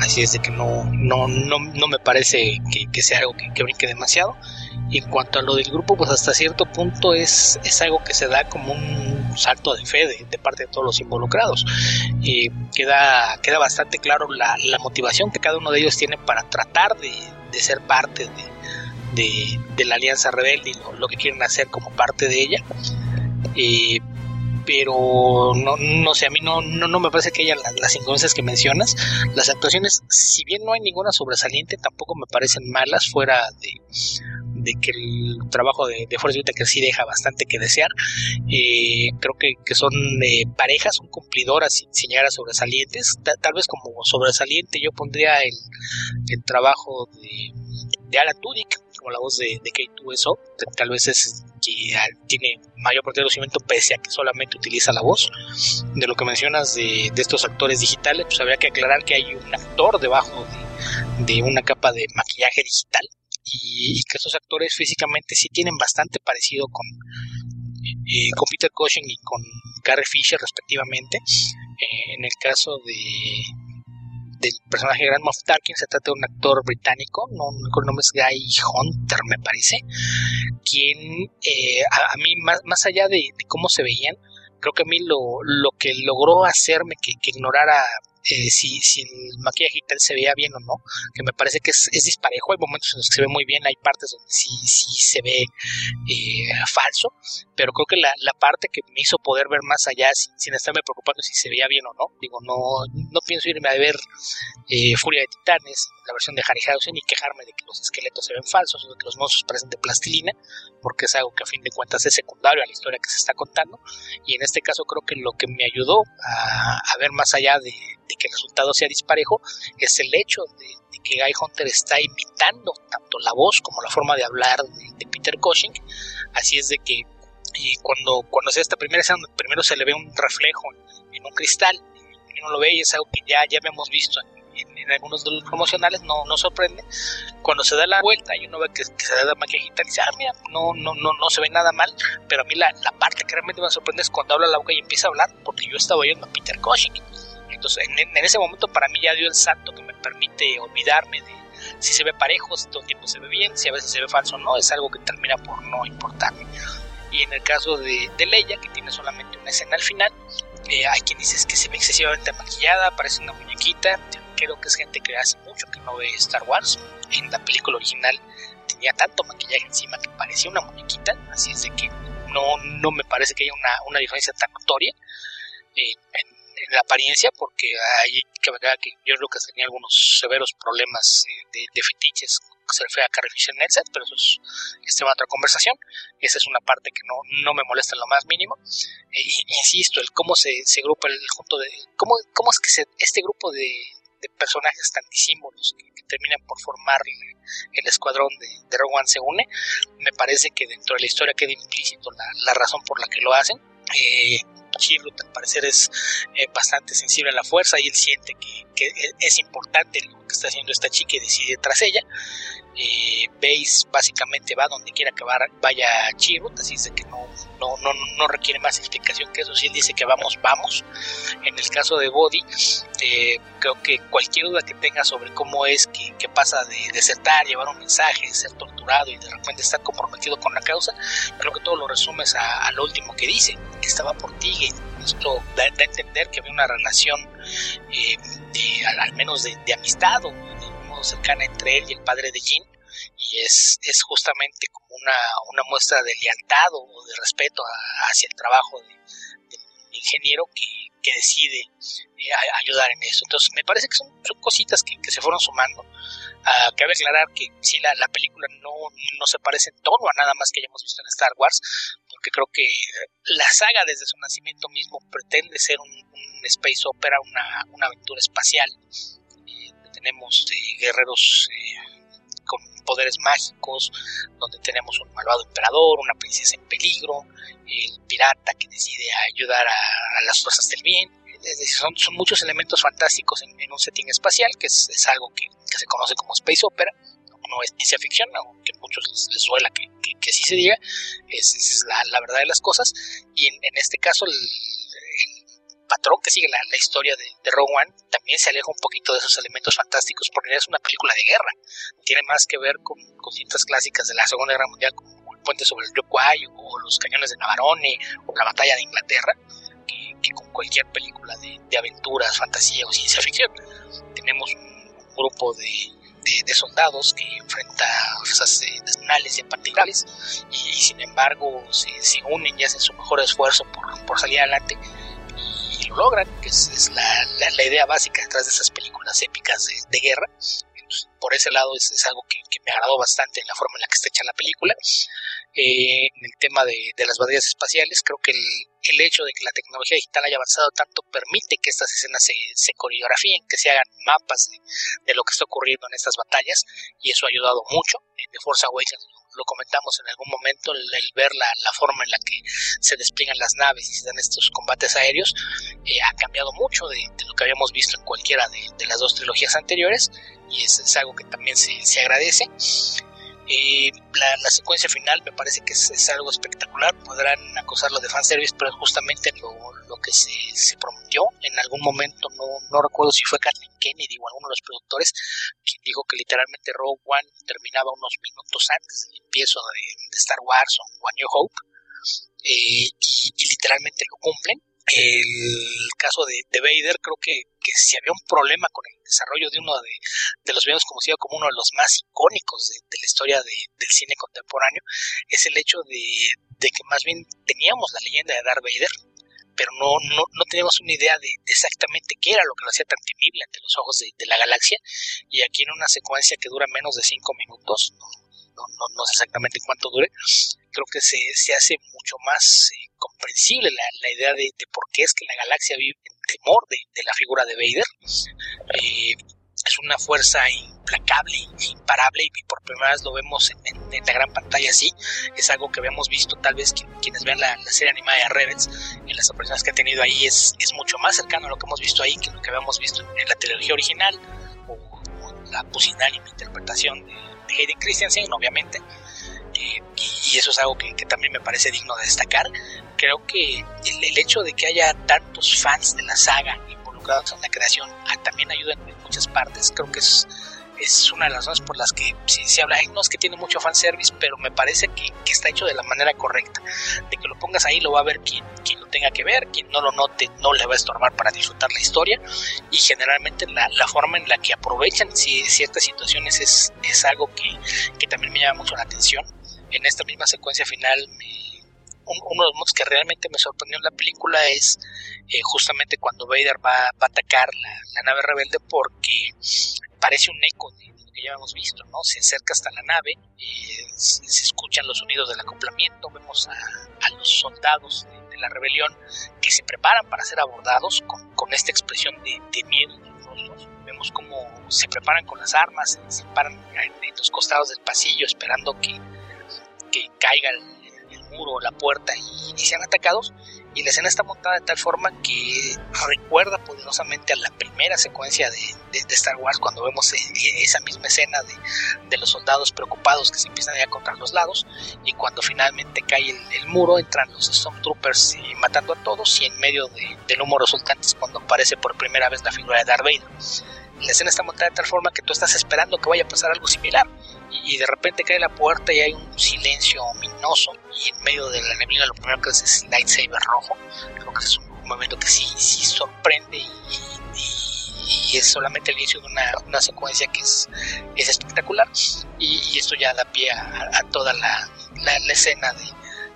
Así es de que no, no, no, no me parece que, sea algo que, que, brinque demasiado. En cuanto a lo del grupo, pues hasta cierto punto es, es algo que se da como un salto de fe de, parte de todos los involucrados. Y queda, queda bastante claro la, motivación que cada uno de ellos tiene para tratar de, de ser parte de, de, la Alianza Rebelde y lo, que quieren hacer como parte de ella. Eh, pero no, no sé, a mí no, no, no me parece que haya las, las que mencionas. Las actuaciones, si bien no hay ninguna sobresaliente, tampoco me parecen malas fuera de, de que el trabajo de, de Forrest Whitaker sí deja bastante que desear. Eh, creo que, que son eh, parejas, son cumplidoras sin, sin, llegar a sobresalientes. tal vez como sobresaliente yo pondría el, el trabajo de, de Alan Tudyk como la voz de, de K2SO. Tal vez es que tiene mayor conocimiento pese a que solamente utiliza la voz. De lo que mencionas de, de estos actores digitales, pues habría que aclarar que hay un actor debajo de, de una capa de maquillaje digital y, que estos actores físicamente sí tienen bastante parecido con, eh, con Peter Cushing y con Carrie Fisher respectivamente. Eh, en el caso de del personaje Grand Moff Tarkin se trata de un actor británico, no, el nombre es Guy Hunter me parece, quien eh, a, mí más, más allá de, cómo se veían, creo que a mí lo, lo que logró hacerme que ignorara eh, si, si el maquillaje tal se veía bien o no, que me parece que es, es, disparejo, hay momentos en los que se ve muy bien, hay partes donde sí, sí se ve eh, falso, pero creo que la, la, parte que me hizo poder ver más allá sin, estarme preocupando si se veía bien o no, digo, no, no pienso irme a ver eh, Furia de Titanes, la versión de Harryhausen, y quejarme de que los esqueletos se ven falsos o de que los monstruos parecen de plastilina, porque es algo que a fin de cuentas es secundario a la historia que se está contando, y en este caso creo que lo que me ayudó a, a ver más allá de que el resultado sea disparejo es el hecho de, que Guy Hunter está imitando tanto la voz como la forma de hablar de, Peter Cushing. Así es de que y cuando, cuando se esta primera escena, primero se le ve un reflejo en, un cristal, y uno lo ve y es algo que ya, ya habíamos visto en, algunos de los promocionales, no, no sorprende. Cuando se da la vuelta y uno ve que, se da la maquillita y dice, ah, mira, no, no, no, no se ve nada mal, pero a mí la, la parte que realmente me sorprende es cuando habla la boca y empieza a hablar, porque yo estaba oyendo a Peter Cushing entonces, en, ese momento para mí ya dio el salto que me permite olvidarme de si se ve parejo, si todo el tiempo se ve bien, si a veces se ve falso o no, es algo que termina por no importarme. Y en el caso de, de Leia, que tiene solamente una escena al final, eh, hay quien dice que se ve excesivamente maquillada, parece una muñequita. Creo que es gente que hace mucho que no ve Star Wars. En la película original tenía tanto maquillaje encima que parecía una muñequita, así es de que no, no me parece que haya una, una diferencia tan notoria. Eh, en en la apariencia, porque hay que ver que creo que tenía algunos severos problemas de, de fetiches se refiere a Carrie Fisher Netset, pero eso es, es tema de otra conversación. Esa es una parte que no, no me molesta en lo más mínimo. E, insisto, el cómo se, se agrupa el junto de. cómo, cómo es que se, este grupo de, de personajes tan disímbolos que, terminan por formar el, escuadrón de, de Rogue One se une, me parece que dentro de la historia queda implícito la, la razón por la que lo hacen. Eh, Chirrut al parecer es eh, bastante sensible a la fuerza y él siente que, que, es importante lo que está haciendo esta chica y decide tras ella. Eh, básicamente va donde quiera que vaya Chirrut, así es que no, no, no, requiere más explicación que eso. Si él dice que vamos, vamos. En el caso de Body, eh, creo que cualquier duda que tenga sobre cómo es que, que pasa de desertar, llevar un mensaje, ser torturado y de repente estar comprometido con la causa, creo que todo lo resumes a, a lo último que dice, que estaba por ti, esto da, a entender que había una relación eh, de, al, menos de, amistad o de modo cercana entre él y el padre de Jean y es, es justamente como una, muestra de lealtad o de respeto hacia el trabajo de, ingeniero que, que decide eh, ayudar en eso. Entonces, me parece que son, son cositas que, que, se fueron sumando. Uh, cabe aclarar que si la, la, película no, no se parece en tono a nada más que hayamos visto en Star Wars, porque creo que la saga desde su nacimiento mismo pretende ser un, un space opera, una, una aventura espacial. Eh, tenemos eh, guerreros con poderes mágicos, donde tenemos un malvado emperador, una princesa en peligro, el pirata que decide ayudar a, las fuerzas del bien. Son, muchos elementos fantásticos en, un setting espacial, que es, algo que, se conoce como space opera, no es ciencia ficción, aunque a muchos les, les que, que, así se diga, es, es la, la, verdad de las cosas, y en, en este caso el patrón que sigue la, la historia de, de, Rogue One también se aleja un poquito de esos elementos fantásticos porque es una película de guerra. Tiene más que ver con, cintas clásicas de la Segunda Guerra Mundial como El Puente sobre el Río Kwai o Los Cañones de Navarone o La Batalla de Inglaterra que, que con cualquier película de, de, aventuras, fantasía o ciencia ficción. Tenemos un, grupo de, de, de, soldados que enfrenta fuerzas eh, nacionales y particulares y, y, sin embargo se, se, unen y hacen su mejor esfuerzo por, por salir adelante lo logran, que es, es la, la, la, idea básica detrás de esas películas épicas de, de guerra. Entonces, por ese lado es, es algo que, que, me agradó bastante la forma en la que está hecha la película. Eh, en el tema de, de, las batallas espaciales, creo que el, el, hecho de que la tecnología digital haya avanzado tanto permite que estas escenas se, se coreografíen, que se hagan mapas de, de, lo que está ocurriendo en estas batallas, y eso ha ayudado mucho. En The Force Awakens lo comentamos en algún momento, el, ver la, la, forma en la que se despliegan las naves y se dan estos combates aéreos, eh, ha cambiado mucho de, lo que habíamos visto en cualquiera de, de las dos trilogías anteriores, y es, es algo que también se, se agradece. Eh, la, la, secuencia final me parece que es, algo espectacular. Podrán acusarlo de fanservice, pero es justamente lo, lo que se, se, prometió. En algún momento, no, no, recuerdo si fue Kathleen Kennedy o alguno de los productores, quien dijo que literalmente Rogue One terminaba unos minutos antes del empiezo de, Star Wars o One New Hope. Eh, y, y, literalmente lo cumplen el caso de, de Vader, creo que, que, si había un problema con el desarrollo de uno de, de los villanos conocido como uno de los más icónicos de, de la historia del cine contemporáneo, es el hecho de, que más bien teníamos la leyenda de Darth Vader, pero no, no, no teníamos una idea de, exactamente qué era lo que lo hacía tan temible ante los ojos de, la galaxia, y aquí en una secuencia que dura menos de cinco minutos, no, no, no, sé exactamente cuánto dure, creo que se, se hace mucho más eh, comprensible la, idea de, de, por qué es que la galaxia vive temor de, de la figura de Vader. Eh, es una fuerza implacable, imparable, y por primera vez lo vemos en, en, en, la gran pantalla así. Es algo que habíamos visto, tal vez quien, quienes vean la, la, serie animada de Rebels, en las apariciones que ha tenido ahí, es, es mucho más cercano a lo que hemos visto ahí que lo que habíamos visto en, en la trilogía original, o, o la pusilánime interpretación de, de Hayden Christensen, obviamente. Eh, y eso es algo que, que, también me parece digno de destacar. Creo que el, el, hecho de que haya tantos fans de la saga involucrados en la creación ah, también ayuda en muchas partes. Creo que es, es una de las razones por las que si se habla, no es que tiene mucho fanservice, pero me parece que, que, está hecho de la manera correcta. De que lo pongas ahí lo va a ver quien, quien lo tenga que ver, quien no lo note no le va a estorbar para disfrutar la historia. Y generalmente la, la forma en la que aprovechan si, ciertas situaciones es, es algo que, que también me llama mucho la atención en esta misma secuencia final me, un, uno de los momentos que realmente me sorprendió en la película es eh, justamente cuando Vader va, a atacar la, nave rebelde porque parece un eco de, lo que ya hemos visto, ¿no? Se acerca hasta la nave, eh, se, escuchan los sonidos del acoplamiento, vemos a, los soldados de, la rebelión que se preparan para ser abordados con, esta expresión de, de miedo. Vemos cómo se preparan con las armas, se paran en los costados del pasillo esperando que que caiga el, muro la puerta y, sean atacados. Y la escena está montada de tal forma que recuerda poderosamente a la primera secuencia de, Star Wars, cuando vemos esa misma escena de, los soldados preocupados que se empiezan a ir los lados. Y cuando finalmente cae el, el muro, entran los Stormtroopers y matando a todos. Y en medio del humo resultante es cuando aparece por primera vez la figura de Darth Vader la escena está montada de tal forma que tú estás esperando que vaya a pasar algo similar. Y, y de repente cae la puerta y hay un silencio ominoso y en medio de la neblina lo primero que es es lightsaber rojo creo que es un momento que sí, sí sorprende y, y, y, es solamente el inicio de una, una secuencia que es, es espectacular. Y, esto ya da pie a, a toda la, la, la escena de,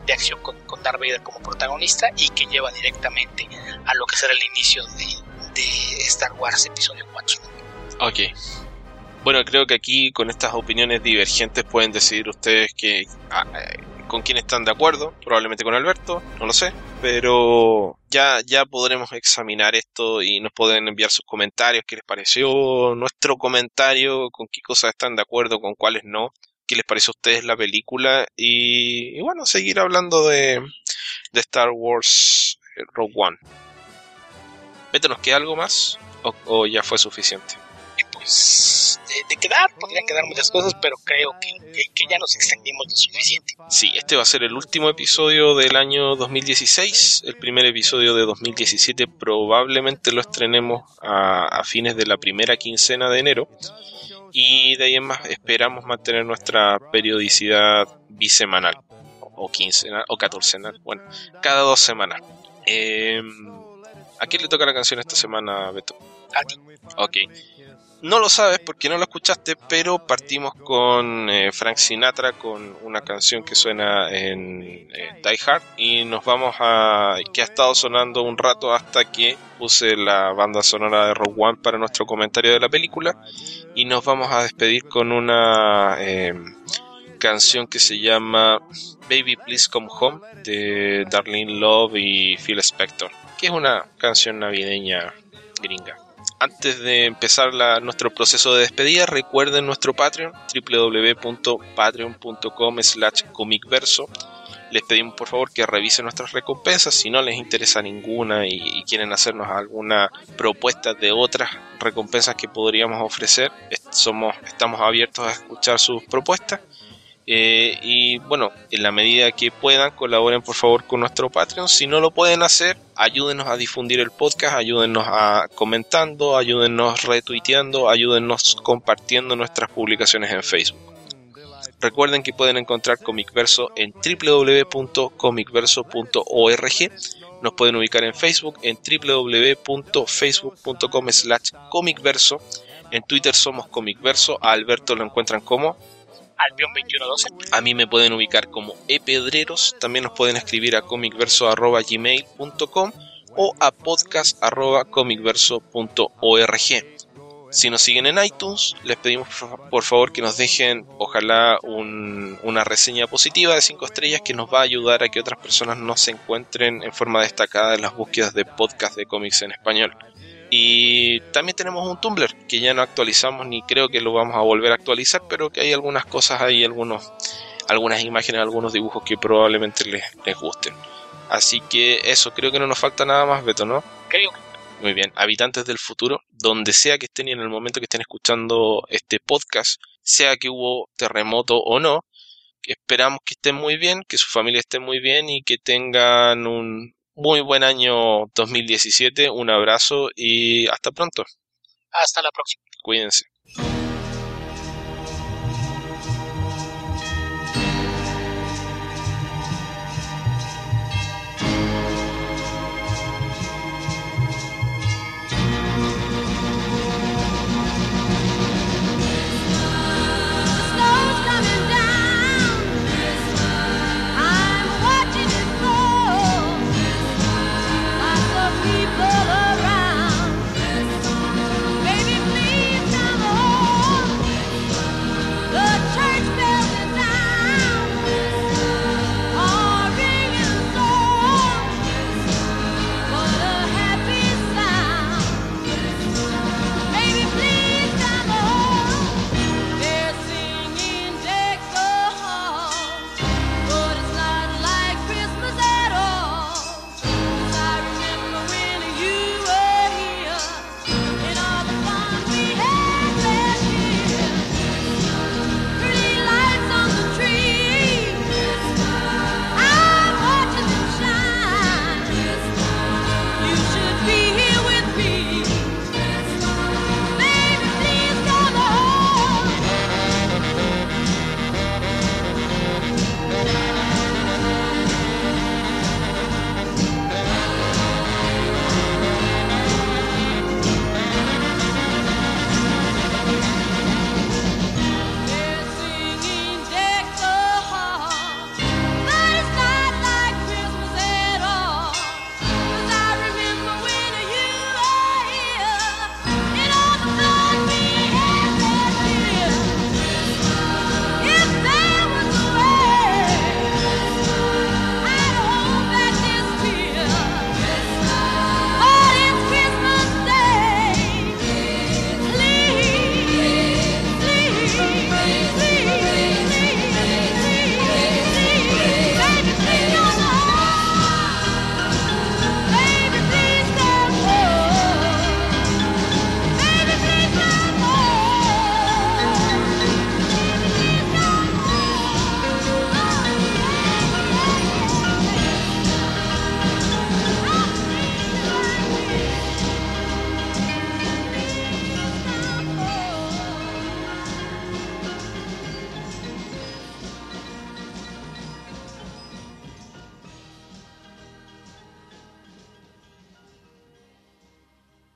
de acción con, con Darth Vader como protagonista y que lleva directamente a lo que será el inicio de, de Star Wars Episodio 4. Ok. Bueno, creo que aquí con estas opiniones divergentes pueden decidir ustedes que ah, eh, con quién están de acuerdo, probablemente con Alberto, no lo sé, pero ya, ya podremos examinar esto y nos pueden enviar sus comentarios, qué les pareció nuestro comentario, con qué cosas están de acuerdo, con cuáles no, qué les pareció a ustedes la película y, y bueno, seguir hablando de, de Star Wars eh, Rogue One. Beto, ¿nos queda algo más o, o ya fue suficiente? Y pues de, de quedar, podrían quedar muchas cosas, pero creo que, que, que ya nos extendimos lo suficiente. Sí, este va a ser el último episodio del año 2016. El primer episodio de 2017 probablemente lo estrenemos a, a fines de la primera quincena de enero. Y de ahí en más esperamos mantener nuestra periodicidad bisemanal. O quincenal, o catorcenal. Bueno, cada dos semanas. Eh, ¿A quién le toca la canción esta semana, Beto? A ti. Ok. No lo sabes porque no lo escuchaste, pero partimos con eh, Frank Sinatra con una canción que suena en eh, Die Hard y nos vamos a que ha estado sonando un rato hasta que puse la banda sonora de Rogue One para nuestro comentario de la película y nos vamos a despedir con una eh, canción que se llama Baby Please Come Home de Darlene Love y Phil Spector, que es una canción navideña gringa antes de empezar la, nuestro proceso de despedida, recuerden nuestro Patreon, www.patreon.com slash comicverso. Les pedimos por favor que revisen nuestras recompensas. Si no les interesa ninguna y, y quieren hacernos alguna propuesta de otras recompensas que podríamos ofrecer, somos, estamos abiertos a escuchar sus propuestas. Eh, y bueno, en la medida que puedan, colaboren por favor con nuestro Patreon. Si no lo pueden hacer, ayúdenos a difundir el podcast, ayúdennos a comentando, ayúdennos retuiteando, ayúdennos compartiendo nuestras publicaciones en Facebook. Recuerden que pueden encontrar Comicverso en www.comicverso.org. Nos pueden ubicar en Facebook en www.facebook.com slash comicverso. En Twitter somos Comicverso. A Alberto lo encuentran como Albion 2112. a mí me pueden ubicar como epedreros. También nos pueden escribir a comicverso.gmail.com o a podcast.comicverso.org. Si nos siguen en iTunes, les pedimos por favor que nos dejen, ojalá, un, una reseña positiva de 5 estrellas que nos va a ayudar a que otras personas no se encuentren en forma destacada en las búsquedas de podcast de cómics en español. Y también tenemos un Tumblr que ya no actualizamos ni creo que lo vamos a volver a actualizar, pero que hay algunas cosas ahí, algunos, algunas imágenes, algunos dibujos que probablemente les, les gusten. Así que eso, creo que no nos falta nada más, Beto, ¿no? Creo que Muy bien, habitantes del futuro, donde sea que estén y en el momento que estén escuchando este podcast, sea que hubo terremoto o no, esperamos que estén muy bien, que su familia esté muy bien y que tengan un muy buen año 2017. Un abrazo y hasta pronto. hasta la próxima. Cuídense.